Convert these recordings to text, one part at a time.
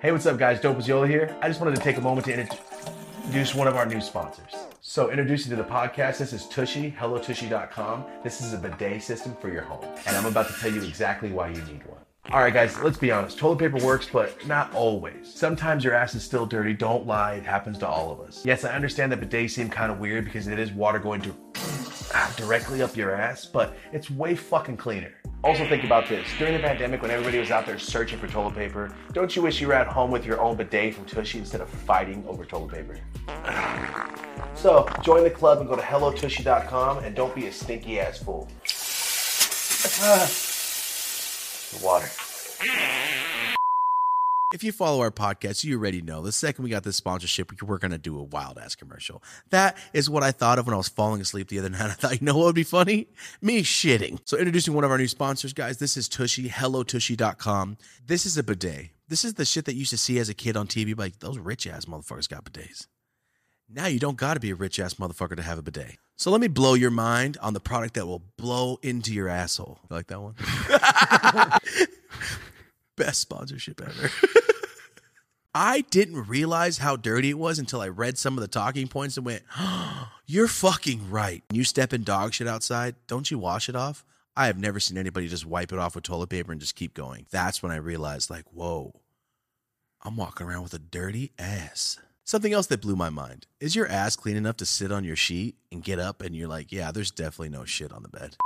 Hey, what's up, guys? Dope Yola here. I just wanted to take a moment to introduce one of our new sponsors. So, introducing to the podcast, this is Tushy, hellotushy.com. This is a bidet system for your home, and I'm about to tell you exactly why you need one. All right, guys, let's be honest. Toilet paper works, but not always. Sometimes your ass is still dirty. Don't lie, it happens to all of us. Yes, I understand that bidets seem kind of weird because it is water going to directly up your ass, but it's way fucking cleaner. Also, think about this. During the pandemic, when everybody was out there searching for toilet paper, don't you wish you were at home with your own bidet from Tushy instead of fighting over toilet paper? So, join the club and go to hellotushy.com and don't be a stinky ass fool. the water. If you follow our podcast, you already know the second we got this sponsorship, we're going to do a wild ass commercial. That is what I thought of when I was falling asleep the other night. I thought, you know what would be funny? Me shitting. So, introducing one of our new sponsors, guys. This is Tushy, hellotushy.com. This is a bidet. This is the shit that you used to see as a kid on TV, like those rich ass motherfuckers got bidets. Now you don't got to be a rich ass motherfucker to have a bidet. So let me blow your mind on the product that will blow into your asshole. You like that one? Best sponsorship ever. I didn't realize how dirty it was until I read some of the talking points and went, oh, You're fucking right. You step in dog shit outside, don't you wash it off? I have never seen anybody just wipe it off with toilet paper and just keep going. That's when I realized, like, whoa, I'm walking around with a dirty ass. Something else that blew my mind is your ass clean enough to sit on your sheet and get up and you're like, yeah, there's definitely no shit on the bed.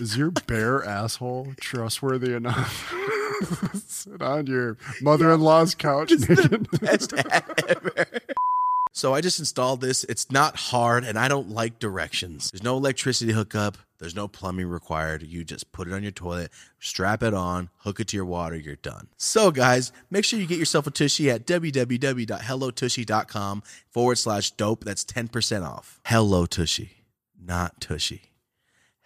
Is your bare asshole trustworthy enough? Sit on your mother-in-law's couch naked. Best ever. So I just installed this. It's not hard and I don't like directions. There's no electricity hookup. There's no plumbing required. You just put it on your toilet, strap it on, hook it to your water, you're done. So, guys, make sure you get yourself a tushy at www.hellotushy.com forward slash dope. That's 10% off. Hello Tushy, not Tushy.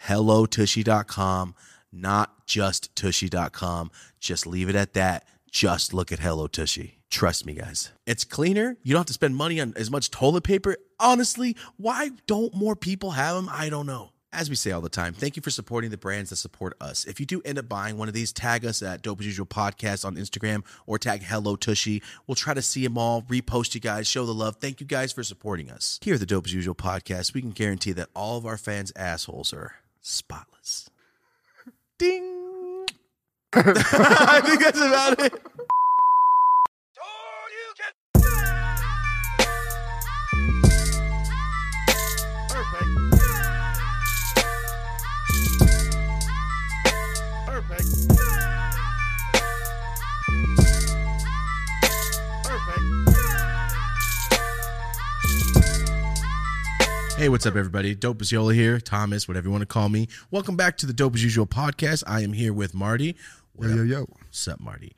HelloTushy.com, not just Tushy.com. Just leave it at that. Just look at Hello Tushy. Trust me, guys. It's cleaner. You don't have to spend money on as much toilet paper. Honestly, why don't more people have them? I don't know. As we say all the time, thank you for supporting the brands that support us. If you do end up buying one of these, tag us at Dope as Usual Podcast on Instagram or tag Hello Tushy. We'll try to see them all, repost you guys, show the love. Thank you guys for supporting us. Here at the Dope as Usual Podcast, we can guarantee that all of our fans' assholes are spotless. Ding. I think that's about it. Hey, what's up, everybody? Dope as Yola here, Thomas, whatever you want to call me. Welcome back to the Dope as Usual podcast. I am here with Marty. What Yo, yo, yo. What's up, Marty?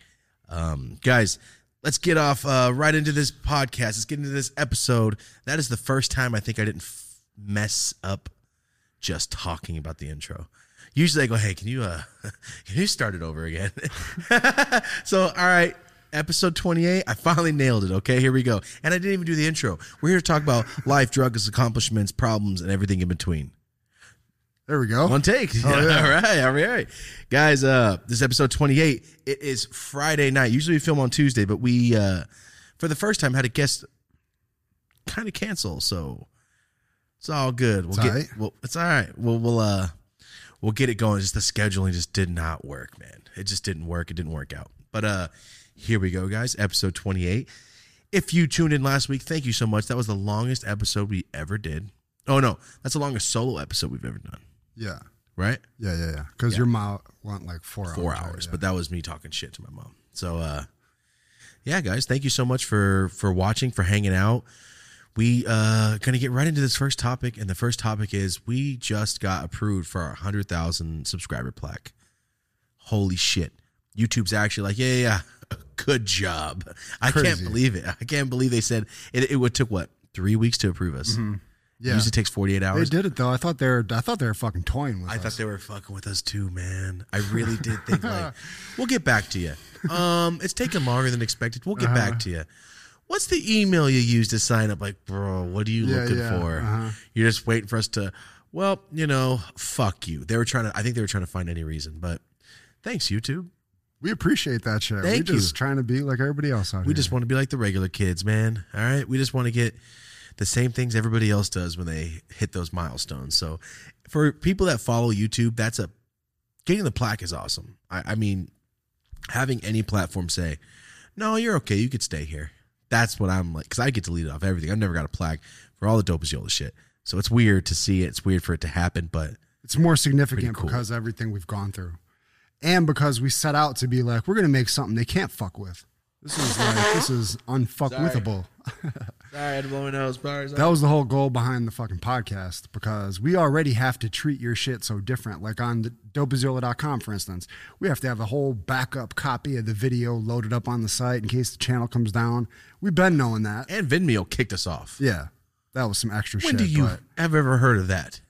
Um, guys, let's get off uh, right into this podcast. Let's get into this episode. That is the first time I think I didn't f- mess up just talking about the intro. Usually I go, hey, can you uh can you start it over again? so all right, episode 28, I finally nailed it. Okay, here we go. And I didn't even do the intro. We're here to talk about life, drugs, accomplishments, problems, and everything in between. There we go. One take. Oh, yeah. all right, all right. Guys, uh this is episode 28. It is Friday night. Usually we film on Tuesday, but we uh for the first time had a guest kind of cancel, so it's all good. We'll It's get all right. well it's all right. We'll we'll uh we'll get it going. Just the scheduling just did not work, man. It just didn't work. It didn't work out. But uh here we go, guys. Episode 28. If you tuned in last week, thank you so much. That was the longest episode we ever did. Oh no, that's the longest solo episode we've ever done. Yeah. Right? Yeah, yeah, yeah. Because your mom went like four, hours. four hours. but that was me talking shit to my mom. So, uh, yeah, guys, thank you so much for for watching, for hanging out. We uh gonna get right into this first topic, and the first topic is we just got approved for our hundred thousand subscriber plaque. Holy shit! YouTube's actually like, yeah, yeah, yeah. good job. I can't believe it. I can't believe they said it. It would took what three weeks to approve us. Mm-hmm. Yeah. Usually takes forty eight hours. they did it though. I thought they were. I thought they were fucking toying with us. I us. thought they were fucking with us too, man. I really did think like we'll get back to you. Um, it's taking longer than expected. We'll get Uh-huh. back to you. What's the email you use to sign up? Like, bro, what are you Yeah, looking yeah, for? uh-huh. You're just waiting for us to. Well, you know, fuck you. They were trying to. I think they were trying to find any reason, but thanks, YouTube. We appreciate that shit. Thank We're you. just trying to be like everybody else out We here. just want to be like the regular kids, man. All right. We just want to get the same things everybody else does when they hit those milestones. So for people that follow YouTube, that's a getting the plaque is awesome. I, I mean, having any platform say, no, you're okay. You could stay here. That's what I'm like. Because I get to lead off everything. I've never got a plaque for all the dope as Yola shit. So it's weird to see it. It's weird for it to happen, but It's more significant cool. because everything we've gone through, and because we set out to be like, we're gonna make something they can't fuck with. This is like this is unfuckwithable. sorry, I had to blow my nose. Bars. That was the whole goal behind the fucking podcast because we already have to treat your shit so different. Like on the dopeasyola.com, for instance, we have to have a whole backup copy of the video loaded up on the site in case the channel comes down. We've been knowing that. and Vimeo kicked us off. Yeah, that was some extra When shit. do you have ever heard of that?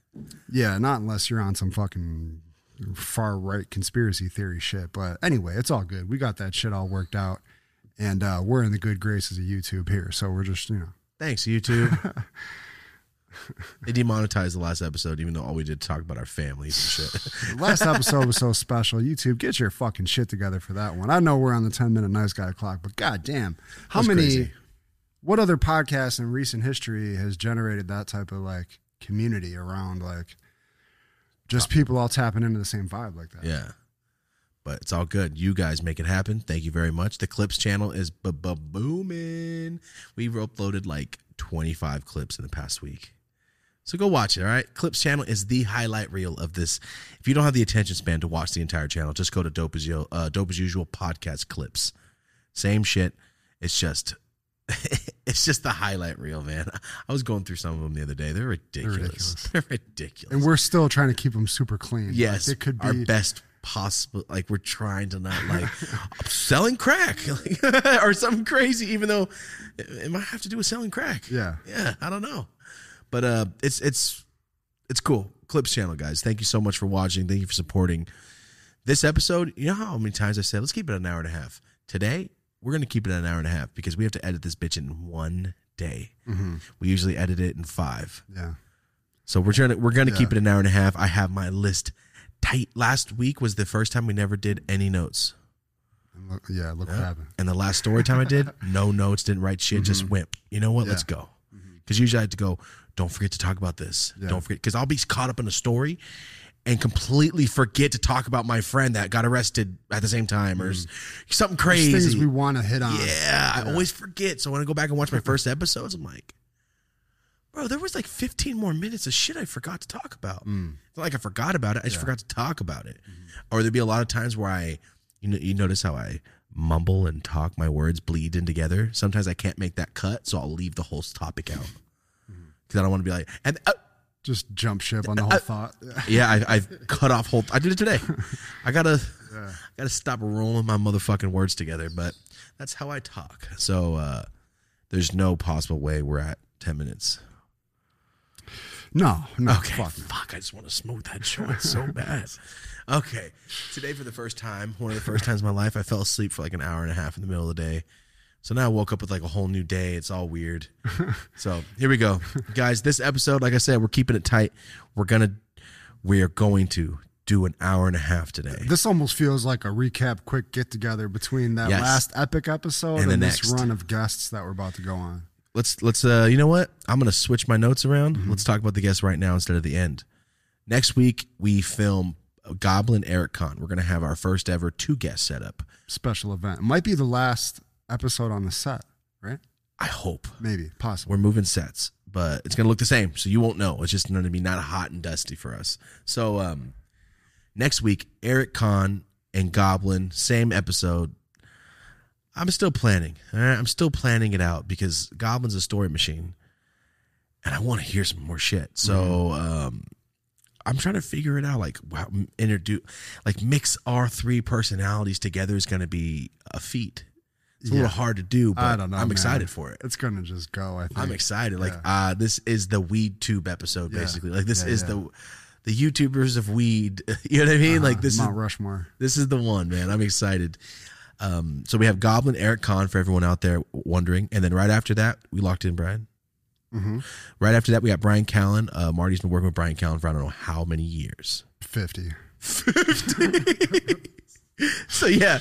yeah, not unless you're on some fucking far right conspiracy theory shit. But anyway, it's all good. We got that shit all worked out. And uh, we're in the good graces of YouTube here. So we're just, you know, Thanks, YouTube. they demonetized the last episode, even though all we did talk about our families and shit. Last episode was so special. YouTube, get your fucking shit together for that one. I know we're on the 10 minute nice guy clock, but goddamn, how many, crazy. what other podcast in recent history has generated that type of like community around like just people all tapping into the same vibe like that? yeah. But it's all good. You guys make it happen. Thank you very much. The Clips channel is booming. We've uploaded like 25 clips in the past week. So go watch it, all right? Clips channel is the highlight reel of this. If you don't have the attention span to watch the entire channel, just go to Dope as, Yo- uh, Dope as Usual podcast clips. Same shit. It's just it's just the highlight reel, man. I was going through some of them the other day. They're ridiculous. ridiculous. They're ridiculous. And we're still trying to keep them super clean. yes, Like, it could be our best possible. Like we're trying to not like selling crack or something crazy. Even though it, it might have to do with selling crack. Yeah. yeah. I don't know, but uh, it's it's it's cool. Clips channel guys, thank you so much for watching. Thank you for supporting this episode. You know how many times I said let's keep it an hour and a half. Today we're gonna keep it an hour and a half because we have to edit this bitch in one day. We usually edit it in five. Yeah. So we're trying to we're gonna Yeah. keep it an hour and a half. I have my list tight. Last week was the first time we never did any notes. Look, yeah, look what happened. And the last story time I did, no notes, didn't write shit, just went. You know what? Let's Mm-hmm. Yeah. Mm-hmm. go. Because usually I have to go. Don't forget to talk about this. Yeah. Don't forget because I'll be caught up in a story and completely forget to talk about my friend that got arrested at the same time or s- something Mm-hmm. There's crazy. things we want to hit on. Yeah, I always forget. So when I go back and watch my first episodes, I'm like, bro, there was like 15 more minutes of shit I forgot to talk about. Mm. It's not like I forgot about it. I just forgot to talk about it. Or there'd be a lot of times where I, you know, you notice how I mumble and talk, my words bleed in together. Sometimes I can't make that cut, so I'll leave the whole topic out because I don't want to be like, and uh, Just jump ship on the whole thought. Yeah. yeah, I, I've cut off whole. I did it today. I gotta, gotta stop rolling my motherfucking words together. But that's how I talk. So uh, there's no possible way we're at ten minutes. No, no, Okay, fuck fuck. I just want to smoke that joint so bad. Okay, today for the first time, one of the first times in my life, I fell asleep for like an hour and a half in the middle of the day. So now I woke up with like a whole new day. It's all weird. so here we go, guys. This episode, like I said, we're keeping it tight. We're gonna, we are going to do an hour and a half today. This almost feels like a recap, quick get together between that Yes. last epic episode And and, the this next. run of guests that we're about to go on. let's let's uh you know what i'm gonna switch my notes around Mm-hmm. let's talk about the guests right now instead of the end next week we film goblin eric Kahn. we're gonna have our first ever two guest setup Special event. It might be the last episode on the set, right? i hope. Maybe, possible. we're moving sets but it's gonna look the same so you won't know. It's just gonna be not hot and dusty for us. So um next week eric Kahn and goblin same episode. I'm still planning all right? I'm still planning it out because goblin's a story machine and i want to hear some more shit. So um i'm trying to figure it out like wow introduce like mix our three personalities together is going to be a feat it's a Yeah. little hard to do but I don't know. i'm man. excited for it It's gonna just go. I think. I'm excited. Like, Yeah. uh, this is the weed tube episode, Yeah. basically. Like, this Yeah, is yeah. the the YouTubers of weed. You know what I mean? like, Uh, this Mount is Rushmore. this is the one, man. I'm excited. Um, so we have Goblin Eric Kahn for everyone out there wondering, and then right after that, we locked in Brian. Mm-hmm. Right after that, we got Brian Callen. Uh, Marty's been working with Brian Callen for I don't know how many years. Fifty. so yeah,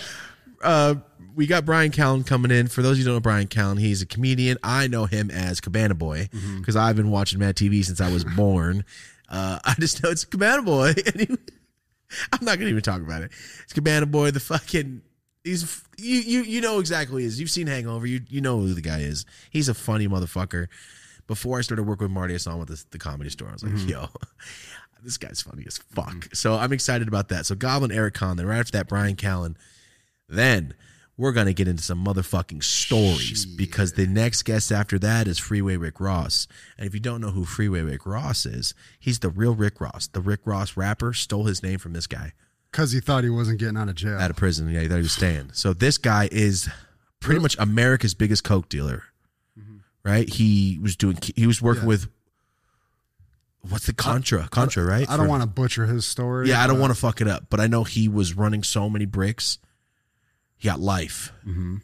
uh, we got Brian Callen coming in. For those of you who don't know Brian Callen, he's a comedian. I know him as Cabana Boy because I've been watching Mad TV since I was born. Uh, I just know it's Cabana Boy. And he, I'm not gonna even talk about it. It's Cabana Boy. The fucking he's you you you know exactly who he is. You've seen Hangover. You you know who the guy is. He's a funny motherfucker. Before I started working with Marty, I saw him at the, the comedy store. I was like, yo, this guy's funny as fuck. So I'm excited about that. So Goblin Eric then right after that, Brian Callen. Then we're gonna get into some motherfucking stories because the next guest after that is Freeway Rick Ross. And if you don't know who Freeway Rick Ross is, he's the real Rick Ross. The Rick Ross rapper stole his name from this guy Because he thought he wasn't getting out of jail. out of prison. Yeah, he thought he was staying. So this guy is pretty much America's biggest coke dealer. Mm-hmm. Right? He was doing he was working Yeah. with what's the Contra? Contra, right? I don't want to butcher his story. Yeah, I don't want to fuck it up, but I know he was running so many bricks. He got life. Mm-hmm.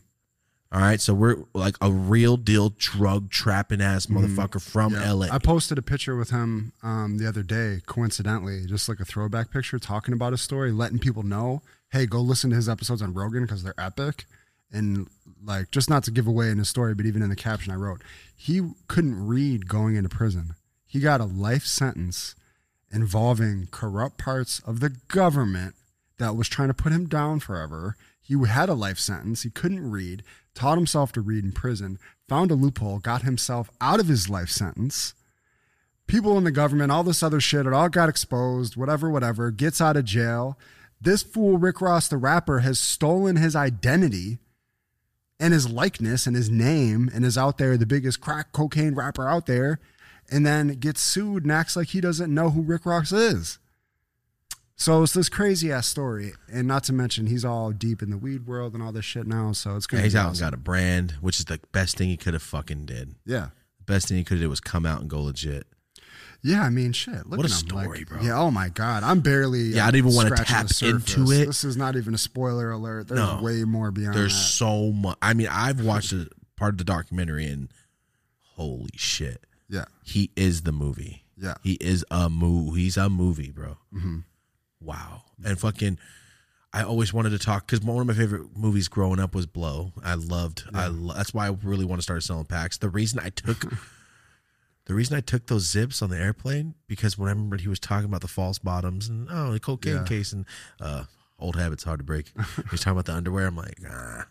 All right, so we're like a real deal drug trapping ass motherfucker from Yeah. LA. I posted a picture with him um, the other day, coincidentally, just like a throwback picture, talking about his story, letting people know, hey, go listen to his episodes on Rogan because they're epic. And like, just not to give away in his story, but even in the caption I wrote, he couldn't read going into prison. He got a life sentence involving corrupt parts of the government that was trying to put him down forever. He had a life sentence. He couldn't read, taught himself to read in prison, found a loophole, got himself out of his life sentence. People in the government, all this other shit, it all got exposed, whatever, whatever, gets out of jail. This fool, Rick Ross, the rapper, has stolen his identity and his likeness and his name and is out there, the biggest crack cocaine rapper out there, and then gets sued and acts like he doesn't know who Rick Ross is. So it's this crazy ass story, and not to mention he's all deep in the weed world and all this shit now. So it's Yeah, gonna he's be out and awesome. got a brand, which is the best thing he could have fucking did. yeah, The best thing he could have did was come out and go legit. yeah. I mean, shit. Look What at a him, story, like- bro. Yeah. Oh my god, I'm barely. Yeah, I don't even wanna scratching tap the into it. This is not even a spoiler alert. There's No. way more beyond There's that. so much. I mean, I've watched a part of the documentary and holy shit, Yeah, he is the movie. yeah. He is a movie. He's a movie, bro. hmm Wow. And fucking, I always wanted to talk because one of my favorite movies growing up was Blow. I loved. I lo- that's why I really want to start selling packs. The reason I took, the reason I took those zips on the airplane because when I remember he was talking about the false bottoms and oh the cocaine Yeah. case and uh, old habits hard to break. He's talking about the underwear. I'm like, ah.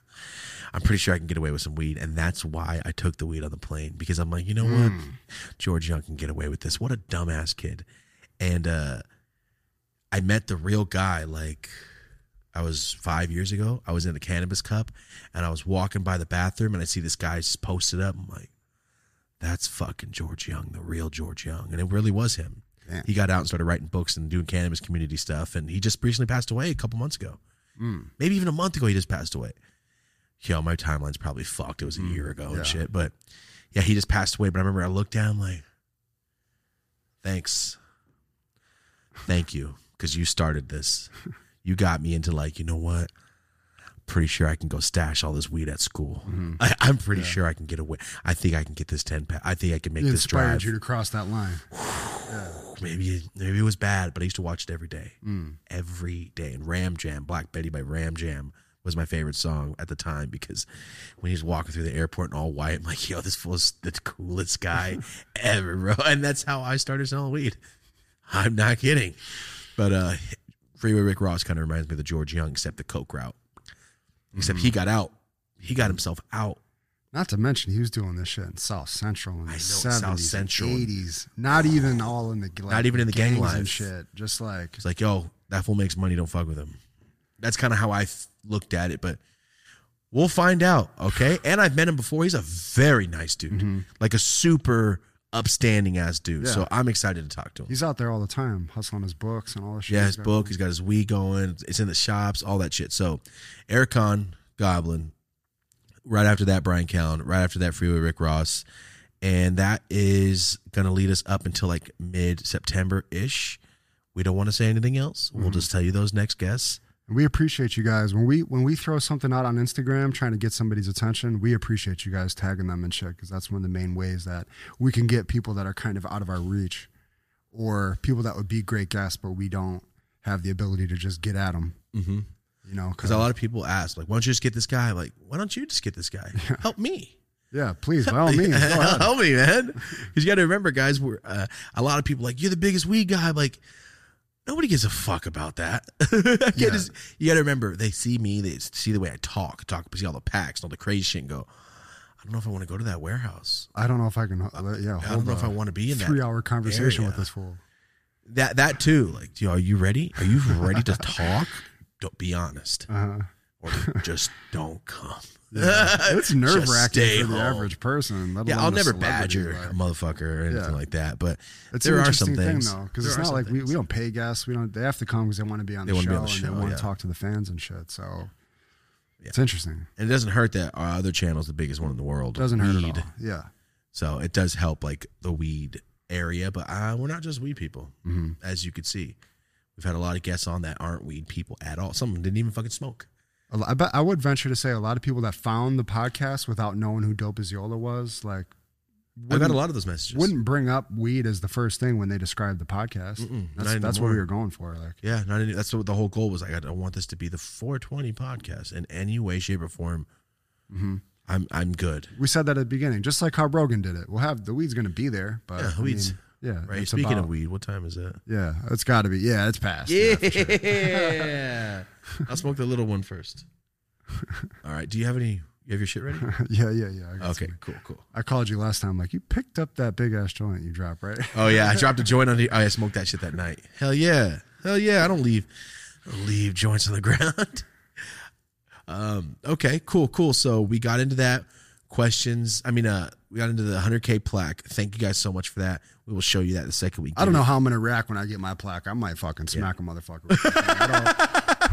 I'm pretty sure I can get away with some weed, and that's why I took the weed on the plane because I'm like, you know what, George Jung can get away with this. What a dumbass kid, and uh, I met the real guy like I was five years ago. I was in the cannabis cup and I was walking by the bathroom and I see this guy just posted up. I'm like, that's fucking George Jung, the real George Jung. And it really was him. He got out and started writing books and doing cannabis community stuff. And he just recently passed away a couple months ago. Mm. Maybe even a month ago, he just passed away. Yo, my timeline's probably fucked. It was a year ago yeah. and shit. But yeah, he just passed away. But I remember I looked down like, thanks. Thank you. Because you started this. You got me into like, you know what? Pretty sure I can go stash all this weed at school. Mm-hmm. I, I'm pretty sure I can get away. I think I can get this 10 pack. I think I can make He this inspired drive. you to cross that line. maybe, maybe it was bad, but I used to watch it every day. Mm. Every day. And Ram Jam, Black Betty by Ram Jam was my favorite song at the time because when he's walking through the airport in all white, I'm like, yo, this fool's the coolest guy ever, bro. And that's how I started selling weed. I'm not kidding. But uh Freeway Rick Ross kind of reminds me of the George Jung, except the Coke route. Except he got out. He got himself out. Not to mention, he was doing this shit in South Central in the I know, seventies, South Central. eighties. Not even all in the like, Not even in the gang gangs and life. shit. Just like It's like, yo, that fool makes money. Don't fuck with him. That's kind of how I th- looked at it, but we'll find out. Okay. And I've met him before. He's a very nice dude, like a super upstanding ass dude. So I'm excited to talk to him. he's out there all the time, hustling his books and all this shit. yeah, his got book. He's got his weed going. It's in the shops, all that shit. So Eric Goblin. Right after that, Brian Callen. Right after that, Freeway Rick Ross. And that is going to lead us up until like mid September ish. We don't want to say anything else. We'll mm-hmm. just tell you those next guests. And we appreciate you guys when we when we throw something out on Instagram trying to get somebody's attention. We appreciate you guys tagging them and shit because that's one of the main ways that we can get people that are kind of out of our reach, or people that would be great guests, but we don't have the ability to just get at them. Mm-hmm. You know, Because a lot of people ask, like, why don't you just get this guy? Like, why don't you just get this guy? Help me. yeah, please by all means. Help me, man. Because you got to remember, guys, we're, uh, a lot of people like, you're the biggest weed guy. Like, nobody gives a fuck about that. Yeah. just- you got to remember, they see me, they see the way I talk, talk, see all the packs, and all the crazy shit, and go, I don't know if I want to go to that warehouse. I don't know if I can. Uh, yeah, I don't know if I want to be in that. three-hour conversation with area. this fool. That that too. Like, you know, are you ready? Are you ready to talk? Don't be honest, Uh, or just don't come. it's nerve wracking for the average person. Yeah, I'll never badger like- a motherfucker or anything Yeah. like that. But It's there are some things thing though, because it's not like we, things. we don't pay guests. We don't. They have to come because they want to be on They the show be on the and they want to talk to the fans and shit. So Yeah. it's interesting. And it doesn't hurt that our other channel is the biggest one in the world. Doesn't hurt at all. Yeah. So it does help like the weed area, but uh, we're not just weed people, Mm-hmm. as you could see. We've had a lot of guests on that aren't weed people at all. Some of them didn't even fucking smoke. I bet I would venture to say a lot of people that found the podcast without knowing who Dope as Yola was, like, I've had a lot of those messages. wouldn't bring up weed as the first thing when they described the podcast. Mm-mm, That's, that's what we were going for. Like, Yeah, not any, that's what the whole goal was. Like, I don't want this to be the 420 podcast in any way, shape, or form. Mm-hmm. I'm I'm good. we said that at the beginning, just like how Rogan did it. We'll have the weed's going to be there, but Yeah, I weed's- mean, yeah. Right. Speaking about- of weed, what time is it? yeah, it's got to be. Yeah, it's past. Yeah, for sure. I'll smoke the little one first. All right. Do you have any? You have your shit ready? yeah, yeah, yeah. Okay. Cool. Cool. I called you last time. Like, you picked up that big ass joint you dropped, right? Oh yeah, I dropped a joint on the. Oh, I smoked that shit that night. Hell yeah. Hell yeah. I don't leave. I don't leave joints on the ground. um. Okay. Cool. Cool. So we got into that questions. I mean, uh, we got into the 100k plaque. Thank you guys so much for that. We will show you that the second we. I don't know how I'm gonna react when I get my plaque. I might fucking smack a motherfucker. with. I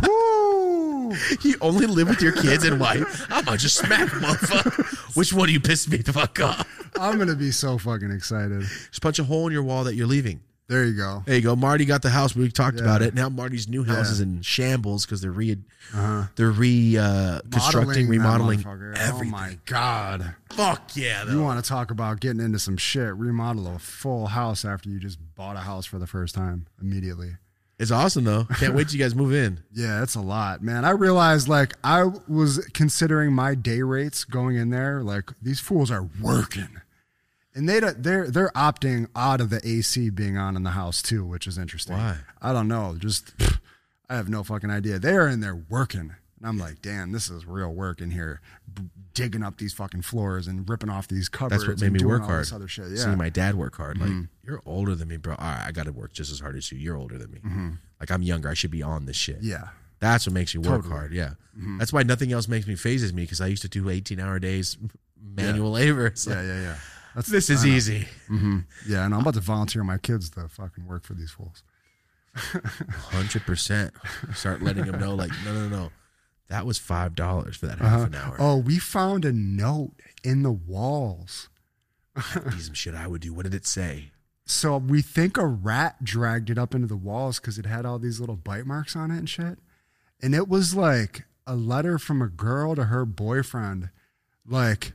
don't- Woo! You only live with your kids and wife. I'm gonna just smack, a motherfucker. Which one do you piss me the fuck off? I'm gonna be so fucking excited. Just punch a hole in your wall that you're leaving. There you go. There you go. Marty got the house. We talked Yeah. about it. Now Marty's new house Yeah. is in shambles because they're re Uh-huh. they're re uh, constructing, remodeling everything. Oh my god! Fuck yeah, though. You want to talk about getting into some shit? Remodel a full house after you just bought a house for the first time immediately. it's awesome though. Can't wait till you guys move in. Yeah, it's a lot, man. I realized like I was considering my day rates going in there. Like these fools are working, and they don't, they're they're opting out of the AC being on in the house too, which is interesting. Why? I don't know. Just I have no fucking idea. They are in there working, and I'm like, damn, this is real work in here, b- digging up these fucking floors and ripping off these cupboards. That's what made and me work hard. This other shit. Yeah. Mm-hmm. Seeing my dad work hard. Like you're older than me, bro. All right, I got to work just as hard as you. You're older than me. Like I'm younger. I should be on this shit. Mm-hmm. yeah. That's what makes you work Totally. hard. Yeah. That's why nothing else makes me phases me because I used to do 18 hour days manual labor. It's like, Yeah, yeah, yeah. That's, This is I know. easy. Mm-hmm. Yeah, and I'm about to volunteer my kids to fucking work for these fools. Hundred percent. Start letting them know, like, no, no, no, that was five dollars for that half uh-huh. an hour. Oh, we found a note in the walls. That'd be some shit I would do. What did it say? So we think a rat dragged it up into the walls because it had all these little bite marks on it and shit. And it was like a letter from a girl to her boyfriend, like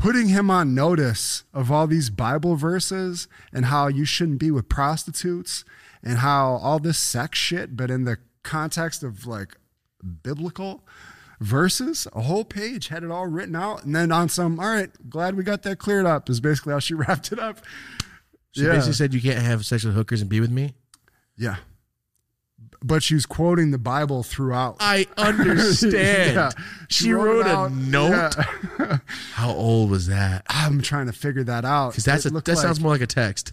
putting him on notice of all these Bible verses and how you shouldn't be with prostitutes and how all this sex shit, but in the context of like biblical verses, a whole page had it all written out. And then on some, all right, glad we got that cleared up, is basically how she wrapped it up. She basically said you can't have sexual hookers and be with me. Yeah. But she's quoting the Bible throughout. I understand. Yeah. She wrote, it a out. note. Yeah. How old was that? I'm trying to figure that out. Because that's It a, that like- sounds more like a text.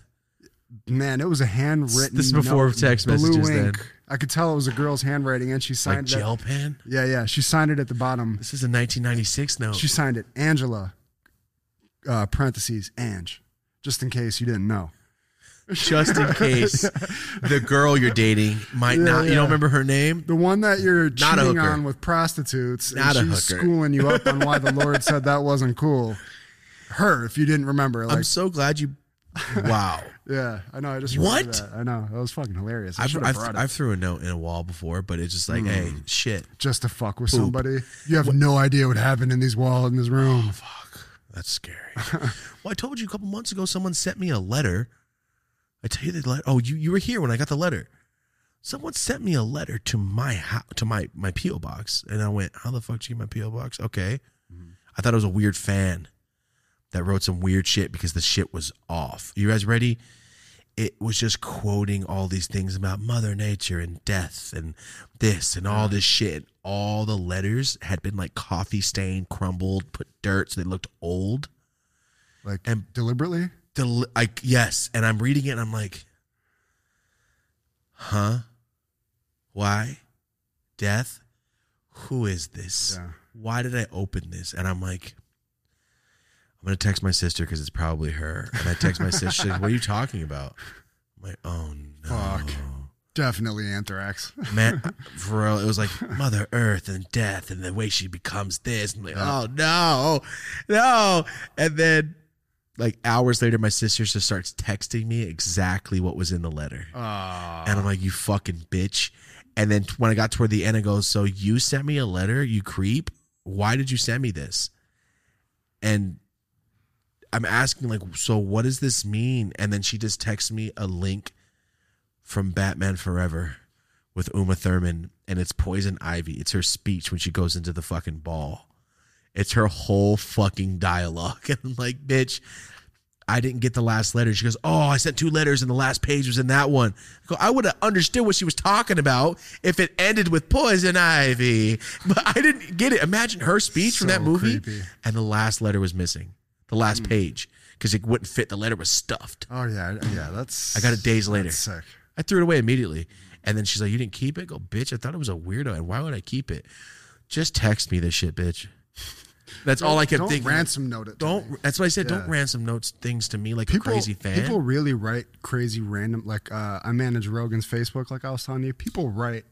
man. It was a handwritten. This is before note, text blue messages ink. then. I could tell it was a girl's handwriting, and she Like signed it. gel pen. Yeah, yeah. She signed it at the bottom. This is a 1996 note. She signed it, Angela. Uh, parentheses, Ange, just in case you didn't know. Just in case the girl you're dating might Yeah, not. You yeah. don't remember her name? The one that you're Not cheating on with prostitutes, Not and she's hooker. schooling you up on why the Lord said that wasn't cool. Her, if you didn't remember, like I'm so glad you. Wow. Yeah, I know. I just What? That. I know that was fucking hilarious. I I've, I've, it I've threw a note in a wall before, but it's just like, hey, hmm. shit. just to fuck with somebody. You have no idea what happened in these walls in this room. Oh, fuck. That's scary. well, I told you a couple months ago someone sent me a letter. I tell you the letter. Oh, you, you were here when I got the letter. someone sent me a letter to my house, to my my PO box, and I went, "How the fuck did you get my PO box?" Okay, mm-hmm. I thought it was a weird fan that wrote some weird shit because the shit was off. You guys ready? It was just quoting all these things about Mother Nature and death and this and all this shit. All the letters had been like coffee stained, crumbled, put dirt, so they looked old. Like And- deliberately? Del- like yes, and I'm reading it and I'm like, huh? Why? Death? Who is this? Yeah. Why did I open this? And I'm like, I'm gonna text my sister because it's probably her. And I text my sister, she's like, what are you talking about? I'm like, oh no. Fuck. Definitely anthrax. Man, for real, it was like Mother Earth and death and the way she becomes this. I'm like, oh no, no. And then, like hours later, my sister just starts texting me exactly what was in the letter, Uh, and I'm like, you fucking bitch. And then when I got toward the end, I go, so you sent me a letter, you creep. Why did you send me this? And I'm asking like, so what does this mean? And then she just texts me a link from Batman Forever with Uma Thurman, and it's Poison Ivy. It's her speech when she goes into the fucking ball. It's her whole fucking dialogue. And I'm like, bitch, I didn't get the last letter. She goes, Oh, I sent two letters and the last page was in that one. I, go, I would have understood what she was talking about if it ended with Poison Ivy. But I didn't get it. Imagine her speech from that movie. creepy. And the last letter was missing. The last hmm. page. Because it wouldn't fit. The letter was stuffed. oh yeah, yeah. That's I got it days later. sick. I threw it away immediately. And then she's like, You didn't keep it? I go, bitch, I thought it was a weirdo. And why would I keep it? Just text me this shit, bitch. That's all I kept Don't thinking. ransom note it. to me. Don't. That's what I said. Don't ransom notes things to me like people, a crazy fan. People really write crazy random like uh, I manage Rogan's Facebook like I was telling you. People write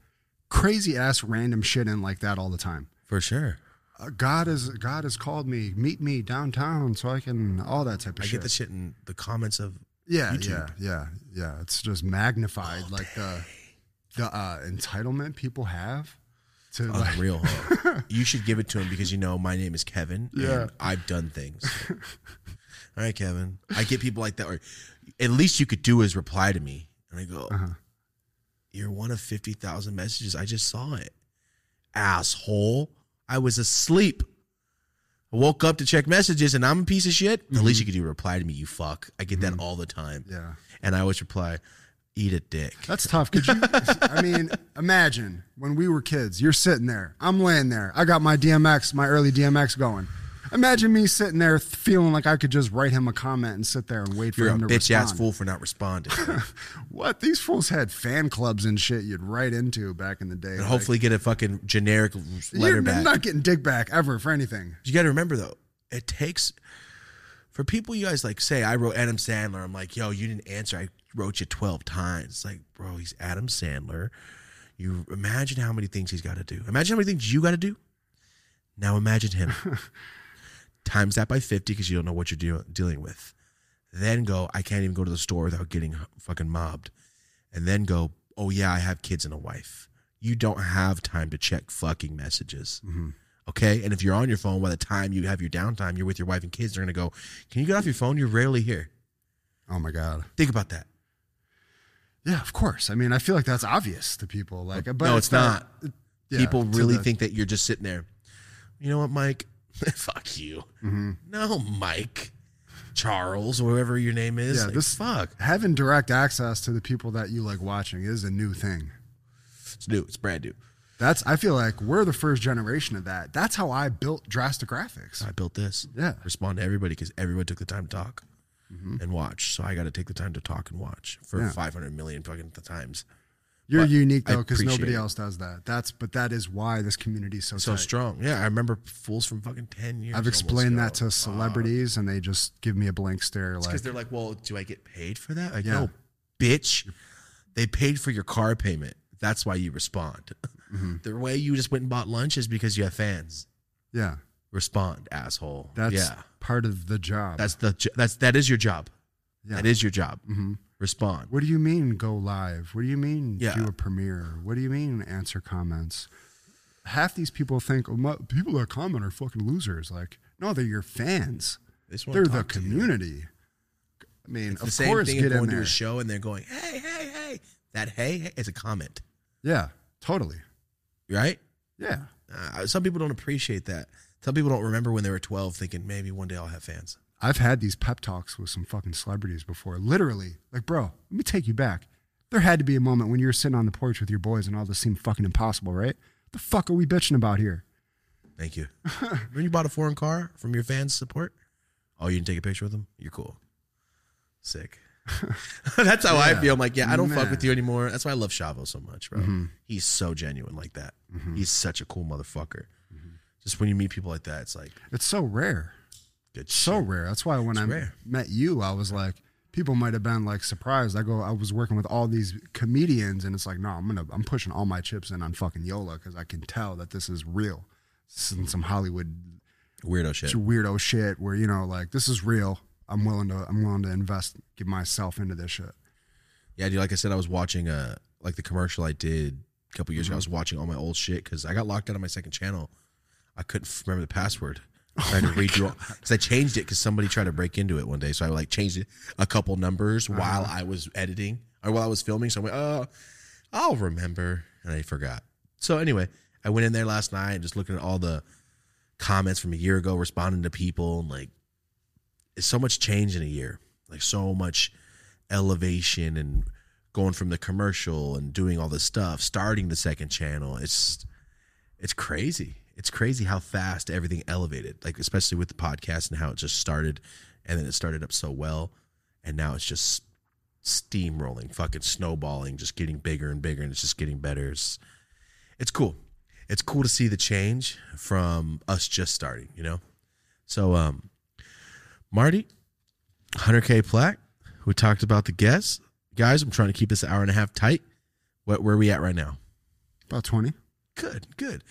crazy ass random shit in like that all the time. For sure. Uh, God is God has called me. Meet me downtown so I can all that type of I shit. get the shit in the comments of yeah, YouTube. yeah, yeah, yeah. It's just magnified like the the uh, entitlement people have to unreal. you should give it to him because you know my name is Kevin. Yeah. And I've done things. All right, Kevin. I get people like that. Or at least you could do is reply to me, and I go, Uh-huh. "You're one of fifty thousand messages. I just saw it, asshole. I was asleep." I woke up to check messages and I'm a piece of shit. At least you could do reply to me, you fuck. I get that all the time. yeah. And I always reply, eat a dick. That's tough. Could you? I mean, imagine when we were kids. You're sitting there. I'm laying there. I got my DMX, my early DMX going. Imagine me sitting there feeling like I could just write him a comment and sit there and wait for You're him to bitch respond. ass fool for not responding. What? These fools had fan clubs and shit you'd write into back in the day. and Like, hopefully get a fucking generic letter you're back. not getting dick back ever for anything. you got to remember though, it takes for people you guys like say I wrote Adam Sandler. I'm like, yo, you didn't answer. I wrote you 12 times. It's like, bro, he's Adam Sandler. You imagine how many things he's got to do. Imagine how many things you got to do. Now imagine him. Times that by 50 because you don't know what you're deal- dealing with. Then go, I can't even go to the store without getting fucking mobbed. And then go, oh yeah, I have kids and a wife. You don't have time to check fucking messages. Mm-hmm. Okay. And if you're on your phone by the time you have your downtime, you're with your wife and kids, they're going to go, Can you get off your phone? You're rarely here. Oh my god. Think about that. Yeah, of course. I mean, I feel like that's obvious to people. Like, but no, it's not. yeah, People really the- think that you're just sitting there. You know what, Mike? fuck you. Mm-hmm. No, Mike. Charles, or whoever your name is. Yeah, Like, this fuck. having direct access to the people that you like watching is a new thing. It's new. It's brand new. That's I feel like we're the first generation of that. That's how I built drastic graphics. I built this. Yeah. Respond to everybody because everyone took the time to talk and watch. So I got to take the time to talk and watch for Yeah. 500 million fucking times. You're But unique though because nobody it. else does that. That's but that is why this community is so So tight. strong. Yeah. I remember fools from fucking 10 years. I've explained that to celebrities and they just give me a blank stare Because like they're like, well, do I get paid for that? Like, Yeah. no, bitch. They paid for your car payment. That's why you respond. Mm-hmm. The way you just went and bought lunch is because you have fans. yeah. Respond, asshole. That's yeah. part of the job. That's the jo- that's that is your job. Yeah. That is your job. hmm Respond. What do you mean go live? What do you mean Yeah. do a premiere? What do you mean answer comments? Half these people think oh, my, people that comment are fucking losers. Like, no, they're your fans. they they're the talk to you. community. I mean, It's of the same course, thing get going in to a show and they're going, hey, hey, hey. That hey is a comment, Yeah, totally. right? Yeah. Uh, some people don't appreciate that. Some people don't remember when they were 12 thinking maybe one day I'll have fans. I've had these pep talks with some fucking celebrities before. Literally, like, bro, let me take you back. There had to be a moment when you were sitting on the porch with your boys and all this seemed fucking impossible, right? The fuck are we bitching about here? Thank you. when you bought a foreign car from your fans' support, oh, you didn't take a picture with them? You're cool. Sick. That's how I feel. I'm like, yeah, I don't fuck Man. Mm-hmm. with you anymore. That's why I love Chavo so much, bro. He's so genuine like that. He's such a cool motherfucker. Mm-hmm. Just when you meet people like that, it's like It's so rare. good So shit. rare. That's why when I rare. met you, I was like, people might have been like surprised. I go, I was working with all these comedians, and it's like, no, I'm gonna, I'm pushing all my chips in on fucking Yola because I can tell that this is real. This isn't some Hollywood Weirdo shit. weirdo shit where you know, like, this is real. I'm willing to, I'm willing to invest, give myself into this shit. Yeah, dude. Like I said, I was watching uh like the commercial I did a couple years ago. I was watching all my old shit because I got locked out of my second channel. I couldn't remember the password. I had to oh redo it because I changed it because somebody tried to break into it one day. So I like changed it a couple numbers uh-huh. while I was editing or while I was filming. So I went, oh, I'll remember, and I forgot. So anyway, I went in there last night, just looking at all the comments from a year ago, responding to people, and like, it's so much change in a year. Like so much elevation and going from the commercial and doing all this stuff, starting the second channel. It's it's crazy. It's crazy how fast everything elevated. Like especially with the podcast and how it just started and then it started up so well and now it's just steamrolling, fucking snowballing, just getting bigger and bigger and it's just getting better. It's, it's cool. It's cool to see the change from us just starting, you know? So um Marty, 100K plaque. We talked about the guests. Guys, I'm trying to keep this hour and a half tight. What, where are we at right now? About 20. Good, good.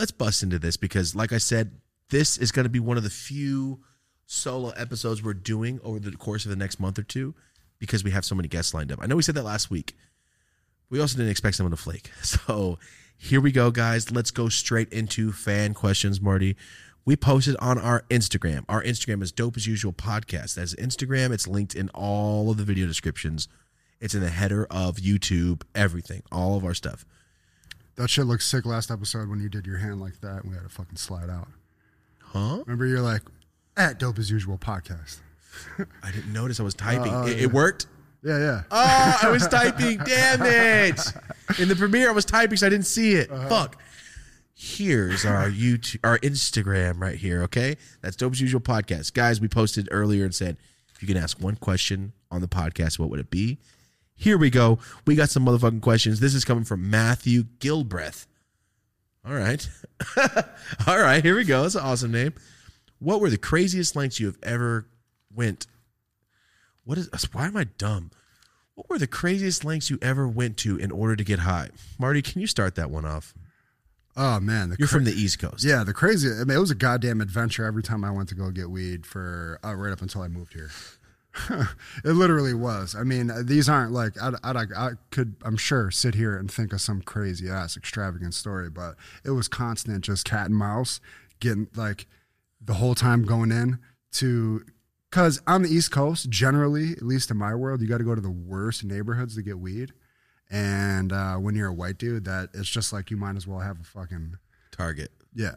Let's bust into this because, like I said, this is going to be one of the few solo episodes we're doing over the course of the next month or two because we have so many guests lined up. I know we said that last week. We also didn't expect someone to flake. So here we go, guys. Let's go straight into fan questions, Marty. We posted on our Instagram. Our Instagram is Dope as Usual Podcast. That's Instagram. It's linked in all of the video descriptions. It's in the header of YouTube, everything, all of our stuff. That shit looked sick last episode when you did your hand like that and we had to fucking slide out. Huh? Remember, you're like, at Dope as Usual podcast. I didn't notice I was uh, typing. Oh, oh, it, yeah. it worked. Yeah, yeah. Oh, I was typing. Damn it! In the premiere, I was typing, so I didn't see it. Uh-huh. Fuck. Here's our YouTube, our Instagram right here. Okay, that's Dope as Usual podcast, guys. We posted earlier and said if you can ask one question on the podcast, what would it be? Here we go. We got some motherfucking questions. This is coming from Matthew Gilbreth. All right, all right. Here we go. That's an awesome name. What were the craziest lengths you have ever went what is why am I dumb? What were the craziest lengths you ever went to in order to get high? Marty, can you start that one off? Oh, man. The You're cra- from the East Coast. Yeah, the crazy. I mean, it was a goddamn adventure every time I went to go get weed for uh, right up until I moved here. it literally was. I mean, these aren't like I, I, I could. I'm sure sit here and think of some crazy ass extravagant story, but it was constant, just cat and mouse, getting like the whole time going in to. Because on the East Coast, generally, at least in my world, you got to go to the worst neighborhoods to get weed. And uh, when you're a white dude, that it's just like you might as well have a fucking Target. yeah,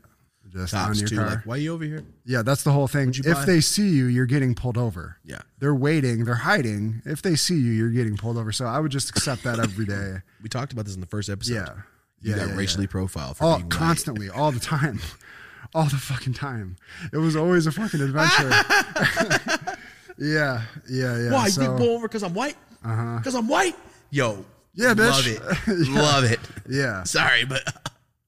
just Cops on your too. car. Like, why are you over here? yeah, that's the whole thing. If buy? they see you, you're getting pulled over. Yeah. They're waiting, they're hiding. If they see you, you're getting pulled over. So I would just accept that every day. We talked about this in the first episode. Yeah. You Yeah, got yeah, racially yeah. profiled for All being white. constantly, all the time. All the fucking time. It was always a fucking adventure. yeah, yeah, yeah. Why? so, you pull over because I'm white? Uh huh. Because I'm white? Yo. Yeah, bitch. Love it. Love it. yeah. Sorry, but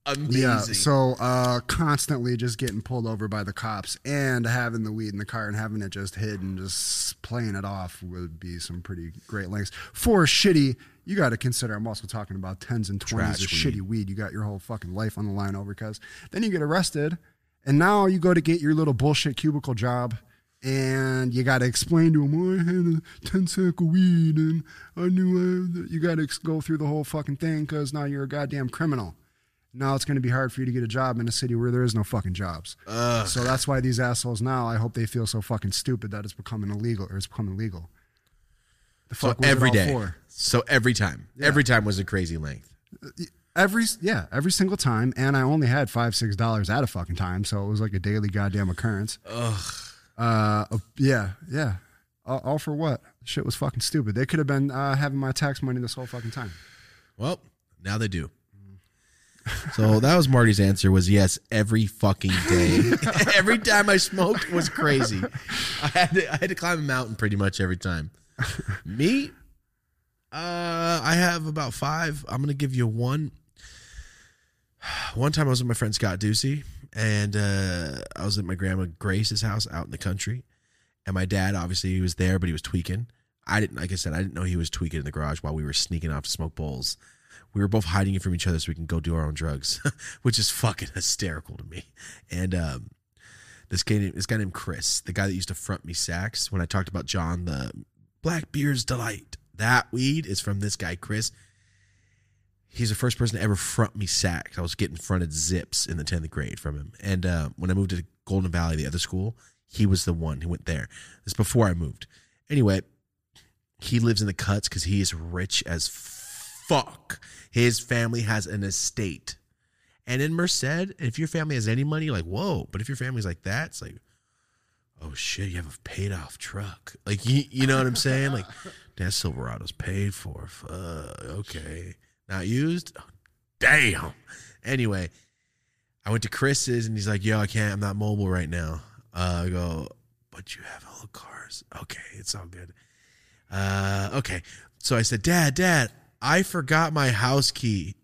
amazing. Yeah, so uh, constantly just getting pulled over by the cops and having the weed in the car and having it just hidden, just playing it off would be some pretty great lengths. For shitty, you got to consider. I'm also talking about tens and twenties of shitty weed. You got your whole fucking life on the line over because then you get arrested, and now you go to get your little bullshit cubicle job. And you got to explain to them, oh, I had a 10 sack of weed and I knew I, you got to go through the whole fucking thing because now you're a goddamn criminal now it's going to be hard for you to get a job in a city where there is no fucking jobs. So that's why these assholes now, I hope they feel so fucking stupid that it's becoming illegal or it's becoming legal. The So fuck it every day. for? So every time. Every time was a crazy length. Every yeah, every single time, and I only had five six dollars at a fucking time, so it was like a daily goddamn occurrence. Ugh. Uh, yeah, yeah. All, all for what? Shit was fucking stupid. They could have been uh, having my tax money this whole fucking time. Well, now they do. So that was Marty's answer was yes, every fucking day. every time I smoked was crazy. I had to, I had to climb a mountain pretty much every time. Me, uh, I have about five. I'm gonna give you one. One time I was with my friend Scott Ducey, and uh, I was at my grandma Grace's house out in the country, and my dad obviously he was there, but he was tweaking. I didn't, like I said, I didn't know he was tweaking in the garage while we were sneaking off to smoke bowls. We were both hiding it from each other so we can go do our own drugs, which is fucking hysterical to me. And um, this guy, this guy named Chris, the guy that used to front me sacks when I talked about John, the Black Beard's Delight. That weed is from this guy, Chris. He's the first person to ever front me sacks. I was getting fronted zips in the 10th grade from him. And uh, when I moved to Golden Valley, the other school, he was the one who went there. This is before I moved. Anyway, he lives in the cuts because he is rich as fuck. His family has an estate. And in Merced, if your family has any money, like, whoa. But if your family's like that, it's like, oh shit, you have a paid off truck. Like, you, you know what I'm saying? Like, that Silverado's paid for. Fuck, okay. Not used? Oh, damn. Anyway, I went to Chris's and he's like, yo, I can't. I'm not mobile right now. Uh, I go, but you have all cars. Okay, it's all good. Uh, okay. So I said, Dad, Dad, I forgot my house key.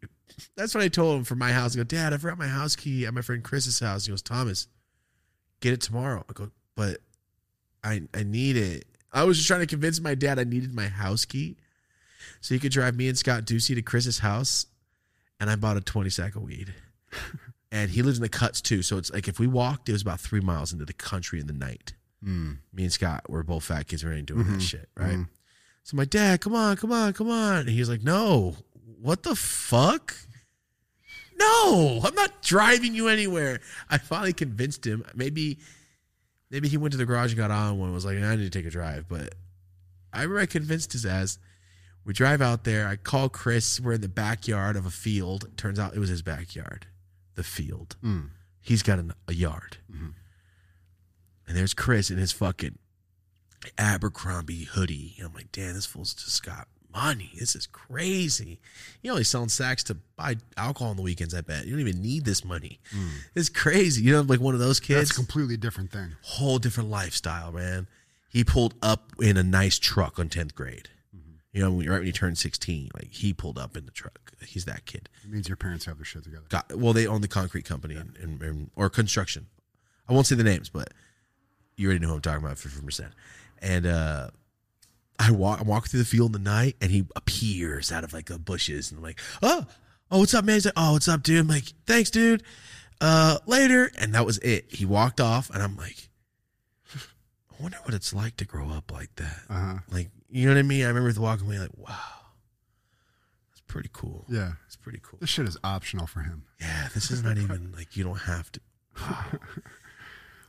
That's what I told him for my house. I go, Dad, I forgot my house key at my friend Chris's house. He goes, Thomas, get it tomorrow. I go, but I I need it. I was just trying to convince my dad I needed my house key so he could drive me and Scott Ducey to Chris's house. And I bought a 20 sack of weed. and he lives in the cuts too. So it's like if we walked, it was about three miles into the country in the night. Hmm. Me and Scott were both fat kids. We ain't doing that mm-hmm. shit, right? Mm-hmm. So my dad, come on, come on, come on. And he was like, no, what the fuck? No, I'm not driving you anywhere. I finally convinced him. Maybe, maybe he went to the garage and got on one and was like, I need to take a drive. But I remember I convinced his ass. We drive out there. I call Chris. We're in the backyard of a field. Turns out it was his backyard, the field. Hmm. He's got an, a yard. Mm-hmm. And there's Chris in his fucking Abercrombie hoodie. I'm like, damn, this fool's just got money. This is crazy. You only selling sacks to buy alcohol on the weekends, I bet. You don't even need this money. Hmm. It's crazy. You know, like one of those kids. That's a completely different thing. whole different lifestyle, man. He pulled up in a nice truck on 10th grade. Mm-hmm. You know, when, right when he turned 16, like he pulled up in the truck. He's that kid. It means your parents have their shit together. Got, well, they own the concrete company and, and, and- or construction. I won't say the names, but you already know who I'm talking about for from Merced. And uh, I walk, I walk through the field in the night, and he appears out of like the bushes, and I'm like, oh, oh, what's up, man? He's like, oh, what's up, dude? I'm like, thanks, dude. Uh, later, and that was it. He walked off, and I'm like, I wonder what it's like to grow up like that. Uh huh. Like, you know what I mean? I remember walking away like, wow, that's pretty cool. Yeah. It's pretty cool. This shit is optional for him. Yeah, this is not even like you don't have to.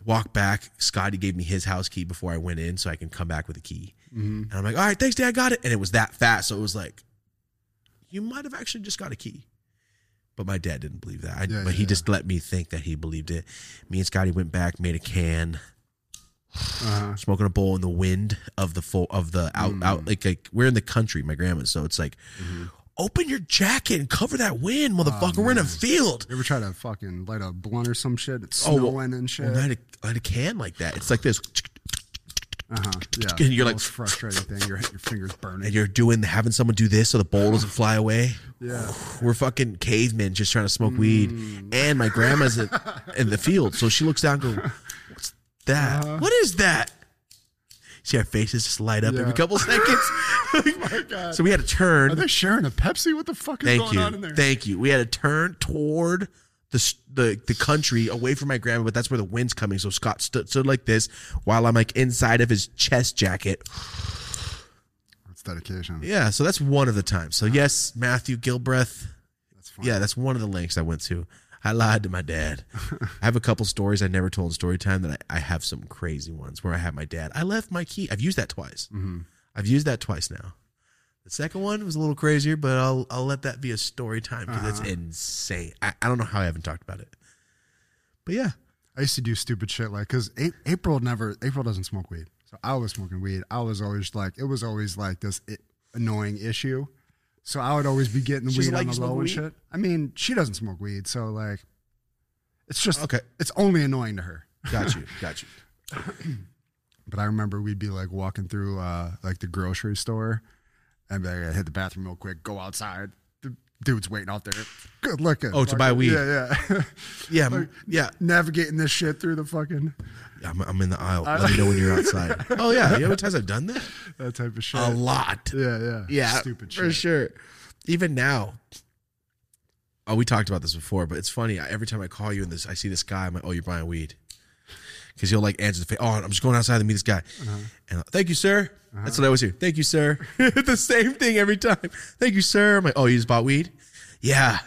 Walk back. Scotty gave me his house key before I went in, so I can come back with a key. Mm-hmm. And I'm like, all right, thanks, Dad, I got it. And it was that fast, so it was like, you might have actually just got a key. But my dad didn't believe that. I, Yeah, but he yeah, just let me think that he believed it. Me and Scotty went back, made a can, Uh-huh. smoking a bowl in the wind of the full of the out Mm. out like, like we're in the country, my grandma. so it's like, Mm-hmm. Open your jacket and cover that wind, motherfucker. we're in a field. You ever try to fucking light a blunt or some shit? It's Oh, snowing well- and shit. Well, I, had a, had a can like that. It's like this, uh huh. Yeah. And you're The like- frustrating thing. Your your fingers burning. and you're doing having someone do this so the bowl doesn't fly away. yeah. We're fucking cavemen just trying to smoke weed, and my grandma's in, in the field, so she looks down, and go, "What's that? Uh-huh. What is that?" See our faces just light up every couple seconds. Oh my God. so we had to turn. Are they sharing a Pepsi? What the fuck is Thank going you. on in there? Thank you. We had to turn toward the, the the country away from my grandma, but that's where the wind's coming. So Scott stood, stood like this while I'm like inside of his chest jacket. That's dedication. Yeah, so that's one of the times. So yes, Matthew Gilbreth. That's fine. Yeah, that's one of the links I went to. I lied to my dad. I have a couple stories I never told in story time that I, I have some crazy ones where I have my dad. I left my key. I've used that twice. Mm-hmm. I've used that twice now. The second one was a little crazier, but I'll I'll let that be a story time because it's uh-huh. insane. I, I don't know how I haven't talked about it, but yeah, I used to do stupid shit like because April never April doesn't smoke weed, so I was smoking weed. I was always like it was always like this annoying issue. So I would always be getting the She doesn't weed like on you the low smoking and weed? shit. I mean, she doesn't smoke weed, so like, it's just Okay. It's only annoying to her. got you, got you. But I remember we'd be like walking through uh, like the grocery store, and be like, I hit the bathroom real quick, go outside. The dude's waiting out there. Good looking. Oh, to buy Fucking- weed. Yeah, yeah. Yeah, I'm- yeah. Navigating this shit through the fucking Yeah, I'm, I'm in the aisle. Let me know when you're outside. oh yeah, you know how many times I've done that? that type of shit. A lot. Yeah, yeah, Yeah, Stupid for sure. Even now. Oh, we talked about this before, but it's funny. Every time I call you and this, I see this guy. I'm like, "Oh, you're buying weed," because he'll like answer the phone. Oh, I'm just going outside to meet this guy. Uh-huh. And thank you, sir. That's what I always hear. Thank you, sir. the same thing every time. Thank you, sir. I'm like, "Oh, you just bought weed?" Yeah.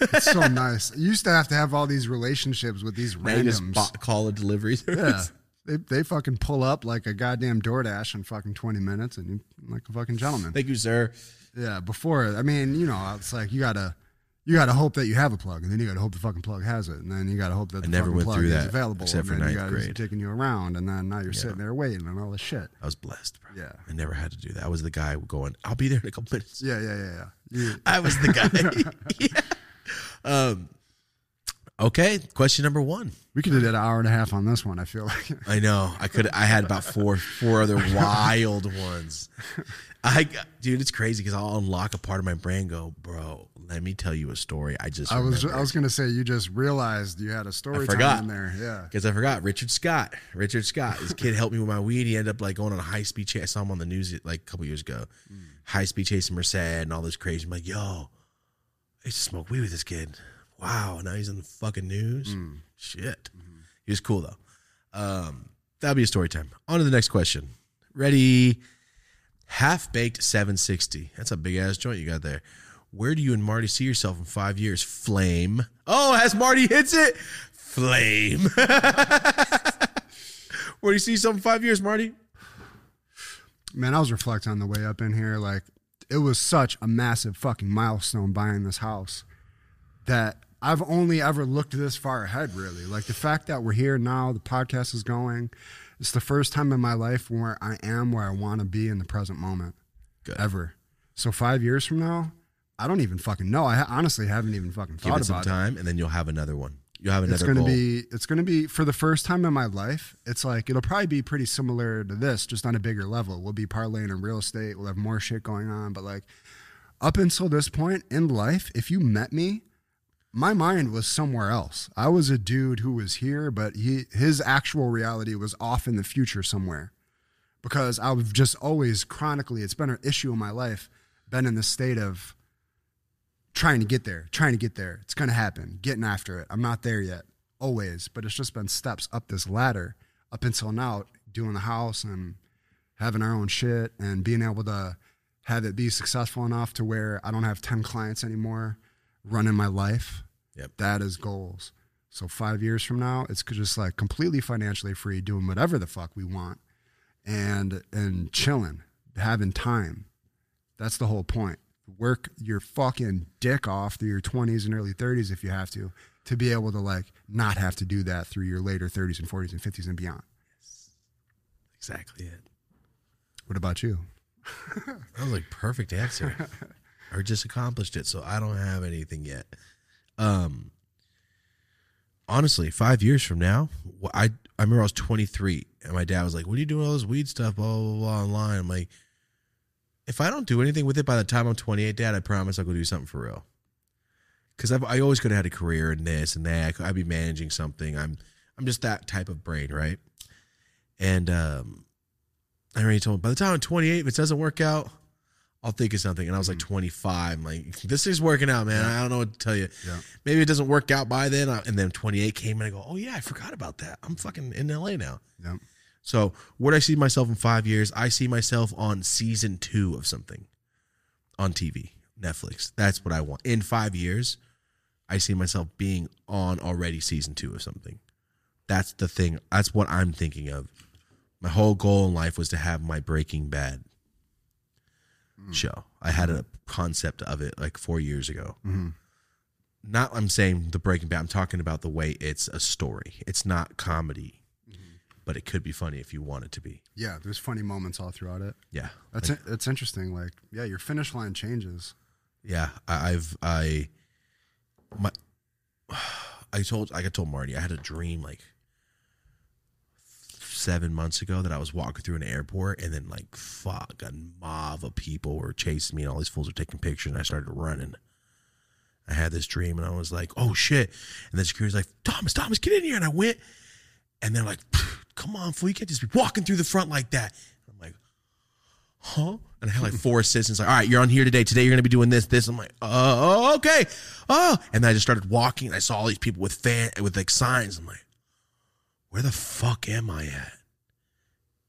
It's so nice. You used to have to have all these relationships with these Now just randoms. bought, call a delivery Yeah. They, they fucking pull up like a goddamn DoorDash in fucking 20 minutes and you like a fucking gentleman. Thank you, sir. Yeah, before, I mean, you know, it's like you gotta you gotta hope that you have a plug, and then you gotta hope the fucking plug has it, and then you gotta hope that the never fucking went plug through is that, available, except and for then you ninth gotta grade. taking you around, and then now you're sitting there waiting and all this shit. I was blessed, bro. Yeah. I never had to do that. I was the guy going, I'll be there in a couple minutes. Yeah, yeah, yeah, yeah. You, I was the guy. yeah. Um, okay. Question number one. we could have did an hour and a half on this one. I feel like I know. I could. I had about four, four other wild ones. I, dude, it's crazy because I'll unlock a part of my brain. and Go, bro. Let me tell you a story. I just. I was remembered." I was gonna say you just realized you had a story time forgot. in there. Yeah. because I forgot Richard Scott. Richard Scott. This kid helped me with my weed. He ended up like going on a high speed chase. I saw him on the news like a couple years ago. Mm. High speed chasing Merced and all this crazy. I'm like, yo, I used to smoke weed with this kid. Wow. Now he's in the fucking news. Mm. Shit. Mm-hmm. He was cool though. Um, that'll be a story time. On to the next question. Ready? Half baked 760. That's a big ass joint you got there. Where do you and Marty see yourself in five years? Flame. Oh, as Marty hits it, flame. Where do you see yourself in five years, Marty? Man, I was reflecting on the way up in here. Like, it was such a massive fucking milestone buying this house that I've only ever looked this far ahead, really. Like, the fact that we're here now, the podcast is going, it's the first time in my life where I am where I want to be in the present moment Good. ever. So, five years from now, I don't even fucking know. I ha- honestly haven't even fucking Give thought it some about it. time, and then you'll have another one. You'll have another It's gonna be it's gonna be for the first time in my life. It's like it'll probably be pretty similar to this, just on a bigger level. We'll be parlaying in real estate. We'll have more shit going on. But like up until this point in life, if you met me, my mind was somewhere else. I was a dude who was here, but he his actual reality was off in the future somewhere. Because I've just always chronically, it's been an issue in my life, been in the state of trying to get there, trying to get there. It's going to happen, getting after it. I'm not there yet, always, but it's just been steps up this ladder up until now, doing the house and having our own shit and being able to have it be successful enough to where I don't have 10 clients anymore running my life. Yep. That is goals. So five years from now, it's just like completely financially free, doing whatever the fuck we want and and chilling, having time. That's the whole point. Work your fucking dick off through your 20s and early 30s if you have to, to be able to like not have to do that through your later 30s and 40s and 50s and beyond. yes. exactly it. What about you? That was like perfect answer. or just accomplished it, so I don't have anything yet. Um, honestly, five years from now, I I remember I was 23, and my dad was like, "What are you doing all this weed stuff, blah blah blah online?" I'm like, if I don't do anything with it by the time I'm 28, Dad, I promise I'll go do something for real. Because I've I always could have had a career in this and that. I'd be managing something. I'm I'm just that type of brain, right? And um, I already told him by the time I'm 28, if it doesn't work out, I'll think of something. And I was like 25. I'm like, this is working out, man. I don't know what to tell you. Yeah. Maybe it doesn't work out by then. And then 28 came and I go, oh yeah, I forgot about that. I'm fucking in LA now. Yep. So where I see myself in five years? I see myself on season two of something on TV, Netflix. That's what I want. In five years, I see myself being on already season two of something. That's the thing. That's what I'm thinking of. My whole goal in life was to have my Breaking Bad. Mm. show. I had a concept of it like four years ago. Mm-hmm. Not, I'm saying the Breaking Bad. I'm talking about the way it's a story. It's not comedy, but it could be funny if you want it to be. Yeah, there's funny moments all throughout it. Yeah, That's it. It's interesting. Like, yeah, your finish line changes. Yeah, I, I've I my I told like I told Marty I had a dream like seven months ago that I was walking through an airport and then like fuck a mob of people were chasing me and all these fools were taking pictures and I started running. I had this dream and I was like, oh shit. And then security's like, Thomas, Thomas, get in here. And I went and they're like, come on, fool, you can't just be walking through the front like that. I'm like, huh? And I had like four assistants, like, all right, you're on here today. Today you're gonna be doing this, this. I'm like, oh, okay. Oh. And then I just started walking and I saw all these people with fan with like signs. I'm like, where the fuck am I at?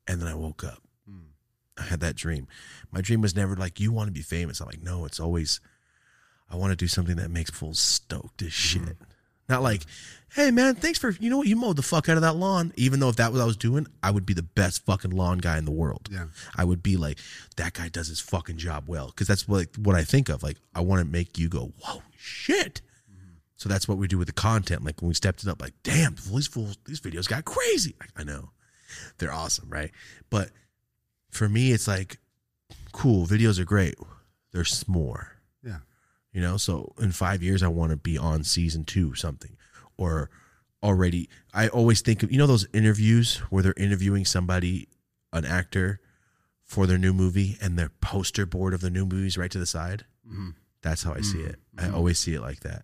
And then I woke up. Hmm. I had that dream. My dream was never like, you want to be famous. I'm like, no, it's always I want to do something that makes fools stoked as mm-hmm. shit. Not like, hey man, thanks for you know what you mowed the fuck out of that lawn. Even though if that was what I was doing, I would be the best fucking lawn guy in the world. Yeah. I would be like, that guy does his fucking job well because that's what what I think of. Like, I want to make you go, whoa, shit. So that's what we do with the content. Like when we stepped it up, like, damn, these fools, these videos got crazy. Like, I know, they're awesome, right? But for me, it's like, cool, videos are great. There's more Yeah. you know so in five years i want to be on season two something or already i always think of you know those interviews where they're interviewing somebody an actor for their new movie and their poster board of the new movies right to the side? Mm-hmm. That's how i see it. I mm-hmm. always see it like that.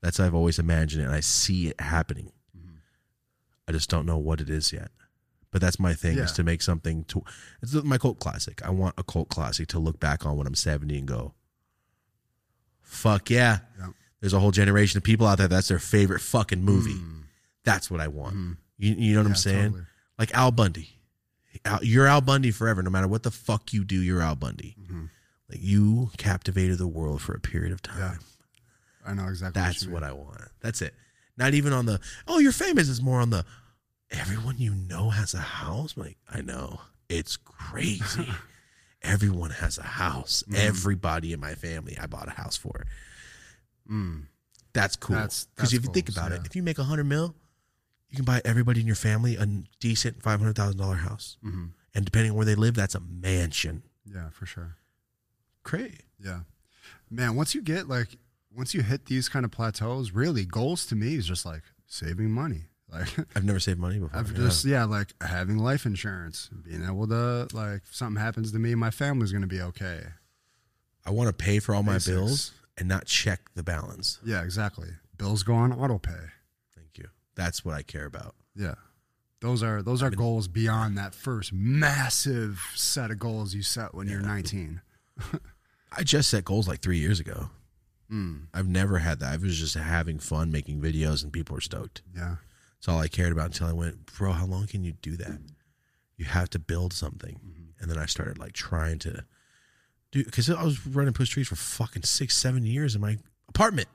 That's how i've always imagined it and i see it happening. Mm-hmm. I just don't know what it is yet. But that's my thing is to make something to it's my cult classic. I want a cult classic to look back on when i'm 70 and go fuck yeah. Yeah. There's a whole generation of people out there that's their favorite fucking movie. Hmm. That's what I want. Hmm. You, you know what I'm saying? totally. Like Al Bundy. Al, you're Al Bundy forever. No matter what the fuck you do, you're Al Bundy. Mm-hmm. Like you captivated the world for a period of time. Yeah. I know exactly. That's you what mean. I want. That's it. Not even on the oh you're famous. It's more on the everyone you know has a house. I'm like I know it's crazy. Everyone has a house. Mm. Everybody in my family, I bought a house for. Mm. That's cool. Because if you think about it, yeah. if you make a hundred mil, you can buy everybody in your family a decent five hundred thousand dollar house, Mm-hmm. and depending on where they live, that's a mansion. Yeah, for sure. Great. Yeah. Man, once you get like once you hit these kind of plateaus, really goals to me is just like saving money. Like I've never saved money before. I've yeah. just yeah, like having life insurance, being able to like if something happens to me, my family's gonna be okay. I want to pay for all my bills and not check the balance. Yeah, exactly. Bills go on auto pay. Thank you. That's what I care about. Yeah. Those are those are goals beyond that first massive set of goals you set when you're 19. I just set goals like three years ago. Mm, I've never had that. I was just having fun making videos, and people were stoked. yeah. It's all I cared about until I went, bro. How long can you do that? You have to build something, and then I started like trying to do because I was running Push Trees for fucking six, seven years in my apartment.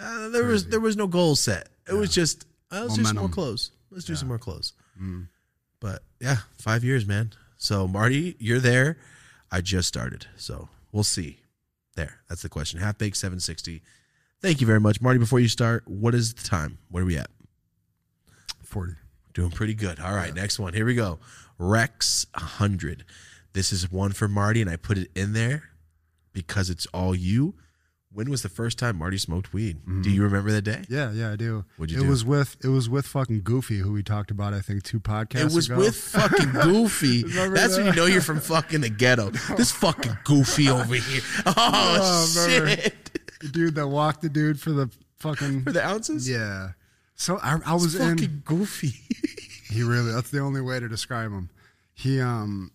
Uh, there was there was no goal set. It was just uh, let's do some more clothes. Let's do Yeah. some more clothes. Mm. But yeah, five years, man. So Marty, you're there. I just started, so we'll see. There, that's the question. Half baked, seven sixty. Thank you very much, Marty. Before you start, what is the time? Where are we at? 40. Doing pretty good. All right, next one. Here we go. Rex 100. This is one for Marty, and I put it in there because it's all you. When was the first time Marty smoked weed? Do you remember that day? Yeah, yeah, I do. What'd you it do? was with it was with fucking Goofy, who we talked about, I think, two podcasts It was ago. with fucking Goofy. That's when you know you're from fucking the ghetto. This fucking Goofy over here. Oh, Oh, shit. the dude that walked the dude for the fucking For the ounces? yeah. So I, I was It's in. Goofy. He really. That's the only way to describe him. He um,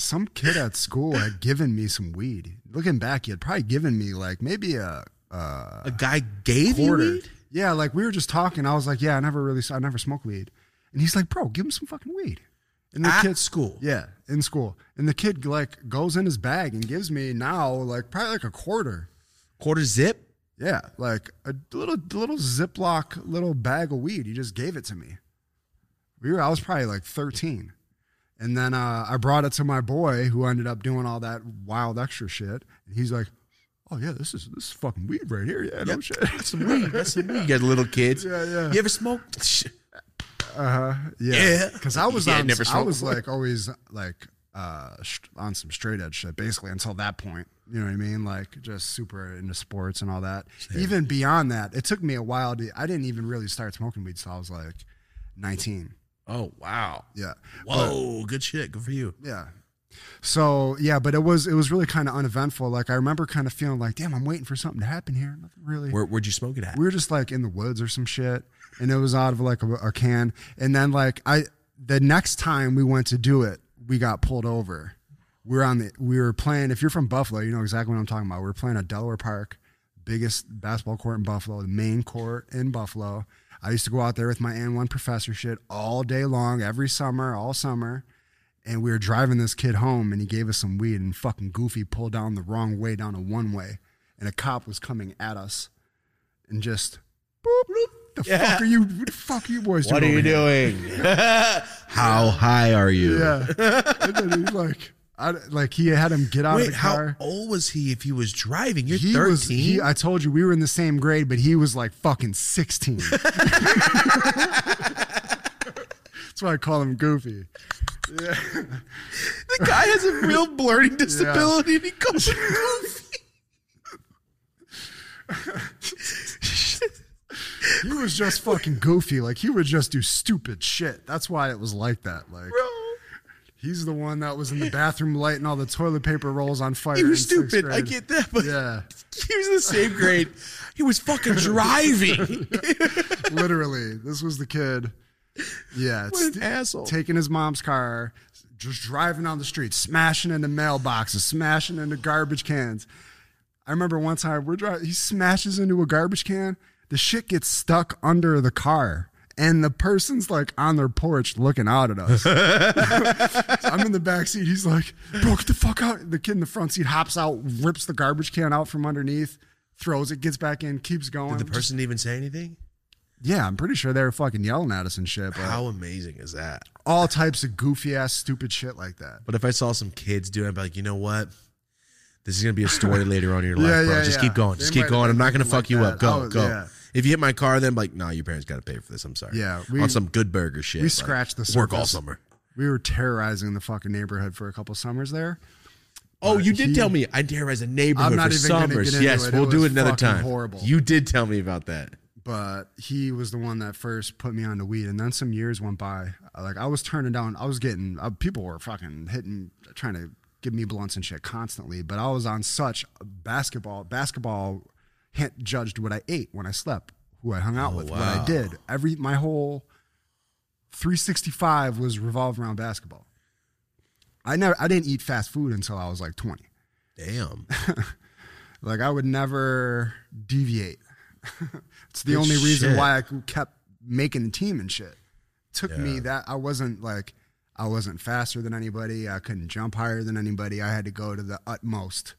some kid at school had given me some weed. Looking back, he had probably given me like maybe a. Uh, A guy gave you weed? Yeah, like we were just talking. I was like, "Yeah, I never really, I never smoked weed," and he's like, "Bro, give him some fucking weed." In the At kid, school? yeah, in school, and the kid like goes in his bag and gives me now like probably like a quarter. Quarter zip? Yeah, like a little little Ziploc little bag of weed. He just gave it to me. We were, I was probably like thirteen, And then uh, I brought it to my boy, who ended up doing all that wild extra shit. And he's like, "Oh yeah, this is this is fucking weed right here. Yeah, no shit." That's some weed. That's some weed. You got little kids. Yeah, yeah. You ever smoke? Uh, yeah, Yeah. Because I was Yeah, on, never I was like always like uh sh- on some straight edge shit basically until that point. You know what I mean? Like just super into sports and all that. Even beyond that, it took me a while to. I didn't even really start smoking weed till I was like nineteen. Oh wow. Yeah. Whoa, good shit. Good for you. Yeah. So yeah, but it was it was really kind of uneventful. Like I remember kind of feeling like, damn, I'm waiting for something to happen here. Nothing really. Where, where'd you smoke it at? we were just like in the woods or some shit, and it was out of like a, a can. And then like I, the next time we went to do it, we got pulled over. We were on the we were playing. If you're from Buffalo, you know exactly what I'm talking about. We were playing at Delaware Park, biggest basketball court in Buffalo, the main court in Buffalo. I used to go out there with my AND1 professor shit all day long, every summer, all summer. And we were driving this kid home, and he gave us some weed, and fucking Goofy pulled down the wrong way down a one way, and a cop was coming at us, and just boop, boop. The fuck are you? What the fuck are you boys doing? What are you here?" doing? How high are you? Yeah. and then he's like, I, like he had him get out Wait, of the car. how old was he if he was driving? You're He 13. was. He, I told you we were in the same grade, but he was like fucking sixteen. That's why I call him Goofy. Yeah. the guy has a real learning disability and he calls him goofy. He was just fucking goofy. Like he would just do stupid shit. That's why it was like that. Like he's the one that was in the bathroom lighting all the toilet paper rolls on fire. He was stupid. I get that, but Yeah. he was in the same grade. He was fucking driving. Literally, this was the kid. Yeah, What an asshole. taking his mom's car, just driving down the street, smashing into mailboxes, smashing into garbage cans. I remember one time we're driving, he smashes into a garbage can. The shit gets stuck under the car. And the person's like on their porch looking out at us. I'm in the back seat. He's like, bro, get the fuck out. The kid in the front seat hops out, rips the garbage can out from underneath, throws it, gets back in, keeps going. Did the person even say anything? Yeah, I'm pretty sure they were fucking yelling at us and shit. But How amazing is that? all types of goofy ass, stupid shit like that. But if I saw some kids doing it, I'd be like, you know what? This is gonna be a story later on in your life, Yeah, bro. yeah, Just yeah. keep going. Just They keep going. I'm not gonna fuck like you that. up. Go, was- go. If you hit my car, then I'm like, nah, your parents gotta pay for this. I'm sorry. Yeah, we- on some good burger shit. We like, scratched the work all surface. summer. We were terrorizing the fucking neighborhood for a couple summers there. Oh, But you did he- tell me I terrorized a neighborhood I'm not for even gonna summers. get into yes, it. It we'll do was it another fucking time. horrible. You did tell me about that. But he was the one that first put me on the weed, and then some years went by. Like I was turning down, I was getting uh, people were fucking hitting, trying to give me blunts and shit constantly. But I was on such basketball. Basketball judged what I ate when I slept, who I hung out oh, with, what I did. Every my whole 365 was revolved around basketball. I never, I didn't eat fast food until I was like 20. Damn. Like I would never deviate. it's the Good only reason why I kept making the team and shit. Took me that I wasn't like I wasn't faster than anybody. I couldn't jump higher than anybody. I had to go to the utmost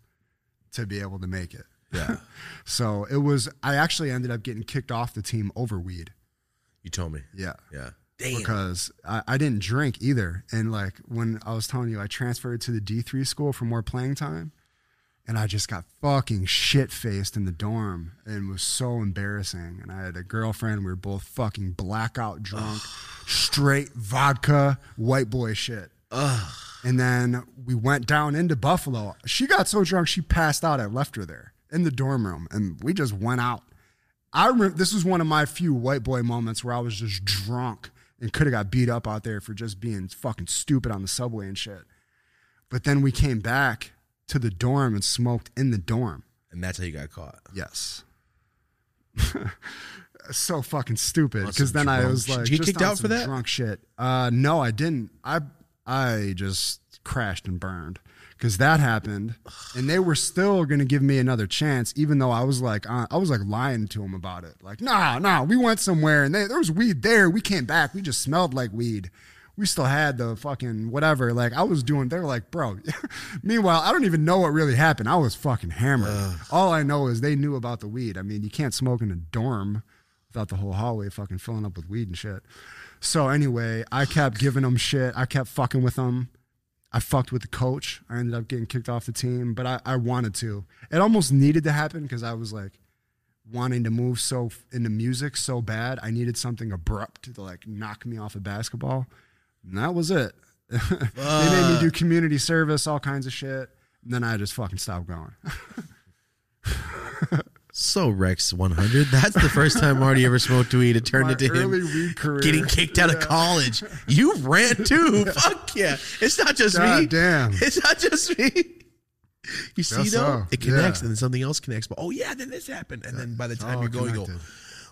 to be able to make it. Yeah. So it was. I actually ended up getting kicked off the team over weed. You told me. Yeah. Yeah. Damn. Because I, I didn't drink either. And like when I was telling you, I transferred to the D3 school for more playing time. And I just got fucking shit faced in the dorm and was so embarrassing. And I had a girlfriend. We were both fucking blackout drunk, straight vodka, white boy shit. Ugh. And then we went down into Buffalo. She got so drunk she passed out. I left her there in the dorm room, and we just went out. I remember this was one of my few white boy moments where I was just drunk and could have got beat up out there for just being fucking stupid on the subway and shit. But then we came back to the dorm and smoked in the dorm. And that's how you got caught. Yes. so fucking stupid. Because then I was like, Did you get kicked out for that? Drunk shit. Uh, no, I didn't. I I just crashed and burned because that happened, and they were still gonna give me another chance, even though I was like, uh, I was like lying to them about it. Like, nah, nah, we went somewhere and they, there was weed there. We came back. We just smelled like weed. We still had the fucking whatever. Like I was doing. They were like, bro. Meanwhile, I don't even know what really happened. I was fucking hammered. All I know is they knew about the weed. I mean, you can't smoke in a dorm without the whole hallway fucking filling up with weed and shit. So anyway, I kept giving them shit. I kept fucking with him. I fucked with the coach. I ended up getting kicked off the team, but I, I wanted to. It almost needed to happen because I was like wanting to move so f- into music so bad. I needed something abrupt to like knock me off of basketball. And that was it. they made me do community service, all kinds of shit. And then I just fucking stopped going. So Rex 100. That's the first time Marty ever smoked weed. It turned My into him career. getting kicked out of college. You ran too. Fuck yeah! It's not just me. Damn. It's not just me. You see Guess though, so. it connects, Yeah. and then something else connects. But oh yeah, then this happened, and then by the time all you're going, you go,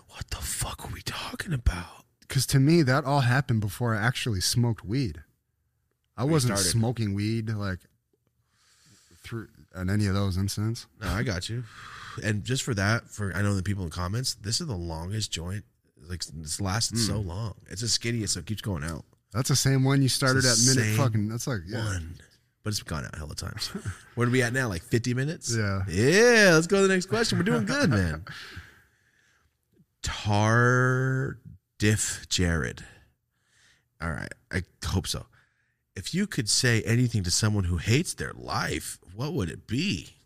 what the fuck are we talking about? Because to me, that all happened before I actually smoked weed. I wasn't started. smoking weed like through in any of those incidents. No, I got you. And just for that, for I know the people in comments, this is the longest joint. Like it's lasted Hmm. so long. It's the skinniest, so it keeps going out. That's the same one you started at minute same fucking. That's like yeah. One. But it's gone out hell hella times. Where are we at now? Like 50 minutes? Yeah. Yeah. Let's go to the next question. We're doing good, man. Tar Diff Jared. All right. I hope so. If you could say anything to someone who hates their life, what would it be?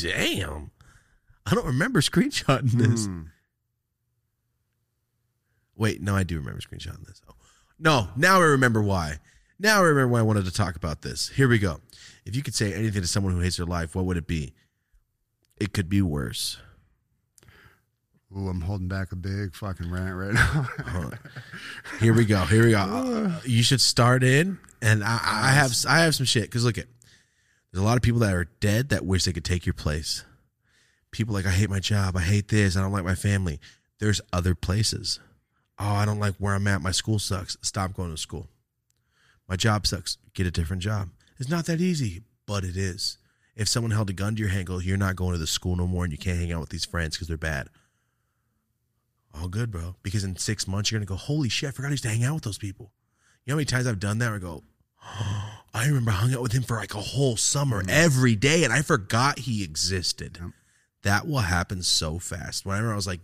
Damn. I don't remember screenshotting this. Hmm. Wait, no, I do remember screenshotting this. Oh. No, now I remember why. Now I remember why I wanted to talk about this. Here we go. If you could say anything to someone who hates their life, what would it be? It could be worse. Ooh, I'm holding back a big fucking rant right now. Here we go. Here we go. Uh, you should start in, and I, I have I have some shit. Cause look at, there's a lot of people that are dead that wish they could take your place. People like I hate my job. I hate this. I don't like my family. There's other places. Oh, I don't like where I'm at. My school sucks. Stop going to school. My job sucks. Get a different job. It's not that easy, but it is. If someone held a gun to your hand, go, you're not going to the school no more, and you can't hang out with these friends because they're bad. All good, bro. Because in six months, you're gonna go, holy shit, I forgot I used to hang out with those people. You know how many times I've done that? I go, I remember I hung out with him for like a whole summer mm. every day, and I forgot he existed. Yep. That will happen so fast. Whenever I was like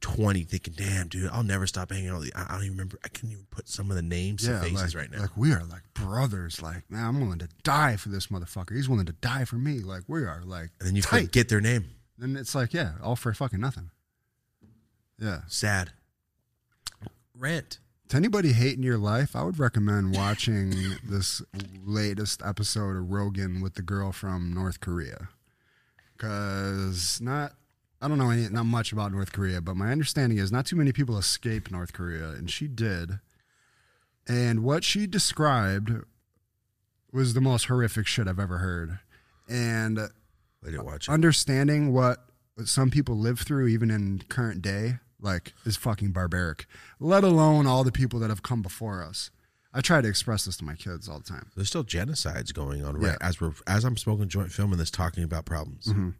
20, thinking, damn, dude, I'll never stop hanging out. I don't even remember. I can't even put some of the names to faces like, right now. Like we are like brothers. Like man, I'm willing to die for this motherfucker. He's willing to die for me. Like we are like and then you tight. forget their name. And it's like yeah, all for fucking nothing. Yeah. Sad. Rent. To anybody hating your life, I would recommend watching this latest episode of Rogan with the girl from North Korea. Cause not I don't know any not much about North Korea, but my understanding is not too many people escape North Korea, and she did. And what she described was the most horrific shit I've ever heard. And I didn't watch it. understanding what some people live through even in current day like is fucking barbaric let alone all the people that have come before us i try to express this to my kids all the time There's still genocides going on right Yeah. as we're as I'm smoking joint filming this, talking about problems. Mm-hmm.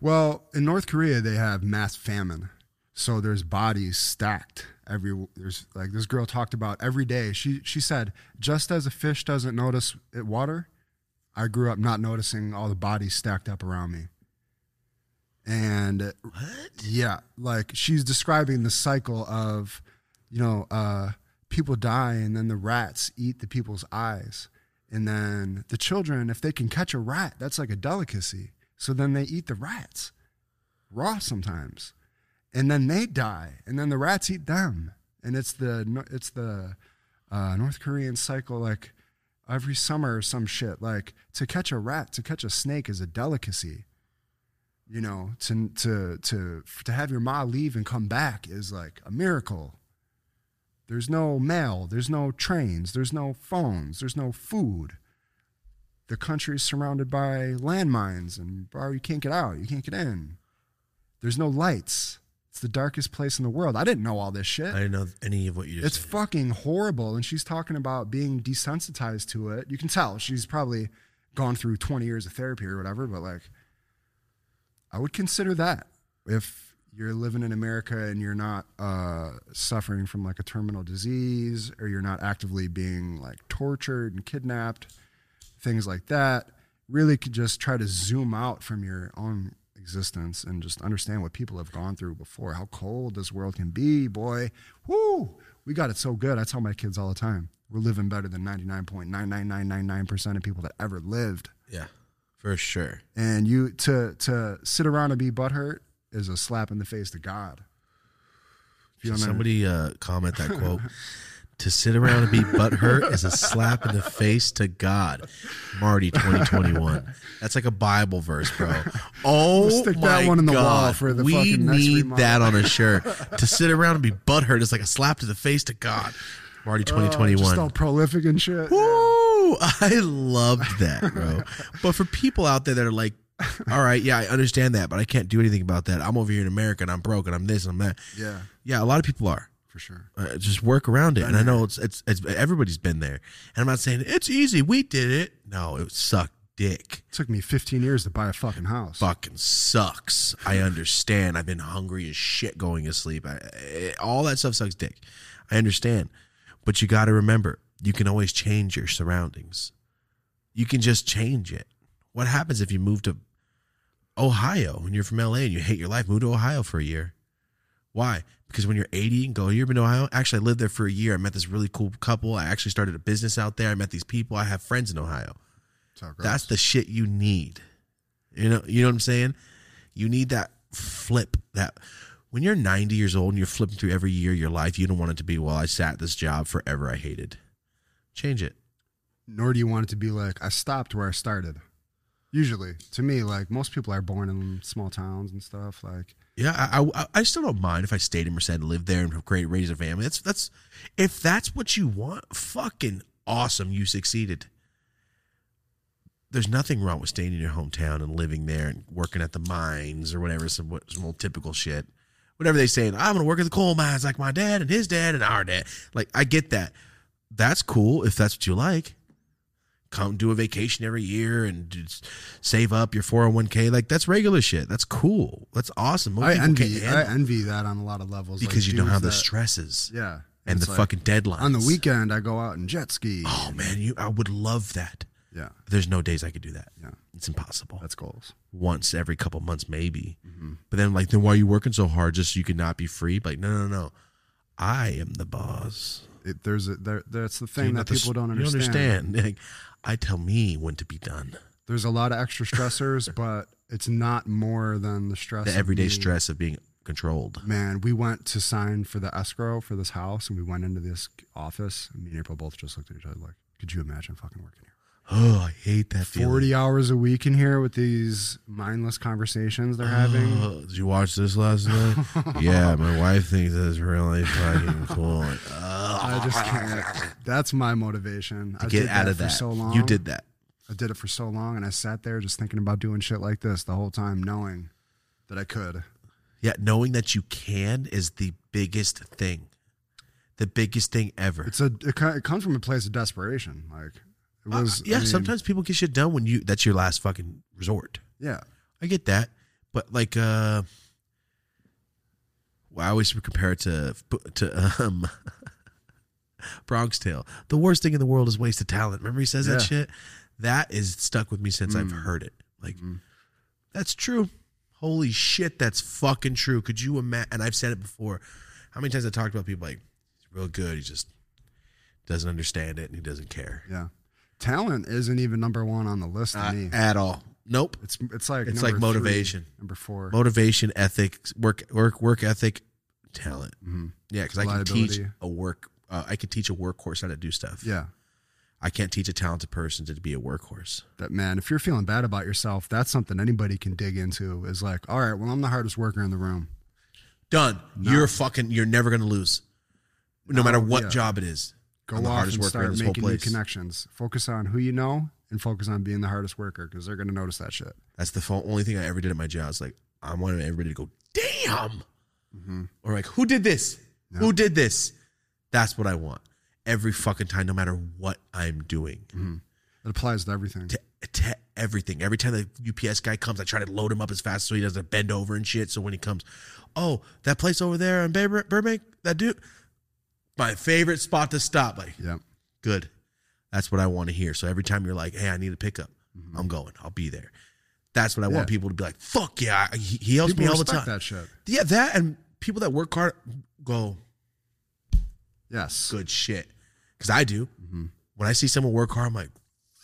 well in north korea they have mass famine so there's bodies stacked every there's like this girl talked about every day she she said just as a fish doesn't notice it water i grew up not noticing all the bodies stacked up around me and What? Yeah, like she's describing the cycle of, you know, uh, people die and then the rats eat the people's eyes. And then the children, if they can catch a rat, that's like a delicacy. So then they eat the rats raw sometimes. And then they die. And then the rats eat them. And it's the it's the uh, North Korean cycle like every summer or some shit. Like to catch a rat, to catch a snake is a delicacy you know to to to to have your ma leave and come back is like a miracle there's no mail there's no trains there's no phones there's no food. The country's surrounded by landmines and bro you can't get out you can't get in. There's no lights. It's the darkest place in the world. I didn't know all this shit. I didn't know any of what you just it's said. fucking horrible and she's talking about being desensitized to it. You can tell she's probably gone through 20 years of therapy or whatever but like i would consider that if you're living in america and you're not uh, suffering from like a terminal disease or you're not actively being like tortured and kidnapped things like that really could just try to zoom out from your own existence and just understand what people have gone through before how cold this world can be boy whoo We got it so good. I tell my kids all the time, we're living better than 99.99999% of people that ever lived. Yeah, for sure. And you to to sit around and be butthurt is a slap in the face to God. If you don't somebody uh, comment that quote. to sit around and be butthurt is a slap in the face to God. Marty 2021. That's like a Bible verse, bro. Oh, Stick that one in the wall God. for the we fucking next need remodel. that on a shirt. to sit around and be butthurt is like a slap to the face to God. Marty Oh, just 2021. all prolific and shit. Woo! I loved that, bro. but for people out there that are like, all right, yeah, I understand that, but I can't do anything about that. I'm over here in America and I'm broke and I'm this and I'm that. Yeah, Yeah, a lot of people are. for sure. Uh, just work around it. And I know it's, it's it's everybody's been there. And I'm not saying it's easy. We did it. No, it sucked dick. It took me 15 years to buy a fucking house. Fucking sucks. I understand. I've been hungry as shit going to sleep. I, I- all that stuff sucks dick. I understand. But you got to remember, you can always change your surroundings. You can just change it. What happens if you move to Ohio and you're from LA and you hate your life? Move to Ohio for a year. Why? Because when you're 80, you can go, you ever been to Ohio? Actually, I lived there for a year. I met this really cool couple. I actually started a business out there. I met these people. I have friends in Ohio. That's how it goes. That's the shit you need. You know, you know what I'm saying? You need that flip that when you're 90 years old and you're flipping through every year of your life, you don't want it to be, well, I sat this job forever I hated. Change it. Nor do you want it to be like I stopped where I started. Usually, to me, like most people are born in small towns and stuff. Like Yeah, I, I I still don't mind if I stayed in Merced, and lived there, and great raise a family. That's that's if that's what you want, fucking awesome. You succeeded. There's nothing wrong with staying in your hometown and living there and working at the mines or whatever, some some old typical shit. Whatever they say, I'm gonna work at the coal mines like my dad and his dad and our dad. Like I get that. That's cool if that's what you like. Come do a vacation every year and just save up your 401k. Like that's regular shit. That's cool. That's awesome. Most I envy, I envy that on a lot of levels because like you don't have the that- stresses Yeah, and the like, fucking deadlines. On the weekend, I go out and jet ski. Oh man, you I would love that. Yeah, There's no days I could do that. yeah, It's impossible. that's goals. Once every couple months, maybe. Mm-hmm. But then, like, then why are you working so hard just so you could not be free? Like, no, no, no. I am the boss. It, there's a there, that's the thing that the- people don't you understand. understand. Like, I tell me when to be done. There's a lot of extra stressors, but it's not more than the stress. The everyday me- stress of being controlled. Man, we went to sign for the escrow for this house, and we went into this office. And me and April both just looked at each other like, "Could you imagine fucking working here? Oh, I hate that feeling. Forty hours a week in here with these mindless conversations they're having." Oh, did you watch this last night? yeah, my wife thinks it's really fucking cool. Like, I just can't. That's my motivation. I to get did out that of for that. so long. You did that. I did it for so long, and I sat there just thinking about doing shit like this the whole time, knowing that I could. Yeah, knowing that you can is the biggest thing. The biggest thing ever. It's a. It, it comes from a place of desperation. Like it Uh, yeah, I mean, sometimes people get shit done when you that's your last fucking resort. Yeah. I get that. But like uh well, I always compare it to to um Bronx Tale. The worst thing in the world is wasted talent. Remember he says that shit? That is stuck with me since I've Mm. heard it. Like Mhm. that's true. Holy shit, that's fucking true. Could you imagine? And I've said it before. How many times I talked about people like he's real good. He just doesn't understand it and he doesn't care Yeah. Talent isn't even number one on the list to me. at all. Nope. It's it's like It's number like three, motivation. number four. Motivation, ethics, work, work, work ethic, talent. Mhm. Yeah, because I can teach Reliability. a work. Uh, I can teach a workhorse how to do stuff. Yeah. I can't teach a talented person to be a workhorse. That man, if you're feeling bad about yourself, that's something anybody can dig into. Is like, all right, well, I'm the hardest worker in the room. Done. You're fucking. You're never gonna lose, no, No, matter what yeah. job it is. Go I'm the off and worker in start this whole making new connections. Focus on who you know and focus on being the hardest worker because they're going to notice that shit. That's the only thing I ever did at my job. It's like I wanted everybody to go, damn, Mm-hmm. or like, who did this? Who did this? That's what I want every fucking time, no matter what I'm doing. It applies to everything. to, to everything. Every time the UPS guy comes, I try to load him up as fast so he doesn't bend over and shit. So when he comes, oh, that place over there in Burbank, that dude, my favorite spot to stop. Like, Yeah. good. That's what I want to hear. So every time you're like, hey, I need a pickup, I'm going. I'll be there. That's what I want Mm-hmm. People to be like. Fuck yeah, I- he, he helps People me all the time. that shit. Yeah, that and people that work hard go. Yes. good shit. Because I do. When I see someone work hard, I'm like,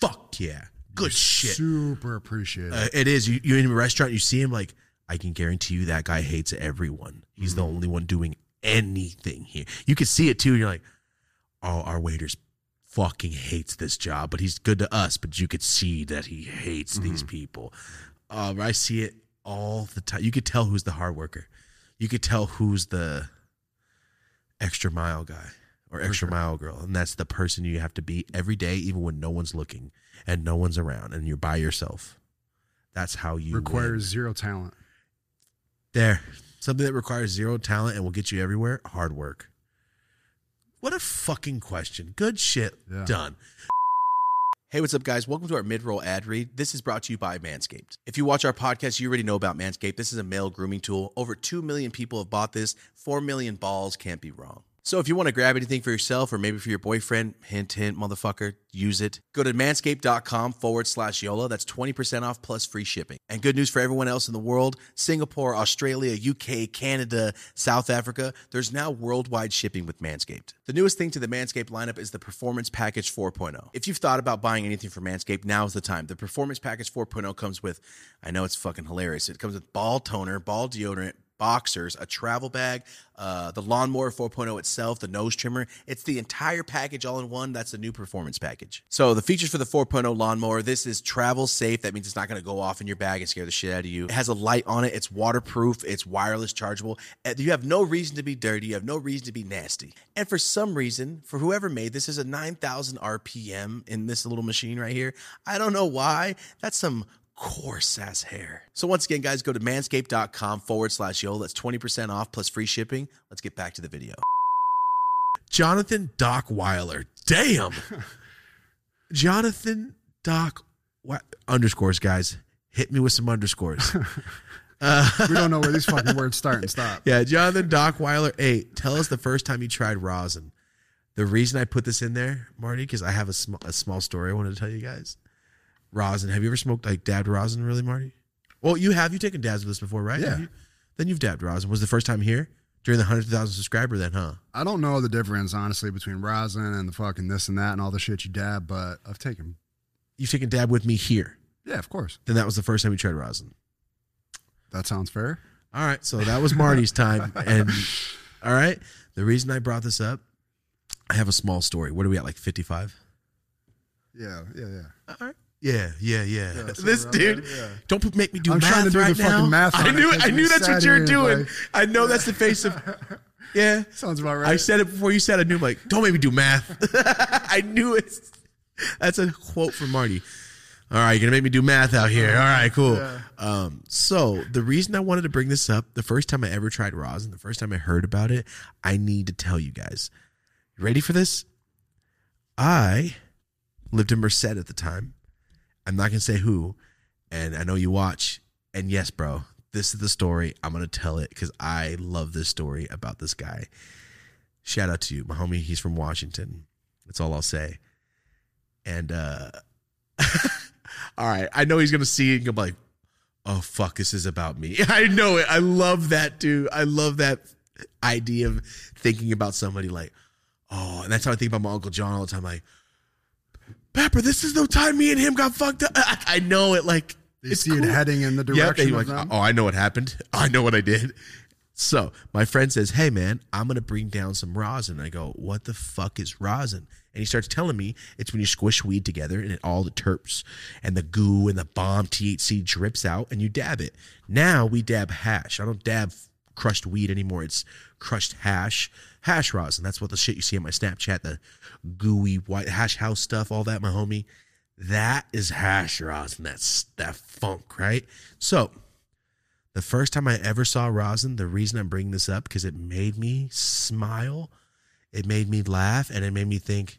fuck yeah, good shit. Super appreciated. Uh, it is. You, you're in a restaurant, you see him, like, I can guarantee you that guy hates everyone. He's the only one doing anything here. You can see it too. And you're like, oh, our waiter's fucking hates this job, but he's good to us. But you could see that he hates these people. Um, I see it all the time. You could tell who's the hard worker. You could tell who's the extra mile guy or extra mile girl. And that's the person you have to be every day, even when no one's looking and no one's around and you're by yourself. That's how you win. Requires zero talent. There. Something that requires zero talent and will get you everywhere hard work. What a fucking question. Good shit. Yeah. Done. Hey, what's up, guys? Welcome to our mid roll ad read. This is brought to you by Manscaped. If you watch our podcast, you already know about Manscaped. This is a male grooming tool. Over 2 million people have bought this. 4 million balls can't be wrong. So if you want to grab anything for yourself or maybe for your boyfriend, hint, hint, motherfucker, use it. Go to manscaped.com forward slash YOLA. That's 20% off plus free shipping. And good news for everyone else in the world Singapore, Australia, UK, Canada, South Africa. There's now worldwide shipping with Manscaped. The newest thing to the Manscaped lineup is the Performance Package 4.0. If you've thought about buying anything from Manscaped, now's the time. The Performance Package 4.0 comes with, I know it's fucking hilarious, it comes with ball toner, ball deodorant, boxers, a travel bag, uh, the lawnmower 4.0 itself, the nose trimmer. It's the entire package all in one. That's the new performance package. So the features for the 4.0 lawnmower, this is travel safe. That means it's not going to go off in your bag and scare the shit out of you. It has a light on it. It's waterproof. It's wireless chargeable. You have no reason to be dirty. You have no reason to be nasty. And for some reason, for whoever made this is a 9,000 RPM in this little machine right here. I don't know why. That's some coarse ass hair. So once again, guys, go to manscaped.com forward slash yo. That's 20% off plus free shipping. Let's get back to the video. Jonathan Doc Weiler. Damn. Jonathan Doc Wi- underscores, guys. Hit me with some underscores. Uh, we don't know where these fucking words start and stop. yeah, Jonathan Doc Weiler. Hey, tell us the first time you tried rosin. The reason I put this in there, Marty, because I have a, sm- a small story I wanted to tell you guys. Rosin. Have you ever smoked like dabbed rosin, really, Marty? Well, you have. You taken dabs with us before, right? Yeah. You? Then you've dabbed rosin. Was the first time here during the hundred thousand subscriber? Then, huh? I don't know the difference, honestly, between rosin and the fucking this and that and all the shit you dab, but I've taken. You've taken dab with me here. Yeah, of course. Then that was the first time you tried rosin. That sounds fair. All right, so that was Marty's time, and all right. The reason I brought this up, I have a small story. What are we at? Like fifty-five. Yeah, yeah, yeah. All right. Yeah, yeah, yeah. Yeah, so this dude, there, yeah. don't put, make me do I'm math trying to do the right fucking math on I it I knew that's what you're doing. like- I know that's the face of. Yeah, Sounds about right. I said it before you said. it. I knew. I'm like, don't make me do math. I knew it. That's a quote from Marty. All right, you're gonna make me do math out here. All right, cool. Um, so the reason I wanted to bring this up, the first time I ever tried rosin, the first time I heard about it, I need to tell you guys. You ready for this? I lived in Merced at the time. I'm not gonna say who, and I know you watch. And yes, bro, this is the story. I'm gonna tell it because I love this story about this guy. Shout out to you, my homie. He's from Washington. That's all I'll say. And uh all right, I know he's gonna see it and go like, "Oh fuck, this is about me." I know it. I love that dude. I love that idea of thinking about somebody like, "Oh," and that's how I think about my uncle John all the time. Like, Pepper, this is the time me and him got fucked up. I, I know it. Like, you it's see it heading in the direction they of like, them. oh, I know what happened. I know what I did. So my friend says, "Hey man, I'm gonna bring down some rosin." I go, "What the fuck is rosin?" And he starts telling me it's when you squish weed together and it, all the terps and the goo and the bomb THC drips out and you dab it. Now we dab hash. I don't dab crushed weed anymore. It's crushed hash, hash rosin. That's what the shit you see on my Snapchat, the gooey white hash house stuff, all that, my homie. That is hash rosin. That's that funk, right? So the first time I ever saw rosin, the reason I'm bringing this up because it made me smile, it made me laugh, and it made me think,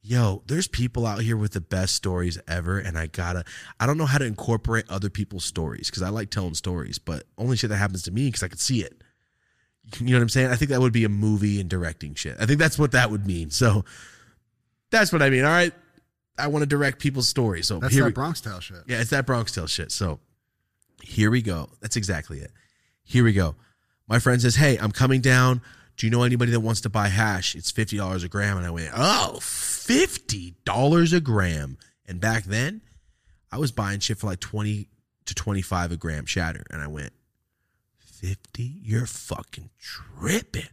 yo, there's people out here with the best stories ever, and I gotta, I don't know how to incorporate other people's stories because I like telling stories, but only shit that happens to me because I could see it. You know what I'm saying? I think that would be a movie and directing shit. I think that's what that would mean. So that's what I mean. All right. I want to direct people's stories. So That's here that we, Bronx Tale shit. yeah, it's that Bronx Tale shit. So here we go. That's exactly it. Here we go. My friend says, Hey, I'm coming down. Do you know anybody that wants to buy hash? It's fifty dollars a gram. And I went, Oh, $50 a gram. And back then, I was buying shit for like twenty to twenty five a gram shatter, and I went, fifty? You're fucking tripping.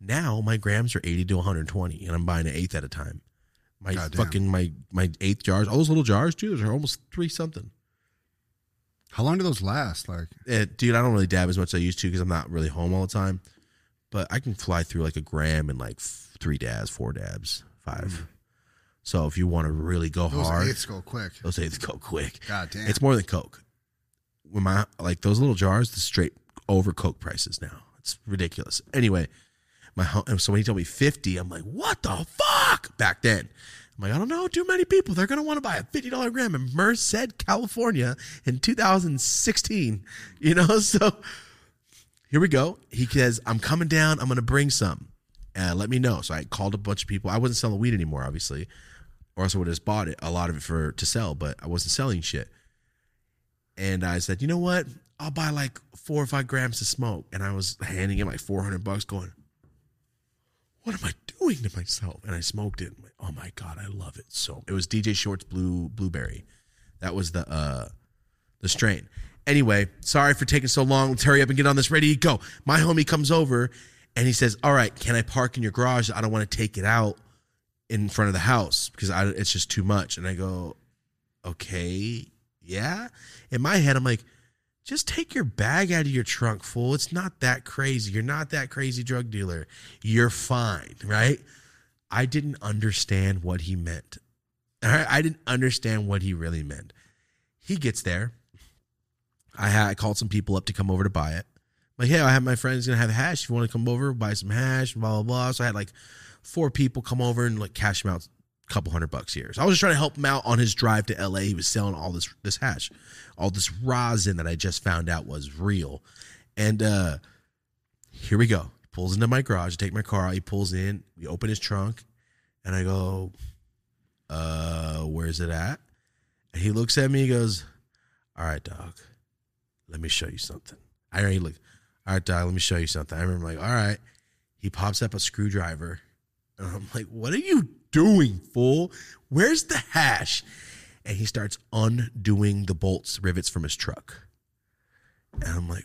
Now my grams are eighty to one hundred twenty, and I'm buying an eighth at a time. My Goddamn. fucking my my eighth jars, all those little jars, dude, those are almost three something. How long do those last? Like, Eh, dude, I don't really dab as much as I used to because I'm not really home all the time. But I can fly through like a gram in like f- three dabs, four dabs, five. So if you want to really go Mm. those hard, eighths go quick. those eighths go quick. God damn. It's more than Coke. When my like those little jars, the straight over Coke prices now. It's ridiculous. Anyway, my home, so when he told me fifty, I'm like, what the fuck? Back then, I'm like, I don't know too many people. They're gonna want to buy a fifty dollar gram in Merced, California, in 2016. You know, so here we go. He says, I'm coming down. I'm gonna bring some. Uh, let me know. So I called a bunch of people. I wasn't selling weed anymore, obviously, or else I would have just bought it, a lot of it for to sell. But I wasn't selling shit. And I said, you know what? I'll buy like four or five grams to smoke. And I was handing him like 400 bucks going, what am I doing to myself? And I smoked it. Oh my God, I love it. So it was DJ Short's Blue Blueberry. That was the, uh, the strain. Anyway, sorry for taking so long. Let's hurry up and get on this ready go. My homie comes over and he says, all right, can I park in your garage? I don't want to take it out in front of the house because I, it's just too much. And I go, okay, yeah. In my head, I'm like, just take your bag out of your trunk, fool. It's not that crazy. You're not that crazy drug dealer. You're fine, right? I didn't understand what he meant. All right, I didn't understand what he really meant. He gets there. I had I called some people up to come over to buy it. Like, hey, I have my friends gonna have hash. If you want to come over, buy some hash, blah blah blah. So I had like four people come over and like cash them out couple hundred bucks here. So I was just trying to help him out on his drive to LA. He was selling all this this hash, all this rosin that I just found out was real. And uh here we go. He pulls into my garage, I take my car out, he pulls in, we open his trunk, and I go, uh, where's it at? And he looks at me, he goes, All right, dog, let me show you something. I already look, all right, dog, let me show you something. I remember like, all right. He pops up a screwdriver. And I'm like, what are you doing, fool? Where's the hash? And he starts undoing the bolts, rivets from his truck. And I'm like,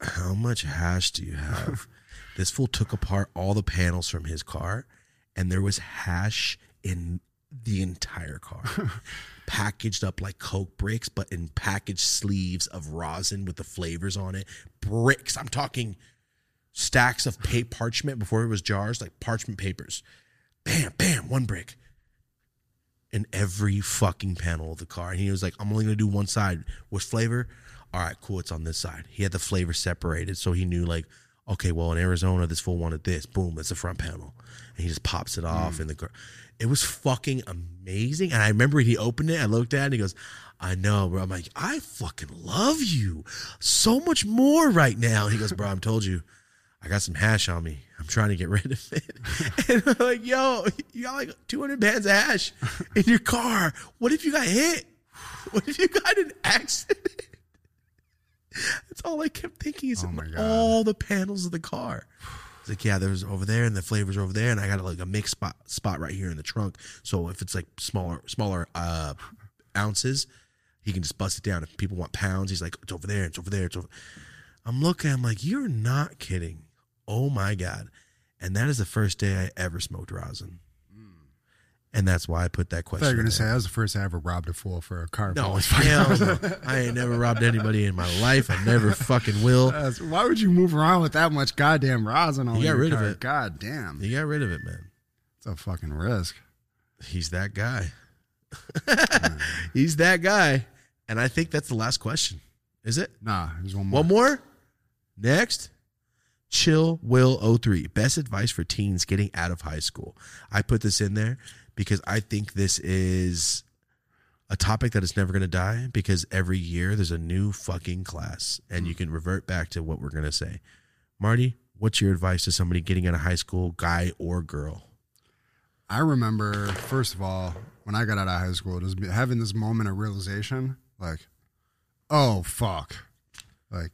how much hash do you have? this fool took apart all the panels from his car, and there was hash in the entire car. Packaged up like Coke bricks, but in packaged sleeves of rosin with the flavors on it. Bricks. I'm talking stacks of pa- parchment before it was jars, like parchment papers. Bam, bam, one brick. In every fucking panel of the car. And he was like, I'm only gonna do one side. Which flavor? All right, cool, it's on this side. He had the flavor separated, so he knew like, okay, well in Arizona, this fool wanted this. Boom, it's the front panel. And he just pops it off mm. in the car. It was fucking amazing. And I remember he opened it, I looked at it, and he goes, I know, bro. I'm like, I fucking love you so much more right now. And he goes, bro, I'm told you, I got some hash on me. I'm trying to get rid of it. And I'm like, yo, you got like 200 bands of hash in your car. What if you got hit? What if you got an accident? That's all I kept thinking is Oh all the panels of the car. It's like, yeah, there's over there and the flavors over there, and I got like a mixed spot spot right here in the trunk. So if it's like smaller smaller uh ounces, he can just bust it down. If people want pounds, he's like, it's over there, it's over there, it's over. I'm looking, I'm like, you're not kidding. Oh my God. And that is the first day I ever smoked rosin. Mm. And that's why I put that I question. thought you were gonna say there. that was the first I ever robbed a fool for a car. No, hell no. I ain't never robbed anybody in my life. I never fucking will. Why would you move around with that much goddamn rosin on you? got rid of it. God damn, You got rid of it, man. it's a fucking risk. He's that guy. He's that guy. And I think that's the last question. Is it? Nah, there's one more. One more? Next. Chill Will 03. Best advice for teens getting out of high school. I put this in there because I think this is a topic that is never going to die because every year there's a new fucking class and you hmm. can revert back to what we're going to say. Marty, what's your advice to somebody getting out of high school, guy or girl? I remember, first of all, when I got out of high school, just having this moment of realization, like, oh fuck, like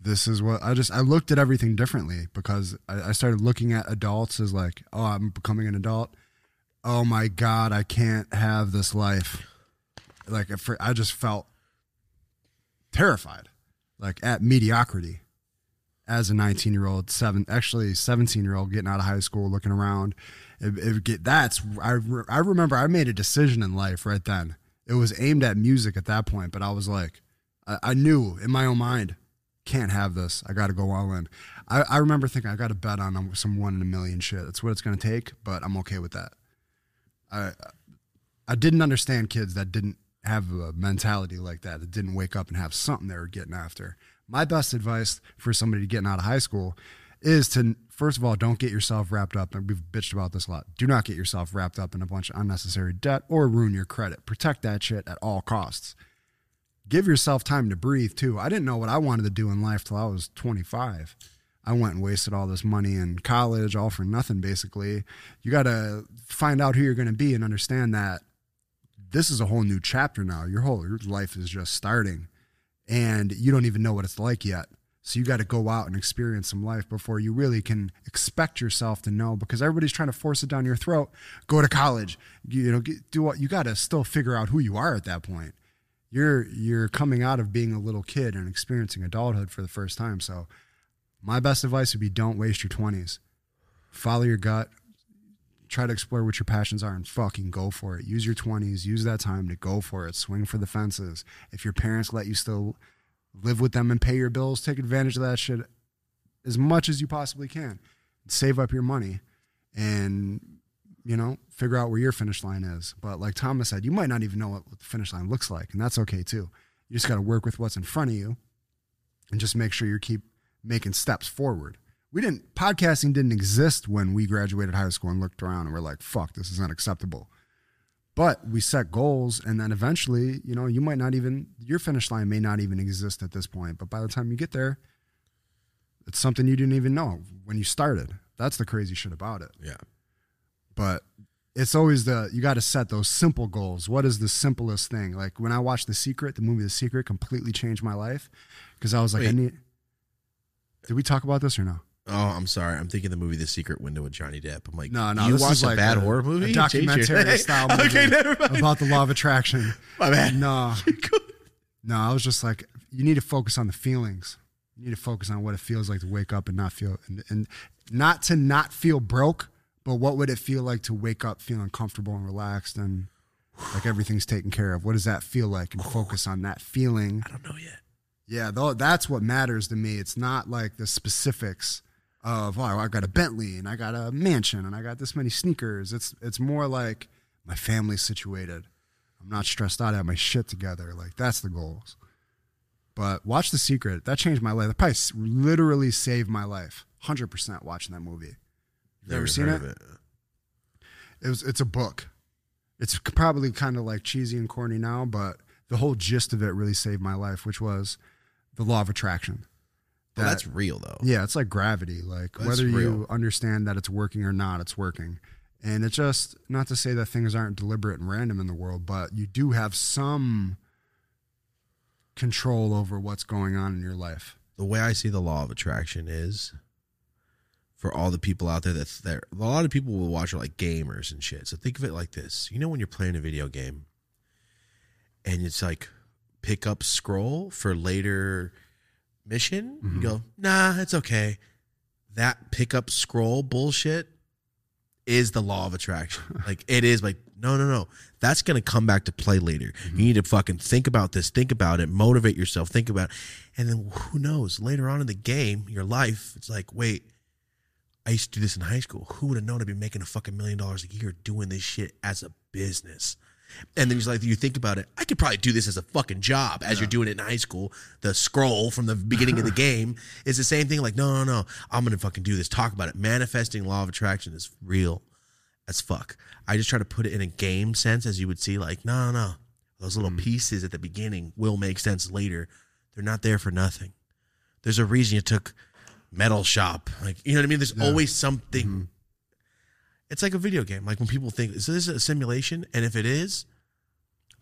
this is what I just I looked at everything differently because I, I started looking at adults as like, oh, I'm becoming an adult. Oh my god, I can't have this life. Like I just felt terrified, like at mediocrity as a 19 year old, seven actually 17 year old getting out of high school, looking around. It, it get that's I I remember I made a decision in life right then. It was aimed at music at that point, but I was like, I, I knew in my own mind, can't have this. I got to go all in. I, I remember thinking I got to bet on some one in a million shit. That's what it's going to take, but I'm okay with that. I I didn't understand kids that didn't have a mentality like that, that didn't wake up and have something they were getting after. My best advice for somebody getting out of high school is to first of all, don't get yourself wrapped up. And we've bitched about this a lot. Do not get yourself wrapped up in a bunch of unnecessary debt or ruin your credit. Protect that shit at all costs. Give yourself time to breathe too. I didn't know what I wanted to do in life till I was 25. I went and wasted all this money in college, all for nothing, basically. You got to find out who you're going to be and understand that this is a whole new chapter now. Your whole your life is just starting and you don't even know what it's like yet. So you got to go out and experience some life before you really can expect yourself to know because everybody's trying to force it down your throat. Go to college, you know, do what you got to still figure out who you are at that point. You're you're coming out of being a little kid and experiencing adulthood for the first time. So my best advice would be don't waste your 20s. Follow your gut, try to explore what your passions are and fucking go for it. Use your 20s, use that time to go for it. Swing for the fences. If your parents let you still live with them and pay your bills, take advantage of that shit as much as you possibly can. Save up your money and, you know, figure out where your finish line is. But like Thomas said, you might not even know what the finish line looks like, and that's okay too. You just got to work with what's in front of you and just make sure you keep making steps forward we didn't podcasting didn't exist when we graduated high school and looked around and we're like fuck this is unacceptable but we set goals and then eventually you know you might not even your finish line may not even exist at this point but by the time you get there it's something you didn't even know when you started that's the crazy shit about it Yeah. But it's always the you got to set those simple goals what is the simplest thing like when i watched the secret the movie the secret completely changed my life because i was like i need did we talk about this or no Oh, I'm sorry. I'm thinking the movie The Secret Window with Johnny Depp. I'm like, No, no, You this watched is a like bad a- horror movie? a documentary style movie okay, never mind. about the law of attraction. My bad. No, no, I was just like, you need to focus on the feelings. You need to focus on what it feels like to wake up and not feel, and, and not to not feel broke, but what would it feel like to wake up feeling comfortable and relaxed and like everything's taken care of? What does that feel like? And focus on that feeling. I don't know yet. Yeah, though that's what matters to me. It's not like the specifics of oh, I got a Bentley and I got a mansion and I got this many sneakers. It's it's more like my family's situated. I'm not stressed out. I have my shit together. Like that's the goals. But watch The Secret. That changed my life. That probably literally saved my life. Hundred percent watching that movie. You ever seen it? of It was. It's a book. It's probably kind of like cheesy and corny now, but the whole gist of it really saved my life, which was the law of attraction. Well, that's real though. Yeah, it's like gravity. Like That's whether you real. understand that it's working or not, it's working. And it's just not to say that things aren't deliberate and random in the world, but you do have some control over what's going on in your life. The way I see the law of attraction is for all the people out there that there a lot of people will watch it like gamers and shit. So think of it like this. You know when you're playing a video game and it's like pick up scroll for later mission, you mm-hmm. go, nah, it's okay. That pick up scroll bullshit is the law of attraction. like it is like, no, no, no. That's gonna come back to play later. Mm-hmm. You need to fucking think about this, think about it, motivate yourself, think about it. And then who knows, later on in the game, your life, it's like, wait, I used to do this in high school. Who would have known I'd be making a fucking million dollars a year doing this shit as a business? And then you like you think about it, I could probably do this as a fucking job as you're doing it in high school. The scroll from the beginning of the game is the same thing. Like, no, no, no, I'm gonna fucking do this. Talk about it. Manifesting law of attraction is real as fuck. I just try to put it in a game sense, as you would see. Like, no, no, no, those little mm. pieces at the beginning will make sense later. They're not there for nothing. There's a reason you took metal shop. Like, you know what I mean? There's always something. It's like a video game. Like when people think, is this is a simulation? And if it is,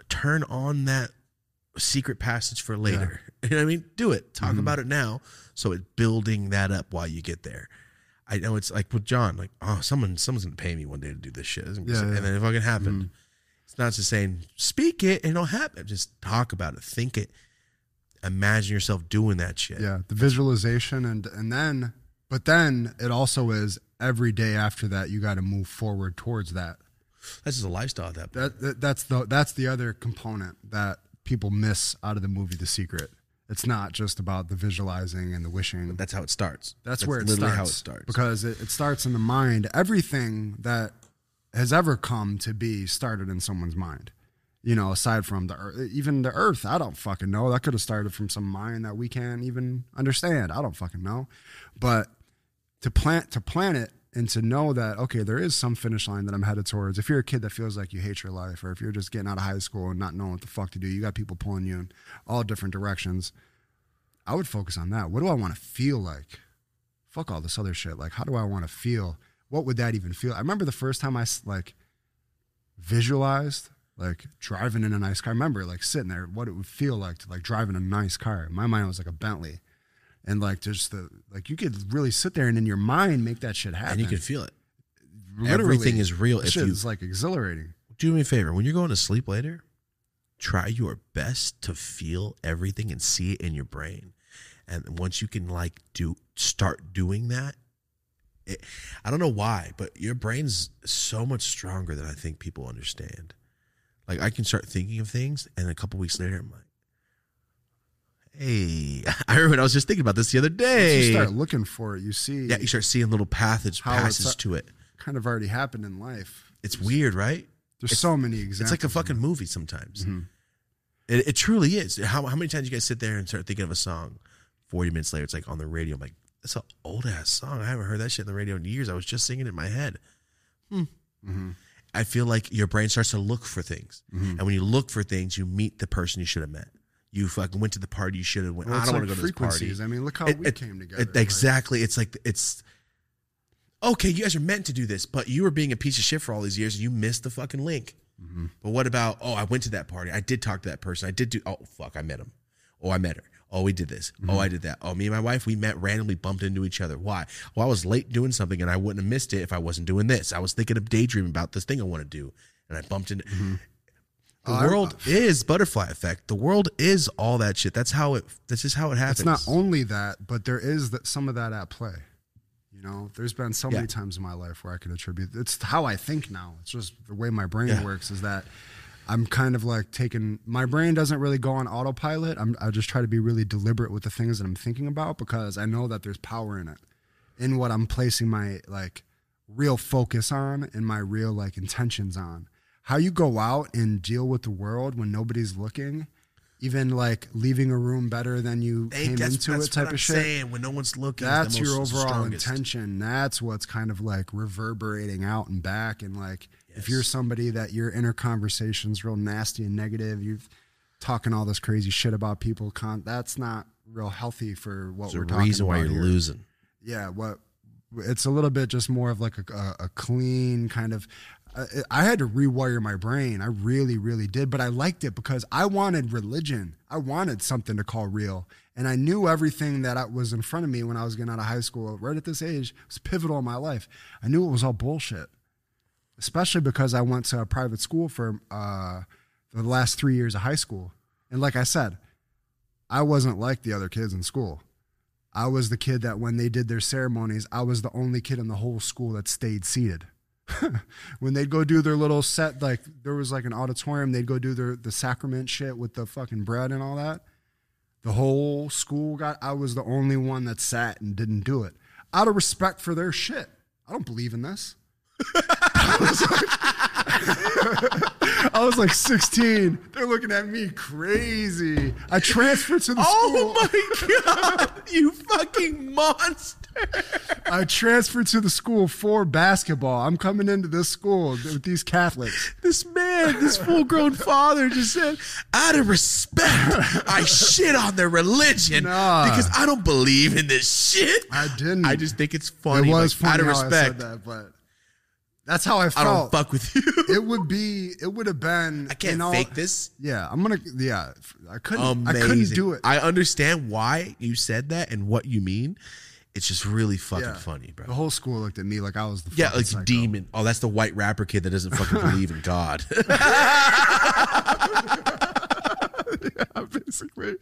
turn on that secret passage for later. You know what I mean? Do it. Talk Mm-hmm. about it now. So it's building that up while you get there. I know it's like with John, like, oh, someone someone's gonna pay me one day to do this shit. It's gonna be Yeah, yeah. And then it fucking happened. It's not just saying speak it and it'll happen. Just talk about it, think it, imagine yourself doing that shit. Yeah, the visualization and and then but then it also is every day after that you got to move forward towards that. That's just a lifestyle at that. That, that that's the that's the other component that people miss out of the movie The Secret. It's not just about the visualizing and the wishing. That's how it starts. That's, where it literally starts. how it starts. Because it, it starts in the mind. Everything that has ever come to be started in someone's mind. You know, aside from the earth, even the earth, I don't fucking know. That could have started from some mind that we can't even understand. I don't fucking know. But to plant to plan it and to know that okay, there is some finish line that I'm headed towards. If you're a kid that feels like you hate your life, or if you're just getting out of high school and not knowing what the fuck to do, you got people pulling you in all different directions. I would focus on that. What do I want to feel like? Fuck all this other shit. Like, how do I want to feel? What would that even feel? I remember the first time I like visualized like driving in a nice car. I remember like sitting there, what it would feel like to like drive in a nice car. In my mind, was like a Bentley, and like just the like you could really sit there and in your mind make that shit happen. and you can feel it. Literally, everything is real That if you- is like exhilarating. do me a favor when you're going to sleep later try your best to feel everything and see it in your brain and once you can like do start doing that it, i don't know why but your brain's so much stronger than i think people understand like i can start thinking of things and a couple weeks later i'm like hey i remember i was just thinking about this the other Once day you start looking for it, you see yeah you start seeing little passage passes to it kind of already happened in life. it's weird right There's It's- so many examples. It's like a fucking movie sometimes. Mm-hmm. It, it truly is. How, how many times you guys sit there and start thinking of a song? Forty minutes later, it's like on the radio. I'm like, that's an old ass song. I haven't heard that shit in the radio in years. I was just singing it in my head. Hmm. Mm-hmm. I feel like your brain starts to look for things, and when you look for things, you meet the person you should have met. You fucking went to the party you should have went. Well, I don't like want to go to this party. I mean, look how It- we it- came together. it- exactly. It's like it's okay. You guys are meant to do this, but you were being a piece of shit for all these years, and you missed the fucking link. Mm-hmm. But what about? Oh, I went to that party. I did talk to that person. I did do. Oh fuck, I met him. Oh, I met her. Oh, we did this. Mm-hmm. Oh, I did that. Oh, me and my wife, we met randomly, bumped into each other. Why? Well, I was late doing something, and I wouldn't have missed it if I wasn't doing this. I was thinking of daydreaming about this thing I want to do, and I bumped into. The Oh, I- world is butterfly effect. The world is all that shit. That's how it. That's just how it happens. It's not only that, but there is that, some of that at play. You know, there's been so Yeah. many times in my life where I can attribute. It's how I think now. It's just the way my brain Yeah. works. Is that I'm kind of like taking my brain doesn't really go on autopilot. I'm, I just try to be really deliberate with the things that I'm thinking about because I know that there's power in it, in what I'm placing my like real focus on and my real like intentions on. How you go out and deal with the world when nobody's looking, even like leaving a room better than you Hey, came into it type what I'm of shit. saying. When no one's looking, That's your overall strongest. intention. That's what's kind of like reverberating out and back. And like, if you're somebody that your inner conversation's real nasty and negative, you're talking all this crazy shit about people. Con- that's not real healthy for what There's we're a talking reason why you're here. losing. Yeah, what it's a little bit just more of like a, a, clean kind of. I, I had to rewire my brain. I really, really did, but I liked it because I wanted religion. I wanted something to call real, and I knew everything that was in front of me when I was getting out of high school. Right at this age, was pivotal in my life. I knew it was all bullshit, especially because I went to a private school for uh, the last three years of high school, and like I said, I wasn't like the other kids in school. I was the kid that when they did their ceremonies, I was the only kid in the whole school that stayed seated. when they'd go do their little set, like there was like an auditorium, they'd go do their the sacrament shit with the fucking bread and all that. The whole school got. I was the only one that sat and didn't do it out of respect for their shit. I don't believe in this. I was like 16. They're looking at me crazy. I transferred to the oh school. Oh my god, you fucking monster! I transferred to the school for basketball. I'm coming into this school with these Catholics. This man, this full-grown father, just said, "Out of respect, I shit on their religion Nah. because I don't believe in this shit." I didn't. I just think it's funny. it was like, funny out of respect. I that, but That's how I felt. I don't fuck with you. it would be. It would have been. I can't you know, fake this. Yeah, I'm gonna. Yeah, I couldn't. Amazing. I couldn't do it. I understand why you said that and what you mean. It's just really fucking Yeah. funny, bro. The whole school looked at me like I was the Yeah, like psycho. demon. Oh, that's the white rapper kid that doesn't fucking believe in God. Basically,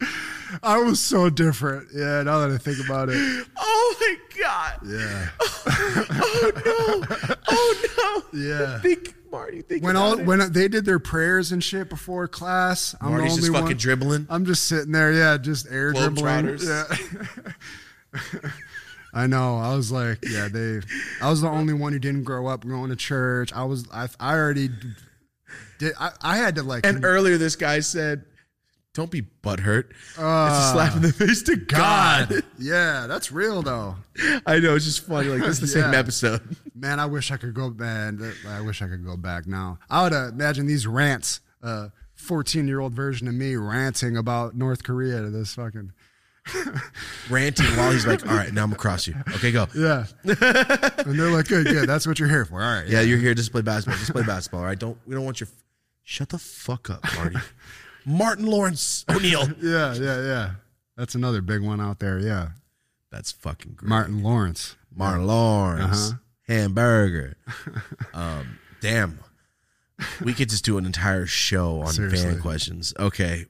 I was so different. Yeah, now that I think about it. oh my god. Yeah, Oh no. Oh no. yeah. Think, Marty. Think When about all it. when they did their prayers and shit before class, I'm Marty's the just fucking one. dribbling. I'm just sitting there, yeah, just air dribbling. Globetrotters. Yeah. I know. I was like, yeah, they. I was the only one who didn't grow up going to church. I was. I. I already did. I, I had to like. And earlier, this guy said, "Don't be butthurt." it's a Uh, slap in the face to God. yeah, that's real though. I know. It's just funny. Like this is the same episode. Man, I wish I could go. Man, I wish I could go back now. I would uh, imagine these rants. Uh, 14 year old version of me ranting about North Korea to this fucking. Ranting while he's like, "All right, now I'm gonna cross you." Okay, go. Yeah. and they're like, good, good. That's what you're here for. All right. Yeah, you're here just to play basketball. Just play basketball. All right. Don't we don't want your. Shut the fuck up, Marty. Martin Lawrence O'Neill. Yeah, yeah, yeah. That's another big one out there. Yeah. That's fucking great. Martin Lawrence. Martin Lawrence. Uh-huh. Hamburger. um, damn. We could just do an entire show on Seriously. fan questions. Okay.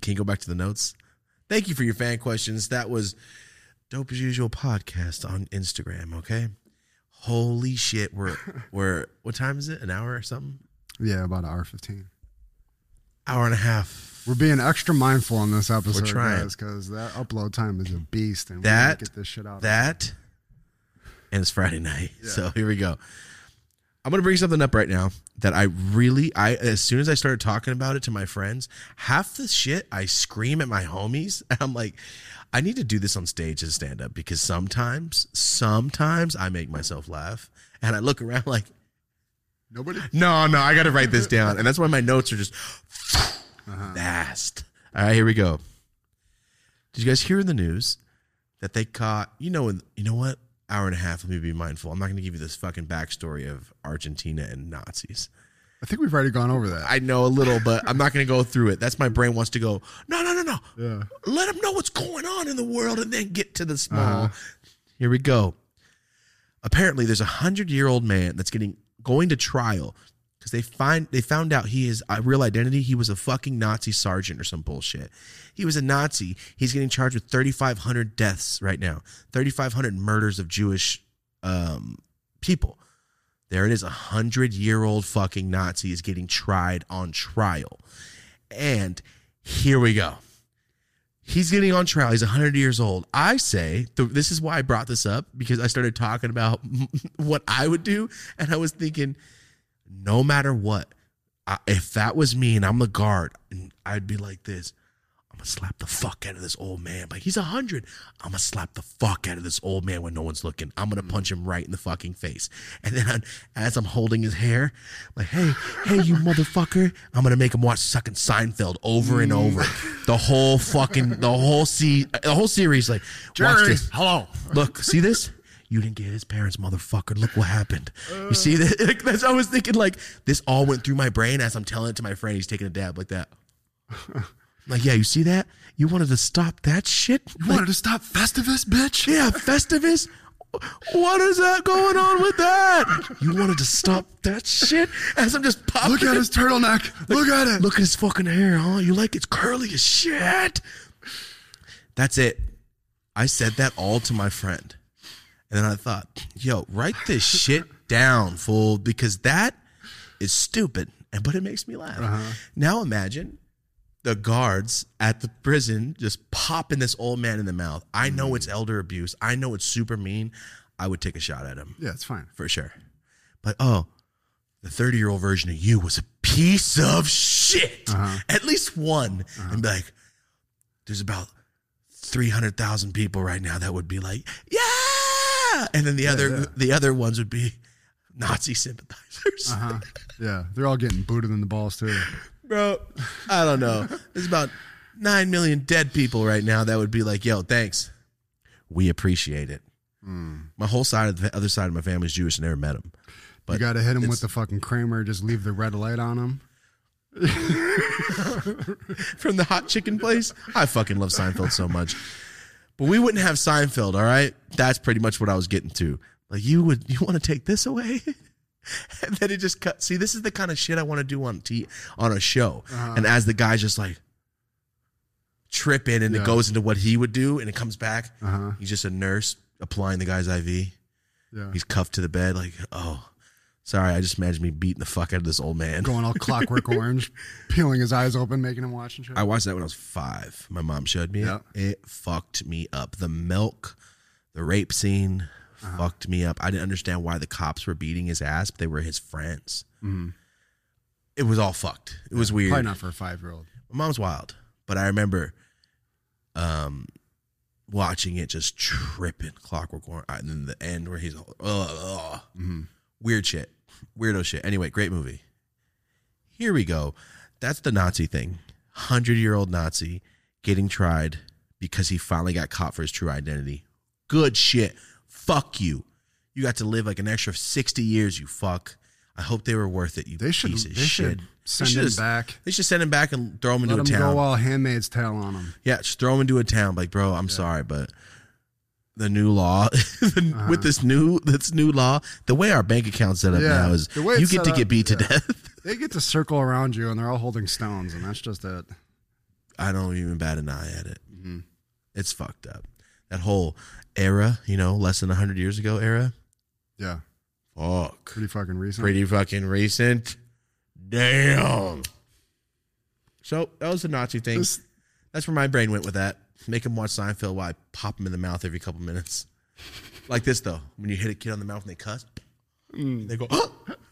Can you go back to the notes? Thank you for your fan questions. That was Dope as Usual podcast on Instagram, okay? Holy shit. We're we're what time is it? An hour or something? Yeah, about an hour 15. Hour and a half. We're being extra mindful on this episode, trying. because that upload time is a beast, and we That- gotta get this shit out. that and it's friday night so here we go i'm gonna bring something up right now that i really i as soon as i started talking about it to my friends half the shit i scream at my homies i'm like i need to do this on stage as stand up because sometimes sometimes i make myself laugh and i look around like Nobody. no no i gotta write this down. And that's why my notes are just uh-huh. fast. All right here we go. Did you guys hear in the news that they caught you know you know what? Hour and a half let me be mindful. I'm not going to give you this fucking backstory of argentina and nazis. I think we've already gone over that. i know a little but i'm not going to go through it. That's my brain wants to go no no no no. Yeah. let them know what's going on in the world and then get to the small. Uh-huh. Here we go. Apparently there's a hundred year old man that's getting going to trial because they find they found out he is a real identity. He was a fucking nazi sergeant or some bullshit. He was a nazi. He's getting charged with 3500 deaths right now. 3500 murders of jewish um, people. There it is. A hundred year old fucking nazi is getting tried on trial. And here we go He's getting on trial. He's 100 years old. I say, this is why I brought this up because I started talking about what I would do. And I was thinking, no matter what, if that was me and I'm the guard, I'd be like this, To slap the fuck out of this old man. Like, he's a 100. I'm to slap the fuck out of this old man when no one's looking. I'm to punch him right in the fucking face. And then as I'm holding his hair, like, hey, hey, you motherfucker, I'm to make him watch sucking Seinfeld over and mm. over. The whole fucking, the whole, se- the whole series. Like, watch Jerry, this. hello. Look, see this? You didn't get his parents, motherfucker. Look what happened. You see uh. that? Like, that's I was thinking. Like this all went through my brain as I'm telling it to my friend. He's taking a dab like that. Like, yeah, you see that? You wanted to stop that shit? You wanted to stop Festivus, bitch? Yeah, Festivus. What is that going on with that? You wanted to stop that shit? As I'm just popping. Look at his turtleneck. Look at it. Look at his fucking hair, huh? You like it's curly as shit. That's it. I said that all to my friend. And then I thought, yo, write this shit down, fool, because that is stupid. And but it makes me laugh. Uh-huh. Now imagine the guards at the prison just popping this old man in the mouth. I know it's mm. elder abuse. I know it's super mean. I would take a shot at him Yeah, it's fine. for sure. But oh, the 30 year old version of you was a piece of shit. Uh-huh. At least one. Uh-huh. And be like, there's about 300,000 people right now that would be like, yeah. And then the other yeah. the other ones would be Nazi sympathizers. Uh huh. Yeah, they're all getting booted in the balls too. Bro, I don't know. There's about 9 million dead people right now that would be like, yo, thanks. We appreciate it. Hmm. My whole side of the other side of my family is Jewish. I never met him. But you got to hit him with the fucking Kramer. Just leave the red light on him. from the hot chicken place. I fucking love Seinfeld so much. But we wouldn't have Seinfeld, all right? That's pretty much what I was getting to. Like you would you want to take this away? and then it just cut. See, this is the kind of shit I want to do on t on a show. And as the guy's just like tripping and it goes into what he would do and it comes back. Uh-huh. He's just a nurse applying the guy's IV. Yeah. He's cuffed to the bed like, "Oh, sorry, I just imagined me beating the fuck out of this old man." Going all clockwork orange, peeling his eyes open, making him watch and shit. I watched that when I was five. My mom showed me Yeah. it. It fucked me up. The milk, the rape scene Uh-huh. fucked me up. I didn't understand why the cops were beating his ass, but they were his friends. Mm-hmm. It was all fucked. It was weird. Probably not for a five year old. My mom's wild, but I remember um watching it just tripping clockwork orange and then the end where he's all, ugh, ugh. weird shit weirdo shit anyway great movie here we go that's the nazi thing 100 year old nazi getting tried because he finally got caught for his true identity good shit fuck you you got to live like an extra 60 years you fuck i hope they were worth it you They should. piece They of shit should send They him should- back. they should send him back and throw him into Let a him town go all Handmaid's Tale on him. yeah, just throw him into a town. Like, bro, I'm sorry, but the new law with this new this new law, the way our bank account's set up Uh-huh. Yeah, now is the you get to up, get beat to yeah. death. They get to circle around you, and they're all holding stones, and that's just it. I don't even bat an eye at it. Mm-hmm. It's fucked up. That whole era, you know, less than hundred years ago era. Yeah, Fuck, pretty fucking recent. pretty fucking recent. Damn. So that was the Nazi thing. This- That's where my brain went with that. Make him watch Seinfeld while I pop him in the mouth every couple minutes. Like this though, when you hit a kid on the mouth and they cuss, mm. they go.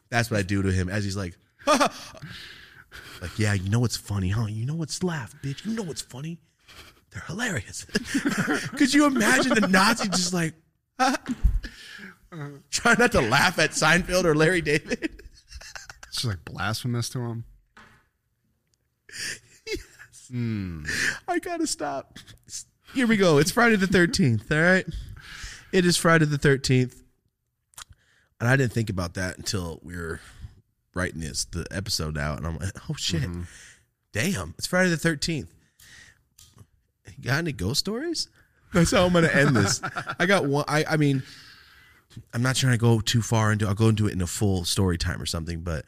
That's what I do to him as he's like, like yeah, you know what's funny, huh? You know what's laugh, bitch. You know what's funny. They're hilarious. Could you imagine the Nazi just like trying not to laugh at Seinfeld or Larry David? It's just like blasphemous to him. Yes. Hmm. I gotta stop. Here we go. It's Friday the 13th, all right? It is Friday the 13th. And I didn't think about that until we were writing this, the episode out. And I'm like, oh shit. Mm-hmm. Damn, it's Friday the 13th. Got any ghost stories? That's how I'm gonna end this. I got one. I, I mean, I'm not trying to go too far into. I'll go into it in a full story time or something. But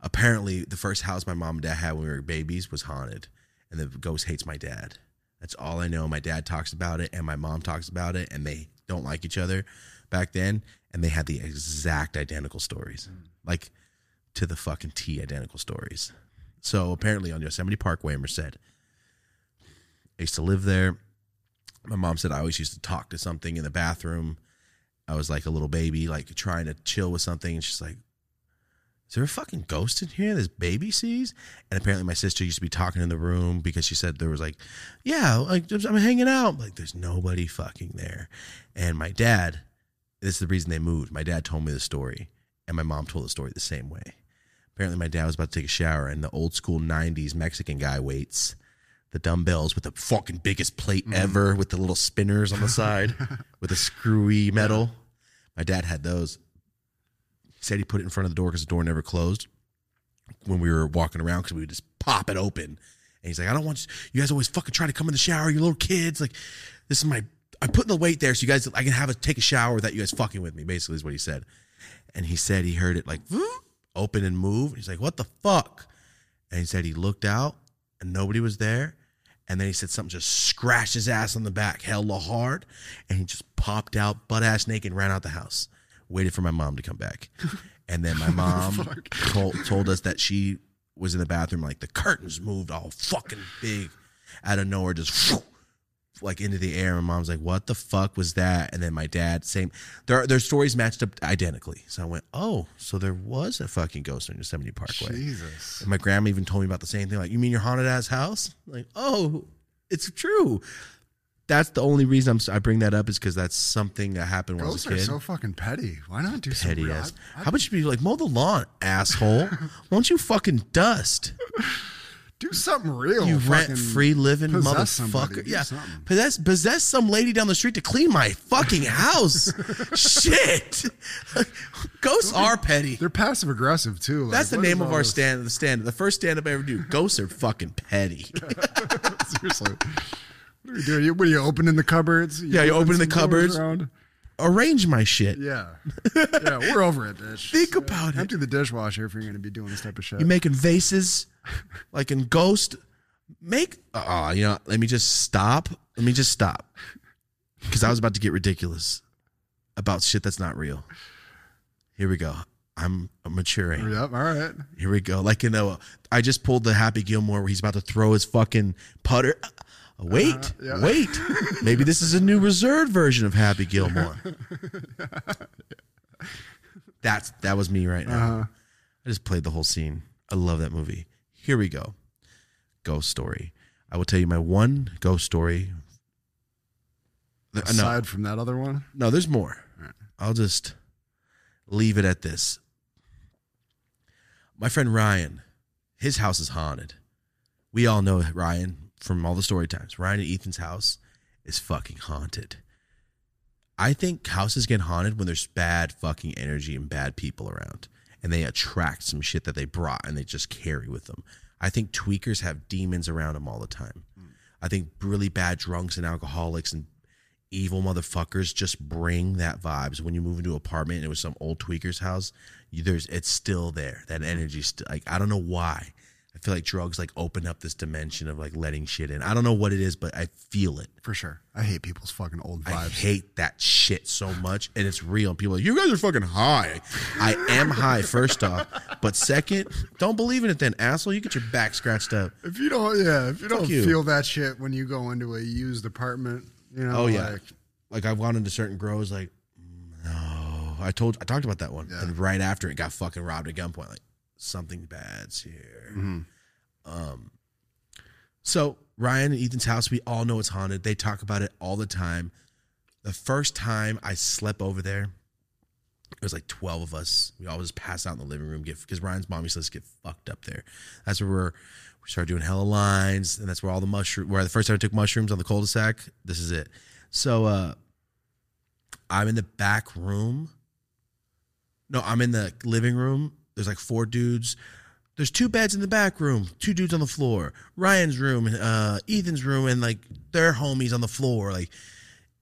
apparently, the first house my mom and dad had when we were babies was haunted, and the ghost hates my dad. That's all I know. My dad talks about it, and my mom talks about it, and they don't like each other back then. And they had the exact identical stories, like to the fucking T identical stories. So apparently, on Yosemite Parkway in Merced, I used to live there. My mom said I always used to talk to something in the bathroom. I was like a little baby, like trying to chill with something, and she's like, "Is there a fucking ghost in here? This baby sees?" And apparently, my sister used to be talking in the room because she said there was like, "Yeah, like I'm hanging out." Like, there's nobody fucking there. And my dad, this is the reason they moved. My dad told me the story, and my mom told the story the same way. Apparently, my dad was about to take a shower, and the old school '90s Mexican guy waits the dumbbells with the fucking biggest plate mm-hmm. ever with the little spinners on the side with the screwy metal. My dad had those. He said he put it in front of the door because the door never closed when we were walking around because we would just pop it open. And he's like, I don't want you, you guys always fucking try to come in the shower, you little kids. Like, this is my, I'm putting the weight there so you guys, I can have a take a shower without you guys fucking with me, basically, is what he said. And he said he heard it like open and move. He's like, what the fuck? And he said he looked out and nobody was there. And then he said something just scratched his ass on the back hella hard. And he just popped out butt ass naked and ran out the house. Waited for my mom to come back. And then my mom told, told us that she was in the bathroom, like the curtains moved all fucking big out of nowhere, just like into the air. My mom's like, "What the fuck was that?" And then my dad, same. Their their stories matched up identically. So I went, "Oh, so there was a fucking ghost on Yosemite Parkway." Jesus. And my grandma even told me about the same thing. Like, you mean your haunted ass house? Like, oh, it's true. That's the only reason I'm, I bring that up is because that's something that happened when Ghosts I was are a kid. so fucking petty. Why not do Petty some real- ass. I- I- How about you be like mow the lawn, asshole? Why don't you fucking dust? Do something real. You rent free living motherfucker. Yeah. something. Possess possess some lady down the street to clean my fucking house. Shit. Ghosts are petty. They're passive aggressive too. Like, That's the name of our this? stand the stand. The first stand up I ever do. Ghosts are fucking petty. Seriously. What are you doing? What are you opening the cupboards? Yeah, you moving open the cupboards. around? Arrange my shit. Yeah. Yeah, we're over it, bitch. Think about it. Empty the dishwasher if you're going to be doing this type of shit. You're making vases like in Ghost. Make oh, you know, let me just stop. Let me just stop. Because I was about to get ridiculous about shit that's not real. Here we go. I'm, I'm maturing. Yep, all right. Here we go. Like you know, I just pulled the Happy Gilmore where he's about to throw his fucking putter. Wait, yeah. wait. Maybe this is a new reserved version of Happy Gilmore. That's that was me right now. I just played the whole scene. I love that movie. Here we go. Ghost story. I will tell you my one ghost story. Uh, No, Aside from that other one, no, there's more. I'll just leave it at this. My friend Ryan, his house is haunted. We all know Ryan from all the story times. Ryan and Ethan's house is fucking haunted. I think houses get haunted when there's bad fucking energy and bad people around. And they attract some shit that they brought and they just carry with them. I think tweakers have demons around them all the time. Hmm. I think really bad drunks and alcoholics and evil motherfuckers just bring that vibes. When you move into an apartment and it was some old tweaker's house, you, there's it's still there. That hmm. energy still like I don't know why. I feel like drugs like open up this dimension of like letting shit in. I don't know what it is, but I feel it. for sure. I hate people's fucking old vibes. I hate that shit so much, and it's real. People are like, you guys are fucking high. I am high, first off, but second, don't believe in it. Then asshole, you get your back scratched up. if you don't, yeah, if you don't you. feel that shit when you go into a used apartment, you know, Oh yeah, like, like I've gone into certain grows. Like, no, I told, I talked about that one, Yeah. and right after it got fucking robbed at gunpoint. Like something bad's here. Mm-hmm. Um, so Ryan and Ethan's house, we all know it's haunted. They talk about it all the time. The first time I slept over there, it was like twelve of us. We all just pass out in the living room, get because Ryan's mom used to get fucked up there. That's where we're we started doing hella lines, and that's where all the mushroom. Where the first time I took mushrooms on the cul-de-sac, this is it. So uh I'm in the back room. No, I'm in the living room. There's like four dudes. There's two beds in the back room, two dudes on the floor. Ryan's room, uh, Ethan's room, and like their homies on the floor. Like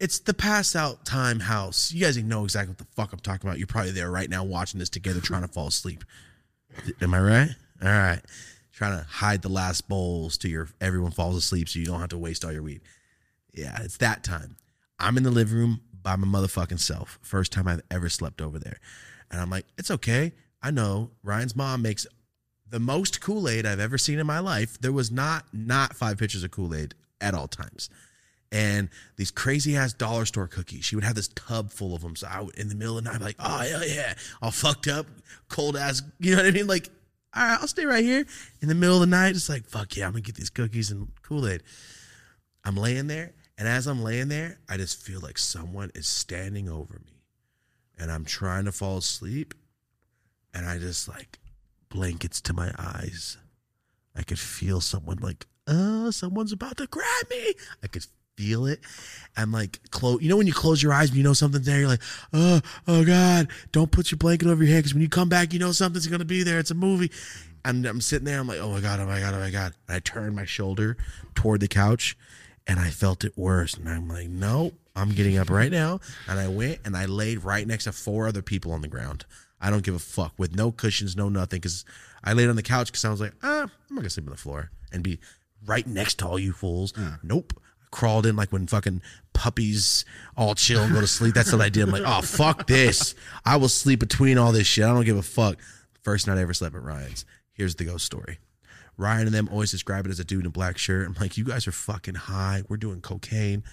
it's the pass out time house. You guys know exactly what the fuck I'm talking about. You're probably there right now watching this together, trying to fall asleep. Am I right? All right. Trying to hide the last bowls to your everyone falls asleep so you don't have to waste all your weed. Yeah, it's that time. I'm in the living room by my motherfucking self. First time I've ever slept over there. And I'm like, it's okay. I know Ryan's mom makes the most Kool-Aid I've ever seen in my life. There was not not five pitchers of Kool-Aid at all times. And these crazy ass dollar store cookies. She would have this tub full of them. So I would, in the middle of the night, like, oh yeah, all fucked up, cold ass. You know what I mean? Like, all right, I'll stay right here. In the middle of the night, it's like, fuck yeah, I'm gonna get these cookies and Kool-Aid. I'm laying there, and as I'm laying there, I just feel like someone is standing over me. And I'm trying to fall asleep, and I just like blankets to my eyes. I could feel someone like, oh, someone's about to grab me. I could feel it. I'm like, close. You know when you close your eyes and you know something's there. You're like, oh, oh God, don't put your blanket over your head because when you come back, you know something's gonna be there. It's a movie. And I'm sitting there. I'm like, oh my God, oh my God, oh my God. And I turned my shoulder toward the couch, and I felt it worse. And I'm like, nope, I'm getting up right now. And I went and I laid right next to four other people on the ground. I don't give a fuck with no cushions, no nothing. Because I laid on the couch because I was like, ah, I'm not gonna sleep on the floor and be right next to all you fools. Nope. I crawled in like when fucking puppies all chill and go to sleep. That's what I did. I'm like, oh fuck this. I will sleep between all this shit. I don't give a fuck. First night I ever slept at Ryan's. Here's the ghost story. Ryan and them always describe it as a dude in a black shirt. I'm like, you guys are fucking high. We're doing cocaine.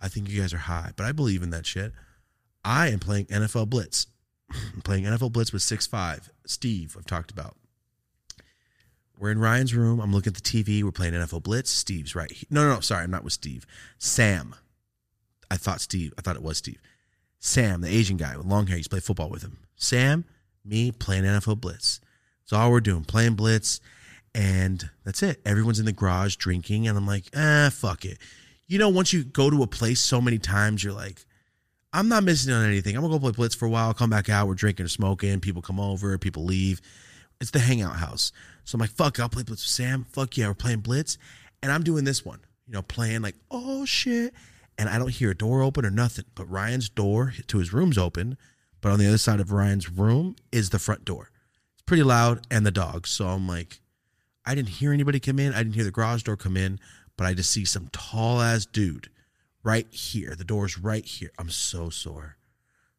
I think you guys are high, but I believe in that shit. I am playing NFL Blitz. Playing NFL Blitz with six five Steve, I've talked about. We're in Ryan's room. I'm looking at the TV. We're playing NFL Blitz. Steve's right. Here. No, no, no. Sorry, I'm not with Steve. Sam. I thought Steve. I thought it was Steve. Sam, the Asian guy with long hair. Used to play football with him. Sam, me playing NFL Blitz. That's all we're doing, playing Blitz. and that's it. Everyone's in the garage drinking, and I'm like, ah, fuck it. You know, once you go to a place so many times, you're like, I'm not missing on anything. I'm gonna go play Blitz for a while, come back out, we're drinking or smoking, people come over, people leave. It's the hangout house. So I'm like, fuck, I'll play Blitz with Sam. Fuck yeah, we're playing Blitz. And I'm doing this one, you know, playing like, oh shit. And I don't hear a door open or nothing. But Ryan's door to his room's open. But on the other side of Ryan's room is the front door. It's pretty loud and the dog. So I'm like, I didn't hear anybody come in. I didn't hear the garage door come in, but I just see some tall ass dude right here. The door's right here. I'm so sore.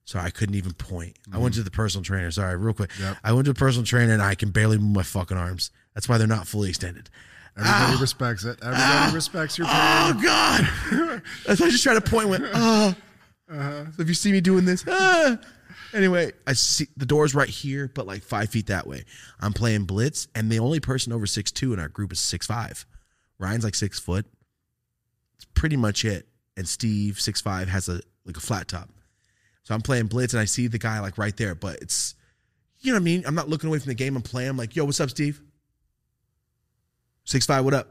Sorry, I couldn't even point. I went mm-hmm. to the personal trainer. Sorry, real quick. Yep. I went to the personal trainer and I can barely move my fucking arms. That's why they're not fully extended. Everybody ah. respects it. Everybody ah. respects your pain. Oh God! That's why I just tried to point. Went oh. Ah. Uh-huh. So if you see me doing this, ah. anyway, I see the door's right here, but like five feet that way. I'm playing blitz, and the only person over six two in our group is six five. Ryan's like six foot. It's pretty much it. And Steve six five has a like a flat top. So I'm playing blitz, and I see the guy like right there, but it's you know what I mean. I'm not looking away from the game. I'm playing. I'm like, yo, what's up, Steve? Six five, what up?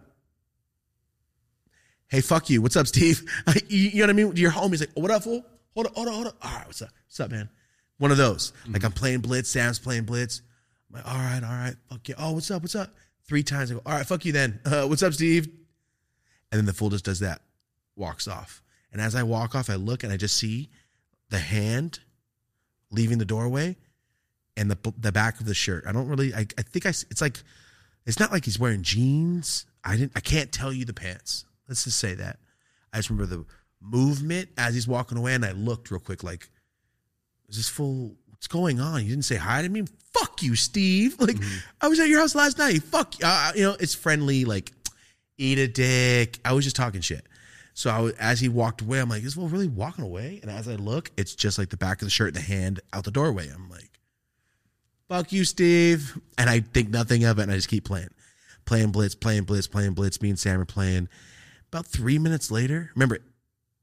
Hey, fuck you. What's up, Steve? you, know what I mean? Your homie's like, what up, fool? Hold on, hold on, hold on. All right, what's up? What's up, man? One of those. Like I'm playing blitz, Sam's playing blitz. I'm like, all right, all right, fuck you. Oh, what's up? What's up? Three times. I go, all right, fuck you then. Uh, what's up, Steve? And then the fool just does that, walks off. And as I walk off, I look and I just see the hand leaving the doorway and the the back of the shirt. I don't really. I, I think I. It's like it's not like he's wearing jeans. I didn't. I can't tell you the pants. Let's just say that. I just remember the movement as he's walking away, and I looked real quick, like, is this fool? What's going on? You didn't say hi to me. Fuck you, Steve. Like I was at your house last night. Fuck you. Uh, you know, it's friendly. Like eat a dick. I was just talking shit. So I as he walked away, I'm like, is fool really walking away? And as I look, it's just like the back of the shirt and the hand out the doorway. I'm like, fuck you, Steve. And I think nothing of it, and I just keep playing. Playing Blitz, playing Blitz, playing Blitz. Me and Sam are playing. About three minutes later, remember,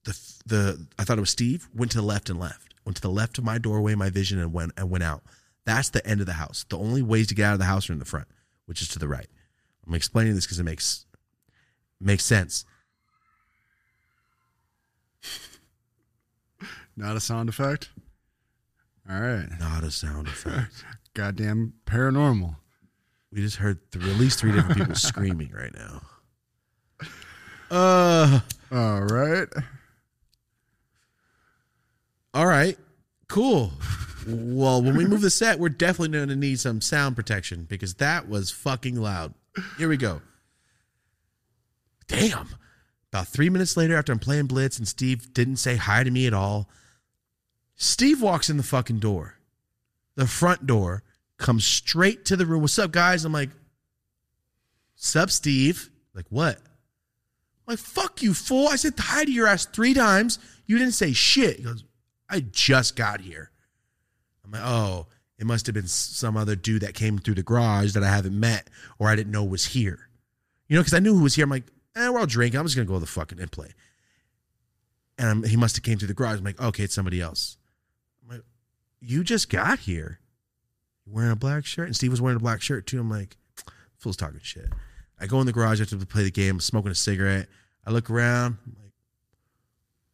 the the I thought it was Steve, went to the left and left. Went to the left of my doorway, my vision, and went and went out. That's the end of the house. The only ways to get out of the house are in the front, which is to the right. I'm explaining this because it makes makes sense. Not a sound effect. All right. Not a sound effect. Goddamn paranormal. We just heard th- at least three different people screaming right now. Uh, All right. all right, cool. Well, when we move the set, we're definitely going to need some sound protection because that was fucking loud. Here we go. Damn. About three minutes later, after I'm playing Blitz and Steve didn't say hi to me at all, Steve walks in the fucking door. The front door comes straight to the room. What's up, guys? I'm like, Sup, Steve? Like, what? I'm like, fuck you, fool. I said hi to your ass three times. You didn't say shit. He goes, I just got here. I'm like, oh, it must have been some other dude that came through the garage that I haven't met or I didn't know was here. You know, because I knew who was here. I'm like, eh, we're all drinking. I'm just going to go to the fucking and play. And I'm, he must have came through the garage. I'm like, okay, it's somebody else. I'm you just got here. You're wearing a black shirt? And Steve was wearing a black shirt too. I'm like, fool's talking shit. I go in the garage after we play the game, smoking a cigarette. I look around. I'm like,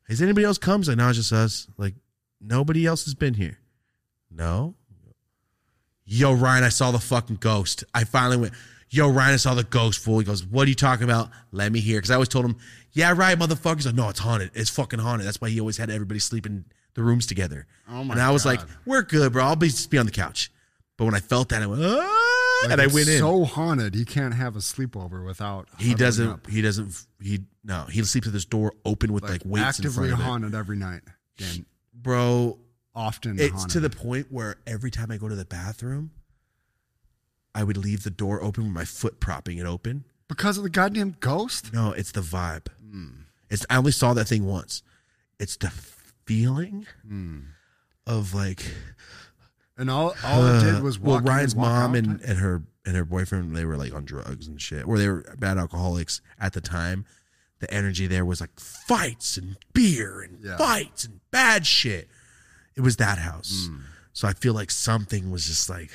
has anybody else come? Like, no, it's just us. Like, nobody else has been here. No. Yo, Ryan, I saw the fucking ghost. I finally went, Yo, Ryan, I saw the ghost fool. He goes, What are you talking about? Let me hear. Because I always told him, Yeah, right, motherfuckers. Like, No, it's haunted. It's fucking haunted. That's why he always had everybody sleep in the rooms together. Oh my and I was God. like, We're good, bro. I'll be, just be on the couch. But when I felt that, I went, ah, Like, and I went in. So haunted, he can't have a sleepover without. He doesn't. up. He doesn't. He no. He sleeps with his door open with like, like, weights in actively front of it. haunted every night. And Bro, often it's haunted. to the point where every time I go to the bathroom, I would leave the door open with my foot propping it open. because of the goddamn ghost. No, it's the vibe. Hmm. It's. I only saw that thing once. It's the feeling Hmm. of like. And all all it did was Uh, well, Ryan's and mom out. and, and her and her boyfriend they were like on drugs and shit, or they were bad alcoholics at the time. The energy there was like fights and beer and Yeah. fights and bad shit. It was that house, Hmm. so I feel like something was just like,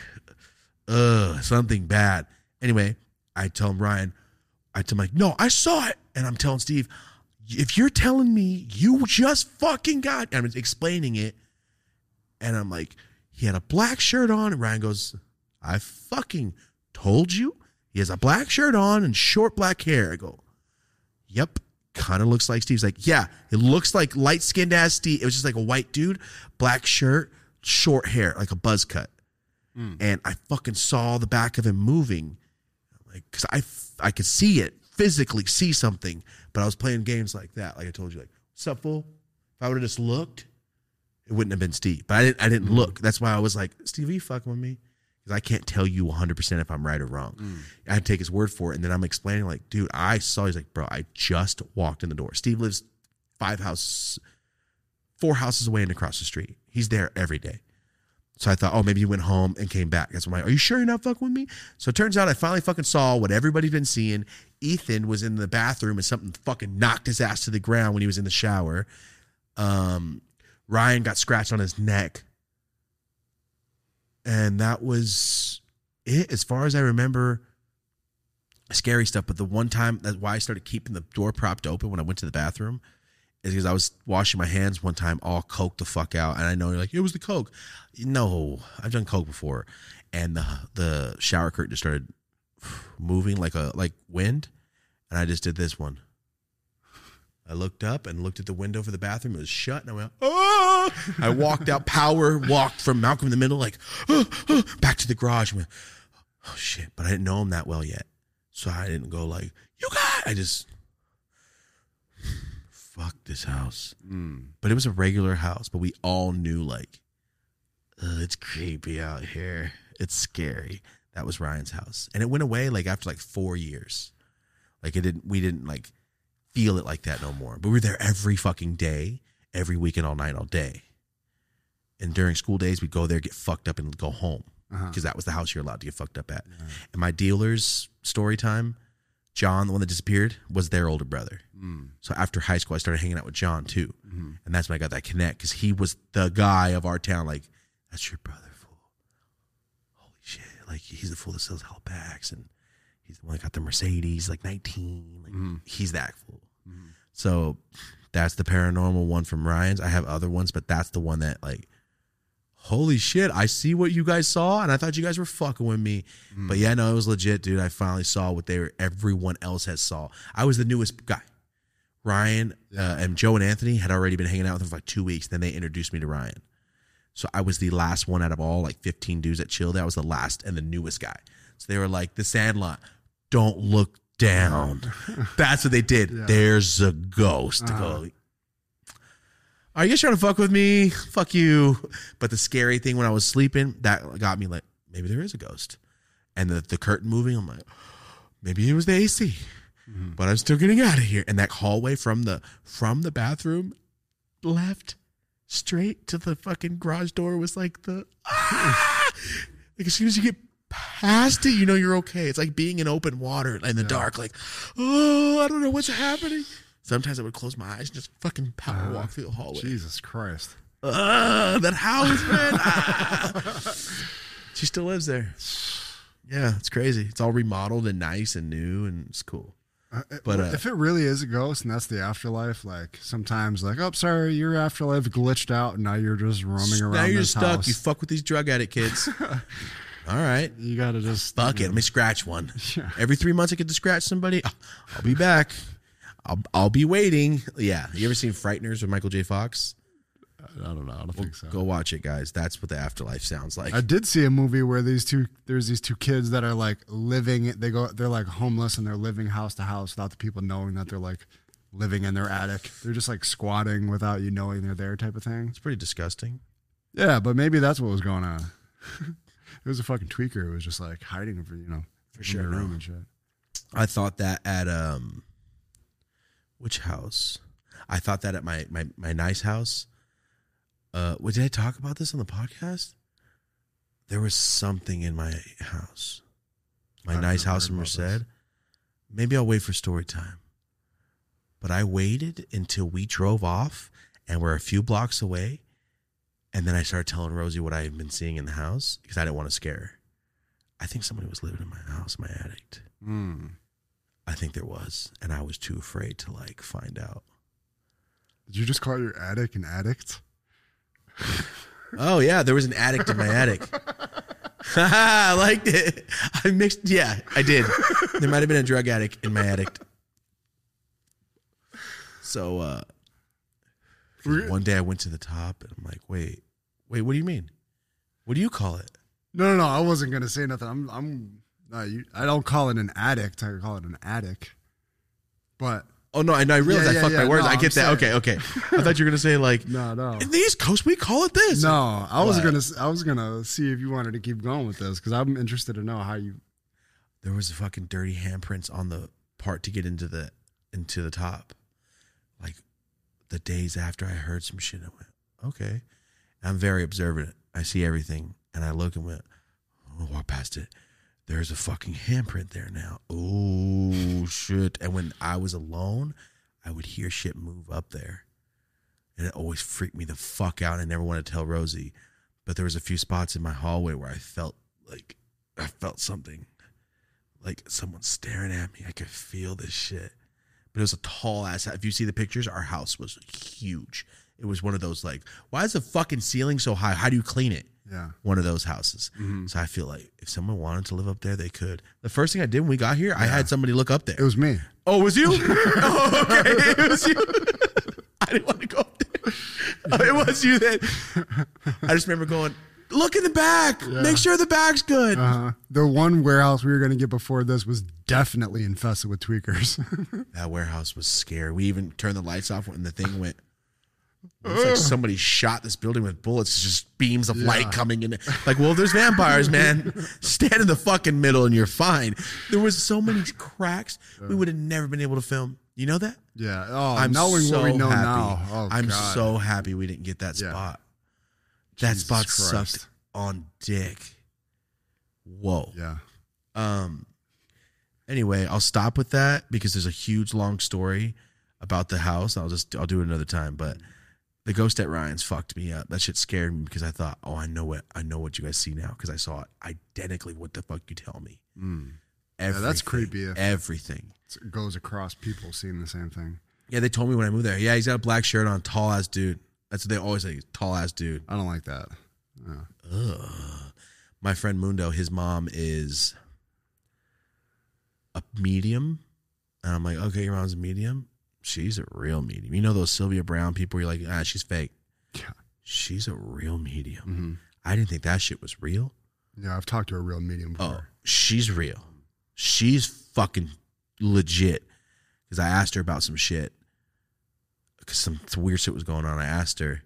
ugh, something bad. Anyway, I tell him Ryan, I tell him like, no, I saw it, and I'm telling Steve, if you're telling me you just fucking got, I'm explaining it, and I'm like, he had a black shirt on, and Ryan goes, I fucking told you, he has a black shirt on and short black hair. I go, yep, kind of looks like Steve's like, yeah, it looks like light skinned ass Steve. It was just like a white dude, black shirt, short hair, like a buzz cut. Hmm. And I fucking saw the back of him moving, like because I I could see it physically, see something, but I was playing games like that. Like I told you, like what's up, fool? If I would have just looked, it wouldn't have been Steve. But I didn't. I didn't mm. look. That's why I was like, Steve, are you fucking with me? Because I can't tell you 100 percent if I'm right or wrong. Mm. I had to take his word for it, and then I'm explaining, like, dude, I saw. He's like, bro, I just walked in the door. Steve lives five houses, four houses away and across the street. He's there every day. So I thought, oh, maybe he went home and came back. That's why I'm like, are you sure you're not fucking with me? So it turns out I finally fucking saw what everybody's been seeing. Ethan was in the bathroom and something fucking knocked his ass to the ground when he was in the shower. Um, Ryan got scratched on his neck. And that was it as far as I remember. Scary stuff. But the one time that's why I started keeping the door propped open when I went to the bathroom is because I was washing my hands one time, all coke the fuck out, and I know you're like, it was the coke. No, I've done coke before, and the the shower curtain just started moving like a like wind, and I just did this one. I looked up and looked at the window for the bathroom. It was shut, and I went, oh! I walked out, power walked from Malcolm in the Middle, like "Oh, oh," back to the garage. Went, oh shit! But I didn't know him that well yet, so I didn't go like, you got. I just fuck this house. Hmm. But it was a regular house, but we all knew like, it's creepy out here. It's scary. That was Ryan's house, and it went away like after like four years. Like it didn't. We didn't like feel it like that no more. But we were there every fucking day, every weekend, all night, all day. And during school days, we'd go there, get fucked up, and go home uh-huh. because that was the house you're allowed to get fucked up at. Uh-huh. And my dealer's story time, John, the one that disappeared, was their older brother. Hmm. So after high school, I started hanging out with John too, mm-hmm. and that's when I got that connect because he was the guy of our town. Like, that's your brother, fool. Holy shit! Like he's the fool that sells Hellbacks, and he's the one that got the Mercedes, like nineteen. Like, mm-hmm. He's that fool. Mm-hmm. So that's the paranormal one from Ryan's. I have other ones, but that's the one that like, holy shit! I see what you guys saw, and I thought you guys were fucking with me. But yeah, no, it was legit, dude. I finally saw what they were. Everyone else has saw. I was the newest guy. Ryan uh, and Joe and Anthony had already been hanging out with him for like two weeks. Then they introduced me to Ryan. So I was the last one out of all like 15 dudes that chilled. I was the last and the newest guy. So they were like, the Sandlot, don't look down. That's what they did. There's a ghost. To go, are you trying to fuck with me? Fuck you. But the scary thing when I was sleeping, that got me like, maybe there is a ghost. And the, the curtain moving, I'm like, maybe it was the AC. But I'm still getting out of here. And that hallway from the from the bathroom left straight to the fucking garage door was like the ah! like as soon as you get past it, you know you're okay. It's like being in open water in the dark, like, oh, I don't know what's happening. Sometimes I would close my eyes and just fucking power walk through the hallway. Jesus Christ. Ah, that house, man. Ah. She still lives there. Yeah, it's crazy. It's all remodeled and nice and new and it's cool. But, uh, if it really is a ghost and that's the afterlife, like sometimes, like, oh, sorry, your afterlife glitched out and now you're just roaming around. now you're stuck. house. You fuck with these drug addict kids. all right. You gotta just Fuck it. Let me scratch one. Every three months I get to scratch somebody. I'll be back. I'll I'll be waiting. Yeah. You ever seen Frighteners with Michael J. Fox? I don't know. I don't think so. Go watch it, guys. That's what the afterlife sounds like. I did see a movie where these two there's these two kids that are like living they go they're like homeless and they're living house to house without the people knowing that they're like living in their attic. They're just like squatting without you knowing they're there type of thing. it's pretty disgusting. Yeah, but maybe that's what was going on. it was a fucking tweaker who was just like hiding for you know for sure, room no. and shit. I thought that at um which house? I thought that at my my my nice house. Uh what did I talk about this on the podcast? There was something in my house. My I've nice house in Merced. Maybe I'll wait for story time. But I waited until we drove off and we're a few blocks away. And then I started telling Rosie what I had been seeing in the house because I didn't want to scare her. I think somebody was living in my house, my attic. Mm. I think there was, and I was too afraid to like find out. Did you just call your attic an addict? Oh yeah, there was an addict in my attic. I liked it. I mixed. Yeah, I did. There might have been a drug addict in my attic. So uh, one day I went to the top, and I'm like, "Wait, wait, what do you mean? What do you call it?" No, no, no. I wasn't gonna say nothing. I'm, I'm. No, you, I don't call it an addict. I call it an addict. But Oh no, I know. I realized Yeah, I yeah, fucked my words. no, I I'm get that. saying- Okay, okay. I thought you were gonna say like no, no, in the East Coast we call it this. no. I was What? gonna, I was gonna see if you wanted to keep going with this because I'm interested to know how you. there was a fucking dirty handprints on the part to get into the into the top. Like the days after I heard some shit, I went, okay. I'm very observant. I see everything, and I look and went, oh, walk past it. There's a fucking handprint there now. Oh shit! And when I was alone, I would hear shit move up there, and it always freaked me the fuck out. I never wanted to tell Rosie, but there was a few spots in my hallway where I felt like I felt something like someone staring at me. I could feel this shit. But it was a tall ass. If you see the pictures, our house was huge. It was one of those like, why is the fucking ceiling so high? How do you clean it? Yeah. One of those houses. So I feel like if someone wanted to live up there, they could. The first thing I did when we got here, I had somebody look up there. It was me. Oh, it was you? oh, okay. It was you. I didn't want to go up there. Oh, it was you then. I just remember going, look in the back. Make sure the back's good. Uh, the one warehouse we were gonna get before this was definitely infested with tweakers. That warehouse was scary. We even turned the lights off when the thing went. It was like somebody shot this building with bullets, It's just beams of light coming in. Like, well, there's vampires, man. Stand in the fucking middle and you're fine. There was so many cracks. We would have never been able to film. You know that? yeah. Oh, I'm knowing so what we know happy. now. Oh, I'm God. so happy we didn't get that Yeah. spot. That Jesus spot Christ. sucked on dick. Whoa. Yeah. Um. Anyway, I'll stop with that because there's a huge long story about the house. I'll just I'll do it another time. But the ghost at Ryan's fucked me up. That shit scared me because I thought, oh, I know what I know what you guys see now because I saw it identically. What the fuck you tell me? Mm. Everything, that's creepy if- Everything. It goes across people seeing the same thing. Yeah, they told me when I moved there. Yeah, he's got a black shirt on, tall ass dude. That's what they always say, tall ass dude. I don't like that. Yeah. Ugh. My friend Mundo, his mom is a medium. And I'm like, okay, your mom's a medium. She's a real medium. You know those Sylvia Browne people, you're like, ah, she's fake. Yeah. She's a real medium. hmm I didn't think that shit was real. Yeah, I've talked to a real medium Oh, before. she's real. She's fucking legit. Because I asked her about some shit. Because some weird shit was going on. I asked her,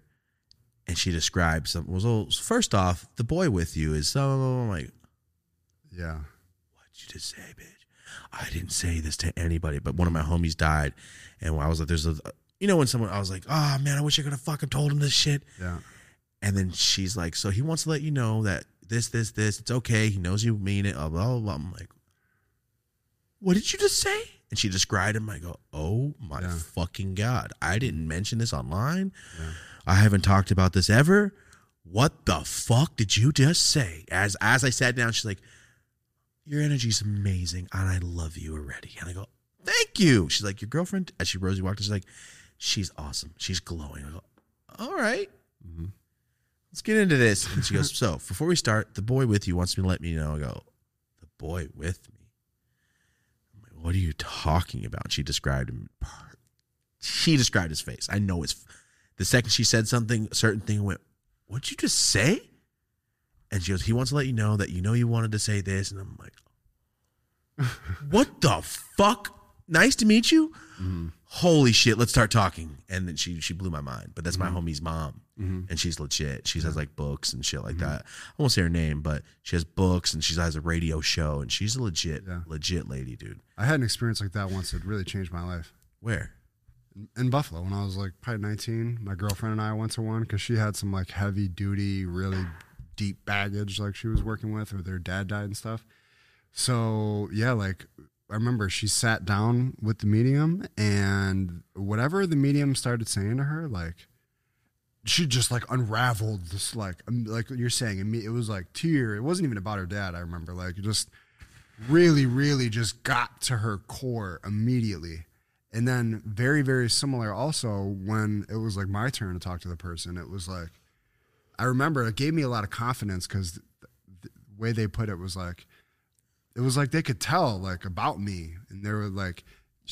and she described something. Was well, first off, the boy with you is so. I'm like, Yeah. what'd you just say, bitch? I didn't say this to anybody, but one of my homies died, and I was like, "There's a." You know when someone I was like, "Oh man, I wish I could have fucking told him this shit." Yeah. And then she's like, "So he wants to let you know that this, this, this, it's okay. He knows you mean it." Blah blah blah. I'm like, "What did you just say?" And she described him. I go, "Oh my Yeah. fucking god! I didn't mention this online. Yeah. I haven't talked about this ever. What the fuck did you just say?" As as I sat down, she's like, "Your energy's amazing, and I love you already." And I go, "Thank you." She's like, "Your girlfriend?" As she Rosie walked, in, she's like, "She's awesome. She's glowing." I go, "All right." Mhm. let's get into this. And she goes, So before we start, the boy with you wants me to let me know. I go, The boy with me? I'm like, What are you talking about? She described him. She described his face. I know it's The second she said something, a certain thing went, What'd you just say? And she goes, He wants to let you know that you know you wanted to say this. And I'm like, What the fuck? Nice to meet you. Mm-hmm. Holy shit, let's start talking. And then she she blew my mind. But that's my Mm-hmm. homie's mom Mhm. and she's legit. She has like books and shit Mm-hmm. like that. I won't say her name, but she has books and she has a radio show and she's a legit, Yeah. legit lady, dude. I had an experience like that once that really changed my life. Where? in Buffalo when I was like probably 19. My girlfriend and I went to one because she had some like heavy duty, really deep baggage like she was working with, or their dad died and stuff. So yeah, like I remember she sat down with the medium and whatever the medium started saying to her, like she just like unraveled this like um, like you're saying it, was like tear it wasn't even about her dad i remember like just really really just got to her core immediately and then very very similar also when it was like my turn to talk to the person it was like i remember it gave me a lot of confidence because the, the way they put it was like it was like they could tell like about me. And they were like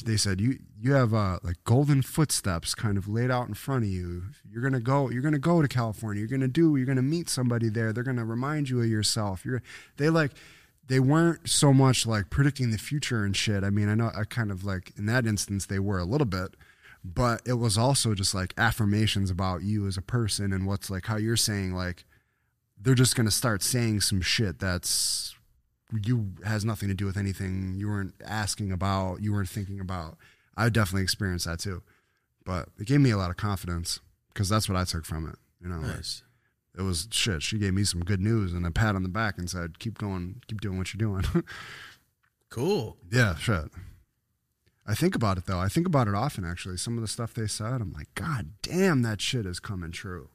they said you you have uh like golden footsteps kind of laid out in front of you. You're gonna go you're gonna go to california. You're gonna do you're gonna meet somebody there. They're gonna remind you of yourself. You're they like they weren't so much like predicting the future and shit. I mean i know i kind of like in that instance they were a little bit but it was also just like affirmations about you as a person and what's like how you're saying like they're just gonna start saying some shit that's you has nothing to do with anything you weren't asking about, you weren't thinking about. I definitely experienced that too, but it gave me a lot of confidence because that's what I took from it. You know, like, it was shit. She gave me some good news and a pat on the back and said, "Keep going, keep doing what you're doing." Cool. yeah, shit. I think about it though. I think about it often actually. Some of the stuff they said, I'm like, God damn, that shit is coming true.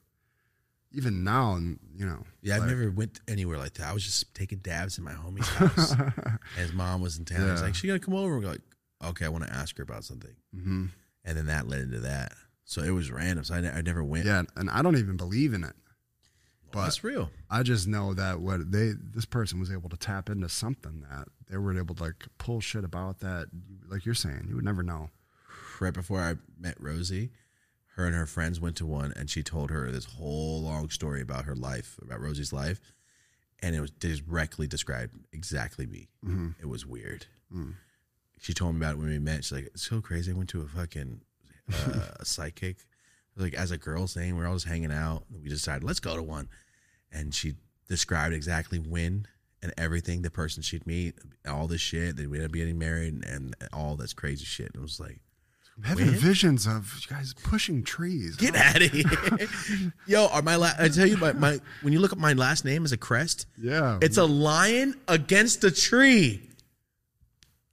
Even now, and you know, Yeah, I've never went anywhere like that. I was just taking dabs in my homie's house. and his mom was in town. I was like, she gonna come over. We're like, okay, I want to ask her about something. Mhm. And then that led into that. So it was random. So I, ne- I never went. yeah, and I don't even believe in it. Well, that's real. I just know that what they this person was able to tap into something that they were able to like pull shit about that like you're saying you would never know. Right before I met Rosie, her and her friends went to one, and she told her this whole long story about her life, about Rosie's life, and it was directly described exactly me. Mm-hmm. It was weird. Mm. She told me about it when we met. She's like, "It's so crazy. I went to a fucking uh, a psychic, like as a girl saying we're all just hanging out. We decided let's go to one, and she described exactly when and everything, the person she'd meet, all this shit. That we'd be getting married, and, and all this crazy shit. And It was like, I'm having When? visions of you guys pushing trees. get oh. out of here, yo. Are my la- I tell you, my, my when you look at my last name as a crest, Yeah, it's a lion against a tree.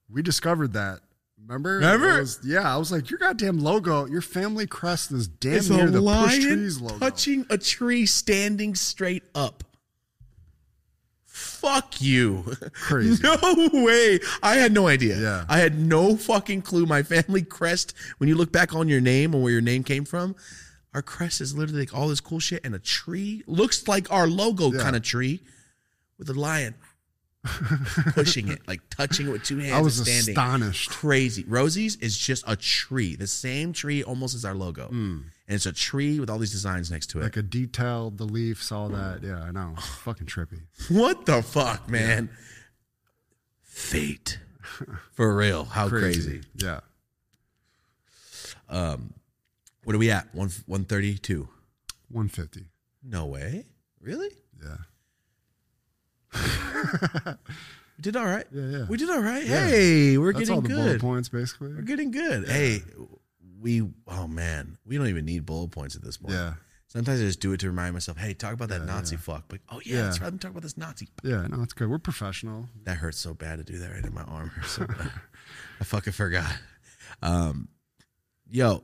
we discovered that. Remember? Remember? Was- yeah, I was like, your goddamn logo, your family crest is damn It's near the push trees logo. touching a tree, standing straight up. Fuck you. Crazy. No way. I had no idea. Yeah. I had no fucking clue. My family crest, when you look back on your name and where your name came from, our crest is literally like all this cool shit and a tree. Looks like our logo Yeah. kind of tree with a lion pushing it, like touching it with two hands. I was and standing. astonished. Crazy. Rosie's is just a tree, the same tree almost as our logo. And it's a tree with all these designs next to it. Like a detailed, the leaves, all that. Yeah, I know. Fucking trippy. What the fuck, man? Fate. For real. How crazy. Yeah. Um, what are we at? One one thirty two. 150. No way. Really? Yeah. We did all right. Yeah, yeah. We did all right. Yeah. Hey, we're That's getting all the bullet good. points, basically. We're getting good. Hey, we oh man, we don't even need bullet points at this point. Yeah. Sometimes I just do it to remind myself, hey, talk about that Nazi fuck. But oh yeah, Yeah. that's right. Let me talk about this Nazi. Yeah, no, it's good. We're professional. That hurts so bad to do that right in my arm. Hurts so bad. I fucking forgot. Um, yo,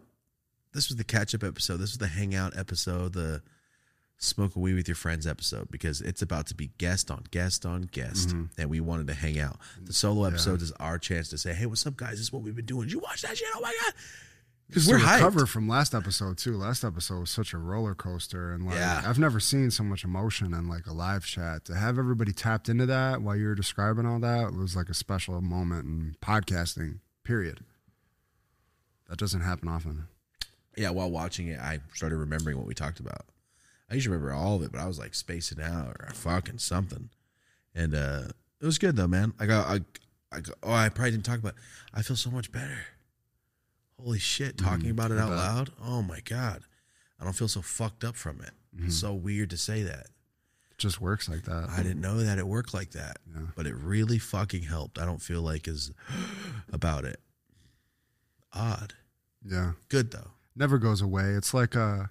this was the catch up episode. This was the hangout episode, the smoke a weed with your friends episode, because it's about to be guest on guest on guest, Mm-hmm. and we wanted to hang out. The solo episodes is our chance to say, hey, what's up, guys? This is what we've been doing. Did you watch that shit? Oh my god. Because we're hyped. recover from last episode too. Last episode was such a roller coaster, and like Yeah. I've never seen so much emotion in like a live chat. To have everybody tapped into that while you were describing all that was like a special moment in podcasting. Period. That doesn't happen often. yeah, while watching it, I started remembering what we talked about. I usually remember all of it, but I was like spacing out or fucking something. And uh it was good though, man. I got I, I got, oh, I probably didn't talk about. I feel so much better. Holy shit, talking about it out loud. Oh my god, I don't feel so fucked up from it. It's so weird to say that. It just works like that. I didn't know that it worked like that, Yeah. but it really fucking helped. I don't feel like as about it. Odd, Yeah. good though. never goes away. It's like uh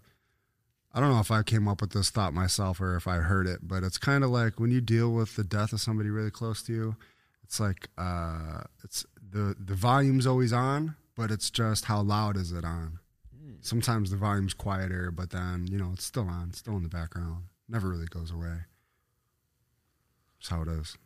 I don't know if I came up with this thought myself or if I heard it, but it's kind of like when you deal with the death of somebody really close to you, it's like uh it's the the volume's always on, but it's just how loud is it on? Sometimes the volume's quieter, but then you know it's still on, it's still in the background. Never really goes away. That's how it is.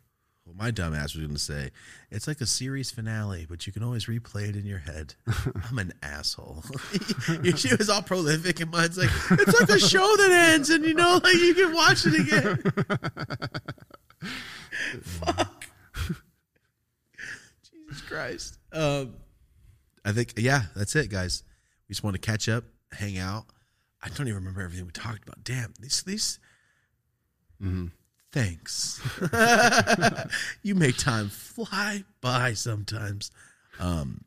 Well, my dumb ass was going to say it's like a series finale, but you can always replay it in your head. I'm an asshole. your shit was all prolific, and mine's like it's like a show that ends, and you know, like you can watch it again. Fuck. Jesus Christ. Um, I think yeah, that's it, guys. We just want to catch up, hang out. I don't even remember everything we talked about. Damn, these these. Thanks. you make time fly by sometimes. Um,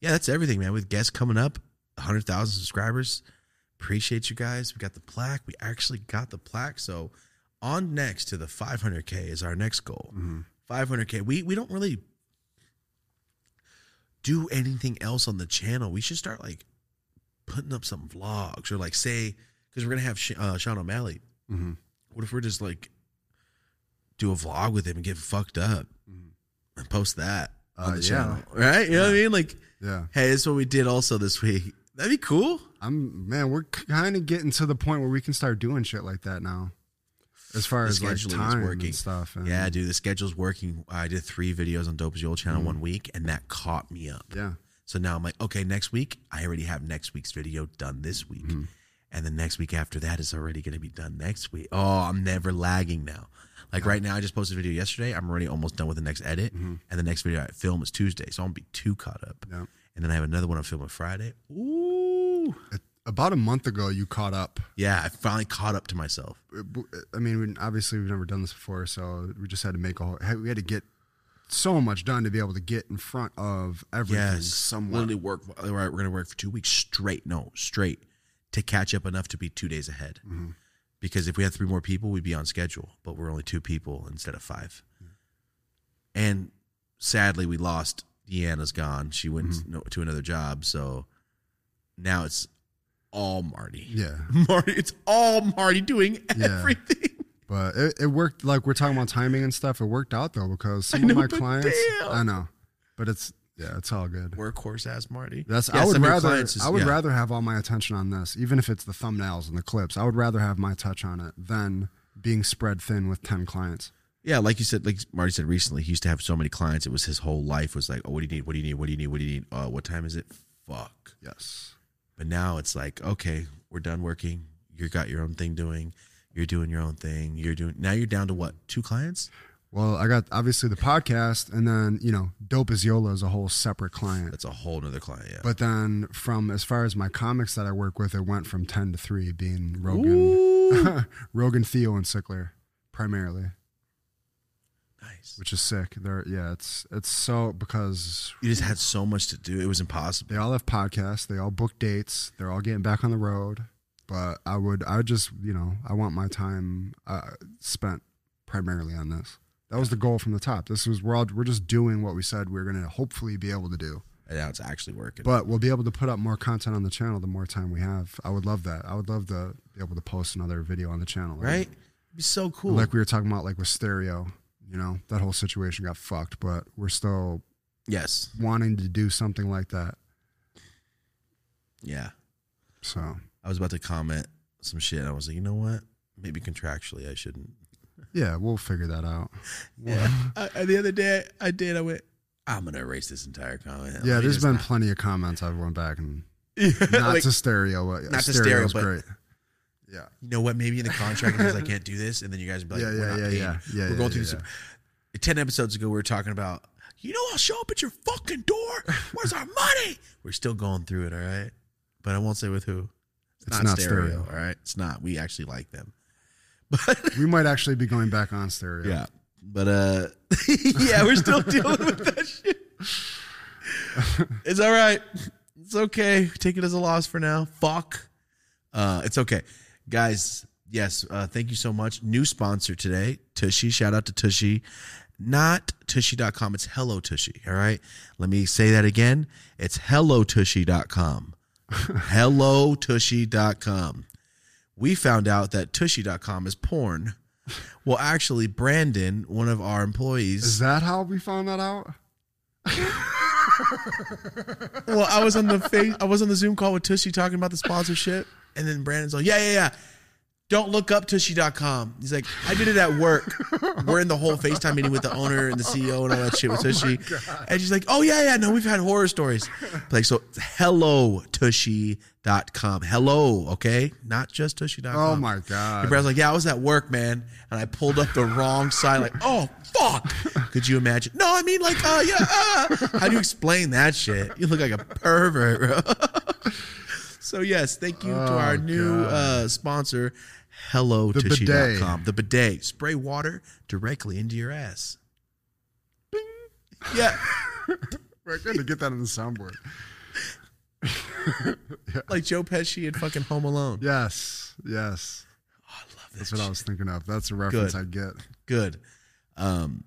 yeah, that's everything, man. With guests coming up, hundred thousand subscribers. Appreciate you guys. We got the plaque. We actually got the plaque. So on next to the 500k is our next goal. 500k. We we don't really do anything else on the channel. We should start like putting up some vlogs or like say because we're gonna have Sh- uh, Sean O'Malley. What if we're just like do a vlog with him and get fucked up mm-hmm. and post that uh, on Uh, the yeah. channel, right? You know what I mean? Like, Yeah. hey, this is what we did also this week. That'd be cool. I'm man, we're kind of getting to the point where we can start doing shit like that now. As far The as like scheduling is working. and stuff. And Yeah, dude, the schedule's working. I did three videos on Dope as Yola channel one mm. week, and that caught me up. Yeah. So now I'm like, okay, next week, I already have next week's video done this week. Mm-hmm. And the next week after that is already going to be done next week. Oh, I'm never lagging now. Like right now, I just posted a video yesterday. I'm already almost done with the next edit. Mm-hmm. And the next video I film is Tuesday. So I'm going to be too caught up. Yeah. And then I have another one I'm filming Friday. Ooh. About a month ago, you caught up. Yeah, I finally caught up to myself. Uh, uh, I mean, obviously we've never done this before, so we just had to make a whole. We had to get so much done to be able to get in front of everything. Yes. somewhat. Literally work. All right, we're going to work for two weeks straight. No, straight to catch up enough to be two days ahead. Mm-hmm. Because if we had three more people, we'd be on schedule. But we're only two people instead of five. Hmm. And sadly, we lost. Deanna's gone. She went hmm. no, to another job. So now it's all Marty. Yeah. Marty. It's all Marty doing Yeah. everything. But it, it worked. Like we're talking about timing and stuff. It worked out though because some know, of my clients. damn. I know, but it's yeah, it's all good. Workhorse ass Marty. That's Yeah, I would some of your rather is- I would yeah. rather have all my attention on this, even if it's the thumbnails and the clips. I would rather have my touch on it than being spread thin with ten clients. Yeah, like you said, like Marty said recently, he used to have so many clients. It was his whole life was like, oh, what do you need? What do you need? What do you need? What do you need? Uh, what time is it? Fuck. Yes. But now it's like, okay, we're done working. You got your own thing doing. You're doing your own thing. You're doing now. You're down to what? Two clients? Well, I got obviously the podcast, and then you know, Dope as Yola is a whole separate client. That's a whole nother client. Yeah. But then, from as far as my comics that I work with, it went from ten to three, being Rogan, Rogan, Theo, and Sickler primarily, nice. which is sick. They're yeah, it's it's so because You just had so much to do. It was impossible. they all have podcasts, they all book dates, they're all getting back on the road. But I would, I would just, you know, I want my time uh, spent primarily on this. That was the goal from the top. This was we're all we're just doing what we said we are going to hopefully be able to do. And now it's actually working. But we'll be able to put up more content on the channel the more time we have. I would love that. I would love to be able to post another video on the channel. right? It'd be so cool. Like we were talking about, like with stereo. You know, that whole situation got fucked, but we're still yes. wanting to do something like that. Yeah. So I was about to comment some shit. And I was like, you know what? Maybe contractually, I shouldn't. Yeah, we'll figure that out. Yeah. I, the other day, I did. I went. I'm gonna erase this entire comment. Yeah, there's been not- plenty of comments I've went back and not like, to stereo, but not to stereo, but- great. Yeah. you know what? Maybe in the contract, I can't do this, and then you guys would be like, Yeah, we're yeah, not yeah, paying. yeah. Yeah, we're going through this. Ten episodes ago, we were talking about. You know, I'll show up at your fucking door. Where's our money? We're still going through it, all right. But I won't say with who. It's not stereo. all right. It's not. We actually like them. But We might actually be going back on stereo. Yeah. But uh yeah, we're still dealing with that shit. It's all right. It's okay. Take it as a loss for now. Fuck. Uh it's okay. Guys, yes, uh thank you so much. New sponsor today, Tushy. Shout out to Tushy. Not tushy.com, it's hello tushy. All right. Let me say that again. It's hellotushy.com. hellotushy.com. We found out that tushy.com is porn. Well, actually, Brandon, one of our employees, Is that how we found that out? well, I was on the face, I was on the Zoom call with Tushy talking about the sponsorship, and then Brandon's like, "Yeah, yeah, yeah." Don't look up tushy.com. He's like, I did it at work. We're in the whole FaceTime meeting with the owner and the CEO and all that shit with Tushy. and she's like, Oh, yeah, yeah, no, we've had horror stories. Like, so hello, tushy.com. Hello, okay? Not just tushy.com. Oh my god. And Brad's like, Yeah, I was at work, man. And I pulled up the wrong side, like, oh fuck. Could you imagine? No, I mean like, uh, yeah, uh. How do you explain that shit? You look like a pervert, bro. So yes, thank you to Oh, our new God. uh, sponsor, HelloTushy.com. The bidet. Spray water directly into your ass. Yeah, We're going to get that on the soundboard. like Joe Pesci in fucking Home Alone. Yes. Yes. I love this. That's what I was thinking of. That's a reference Good. I get. Good. Um,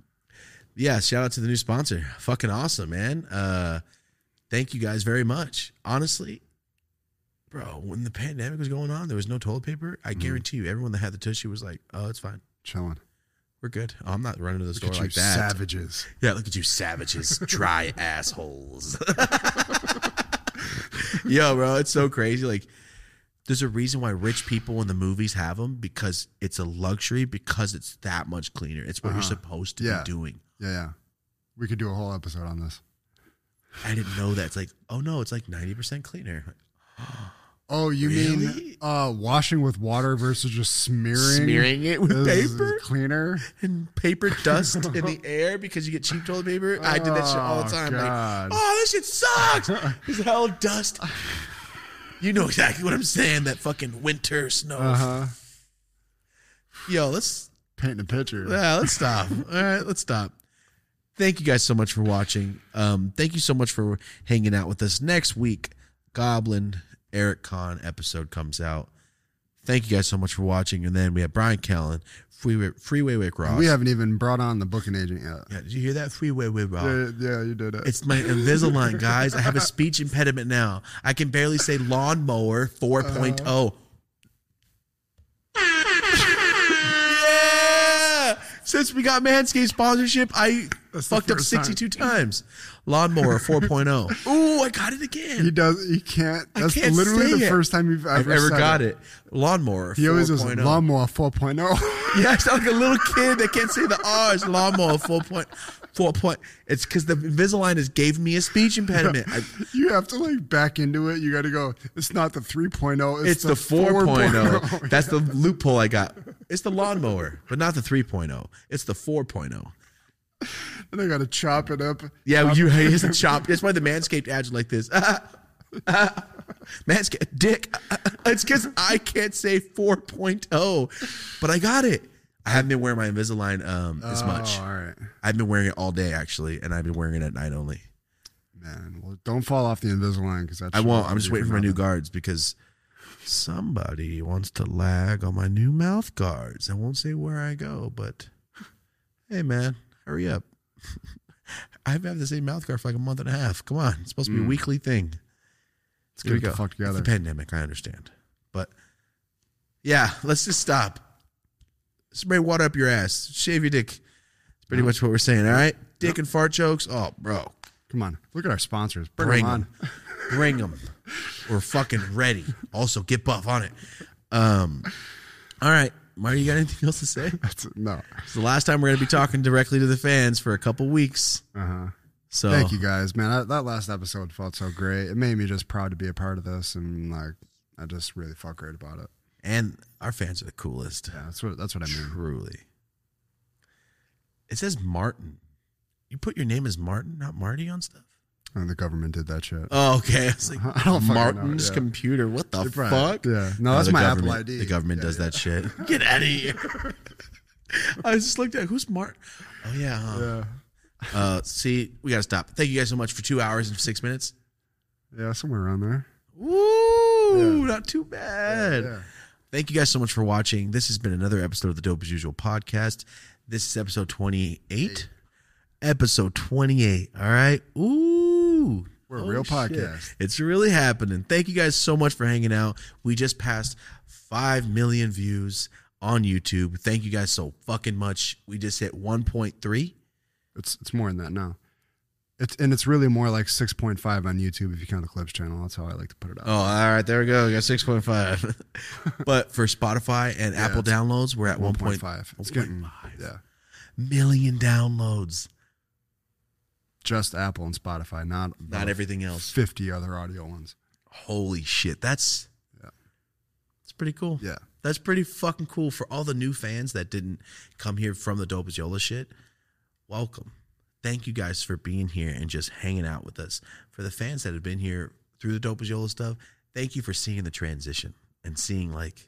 yeah, shout out to the new sponsor. Fucking awesome, man. Uh, thank you guys very much. Honestly, bro, when the pandemic was going on, there was no toilet paper. Mm-hmm. I guarantee you, everyone that had the tissue was like, "Oh, it's fine. Chilling. We're good. Oh, I'm not running to the Look store at you like that." savages. Yeah, look at you savages, dry assholes. Yo, bro, it's so crazy. Like, there's a reason why rich people in the movies have them because it's a luxury because it's that much cleaner. It's what you're Uh-huh. supposed to Yeah. be doing. Yeah, yeah. We could do a whole episode on this. I didn't know that. It's like, oh no, it's like 90% cleaner. Oh, you Really? mean uh, washing with water versus just smearing? Smearing it with paper cleaner. and paper dust in the air because you get cheap toilet paper. I did that shit all the Oh, time. God. Like, oh, this shit sucks. There's hell dust. You know exactly what I'm saying. That fucking winter snow. Uh huh. Yo, let's Painting a picture. yeah, let's stop. All right, let's stop. Thank you guys so much for watching. Um, thank you so much for hanging out with us. Next week, Goblin Eric Kahn episode comes out. Thank you guys so much for watching. And then we have Bryan Callen, Freeway Freeway Wick Ross. We haven't even brought on the booking agent yet. yeah, did you hear that? Freeway Wick Ross. Yeah, yeah, you did it. It's my Invisalign, guys. I have a speech impediment now. I can barely say lawnmower 4.0. Uh-huh. yeah! Since we got Manscaped sponsorship, I That's fucked up first time. 62 times. Lawnmower 4.0. Ooh, I got it again. he does. He can't. I That's can't literally say the it. first time you've ever, I've ever said got it. Lawnmower 4.0. He always goes oh. lawnmower oh." 4.0. Yeah, I sound like a little kid that can't say the R's. Lawnmower 4. Point, 4 point. It's because the Invisalign has gave me a speech impediment. I, you have to like back into it. You got to go. It's not the 3.0. It's, It's the 4.0. That's the loophole I got. It's the lawnmower, but not the 3.0. It's the 4.0. And I got to chop it up. Yeah, Chop you hate the chop. That's why the Manscaped ads like this. Manscaped, dick. It's because I can't say 4.0, but I got it. I haven't been wearing my Invisalign um, as much. Oh, all right, I've been wearing it all day, actually, and I've been wearing it at night only. man. Well, don't fall off the Invisalign because I won't. I'm just waiting for my new guards because somebody wants to lag on my new mouth guards. I won't say where I go, but hey, man, hurry up. I've had the same mouth guard for like a month and a half. Come on, it's supposed to be a weekly thing. Let's Here we get go. the fuck It's together. the pandemic. I understand, but yeah, let's just stop. Spray water up your ass. Shave your dick. It's pretty much what we're saying. All right, dick and fart jokes. Oh, bro, Come on, look at our sponsors. Bring, Bring them them. Bring them. We're fucking ready. Also, get buff on it. Um, all right. Mario, you got anything else to say? That's no. It's the last time we're going to be talking directly to the fans for a couple weeks. Uh huh. So Thank you guys, man. I, that last episode felt so great. It made me just proud to be a part of this, and like I just really felt great about it. And our fans are the coolest. Yeah, that's what that's what I mean. Truly. It says Martin. You put your name as Martin, not Marty on stuff? And the government did that shit. Oh, okay. I like, I don't fucking know, Martin's yeah. computer. What the fuck? Yeah, no, that's the my Apple government- ID. The government Yeah, does yeah. that shit. Get out of here. I just looked at who's Martin. Oh yeah. Huh? Yeah, Uh, see, we gotta stop. Thank you guys so much for two hours and six minutes. yeah, somewhere around there. Woo! Not too bad. Yeah. Thank you guys so much for watching. This has been another episode of the Dope as Usual podcast. This is episode twenty eight. Episode twenty eight. All right. Ooh. We're a Oh, real shit. podcast. It's really happening. Thank you guys so much for hanging out. We just passed five million views on YouTube. Thank you guys so fucking much. We just hit one point three. It's it's more than that now. It's and it's really more like six point five on YouTube if you count the clips channel. That's how I like to put it out. Oh, all right, there we go. We got six point five. but for Spotify and Apple downloads, we're at one one point point five. It's 1.5. getting yeah, million downloads. Just Apple and Spotify, not Not everything else. Fifty other audio ones. Holy shit, that's Yeah. that's pretty cool. Yeah. That's pretty fucking cool for all the new fans that didn't come here from the Yola shit. Welcome. Thank you guys for being here and just hanging out with us. For the fans that have been here through the Yola stuff, thank you for seeing the transition and seeing like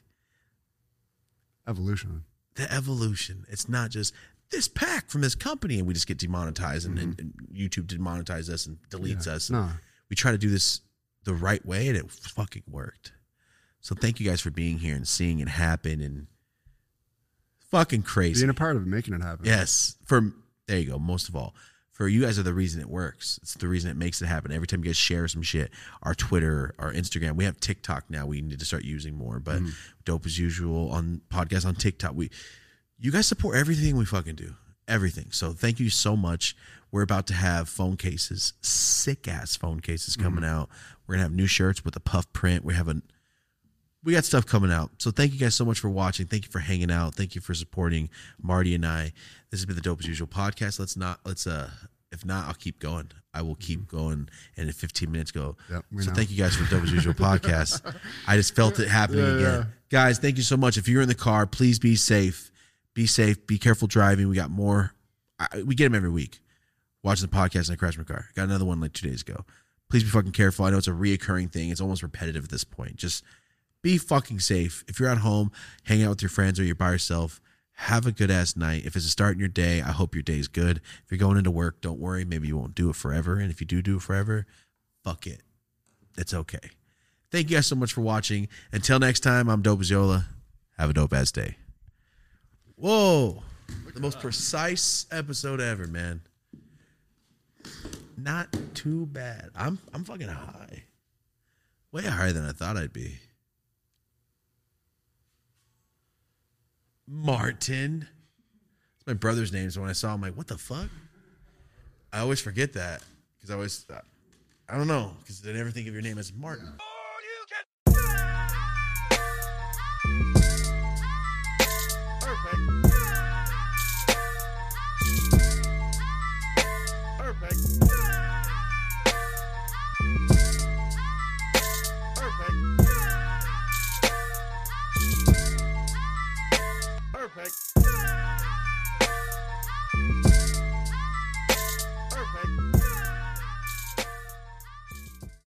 Evolution. the evolution. It's not just this pack from this company and we just get demonetized and, and, mm-hmm. and YouTube demonetizes us and deletes Yeah. us. No. We try to do this the right way and it fucking worked. So thank you guys for being here and seeing it happen and fucking crazy. Being a part of it, making it happen. yes. For there you go. Most of all, for you guys are the reason it works. It's the reason it makes it happen. Every time you guys share some shit, our Twitter, our Instagram, we have TikTok now. We need to start using more. But mm-hmm. dope as usual on podcast on TikTok. We you guys support everything we fucking do. Everything. So thank you so much. We're about to have phone cases, sick ass phone cases coming out. We're gonna have new shirts with a puff print. We have a we got stuff coming out. So thank you guys so much for watching. Thank you for hanging out. Thank you for supporting Marty and I. This has been the Dope as Usual podcast. Let's not let's uh if not, I'll keep going. I will keep going and in 15 minutes go. Yep, so know. thank you guys for the Dope as Usual podcast. I just felt it happening Yeah, again. yeah. Guys, thank you so much. If you're in the car, please be safe. Be safe. Be careful driving. We got more. I, we get them every week. Watching the podcast and I crash my car. Got another one like two days ago. Please be fucking careful. I know it's a reoccurring thing. It's almost repetitive at this point. Just be fucking safe. If you're at home, hang out with your friends or you're by yourself, have a good ass night. If it's a start in your day, I hope your day's good. If you're going into work, don't worry. Maybe you won't do it forever. And if you do do it forever, fuck it. It's okay. Thank you guys so much for watching. Until next time, I'm Dope as Yola. Have a dope ass day. Whoa. The most precise episode ever, man. Not too bad. I'm I'm fucking high. Way higher than I thought I'd be. Martin. It's my brother's name. So when I saw him, I'm like, what the fuck? I always forget that because I always, I don't know, because I never think of your name as Martin.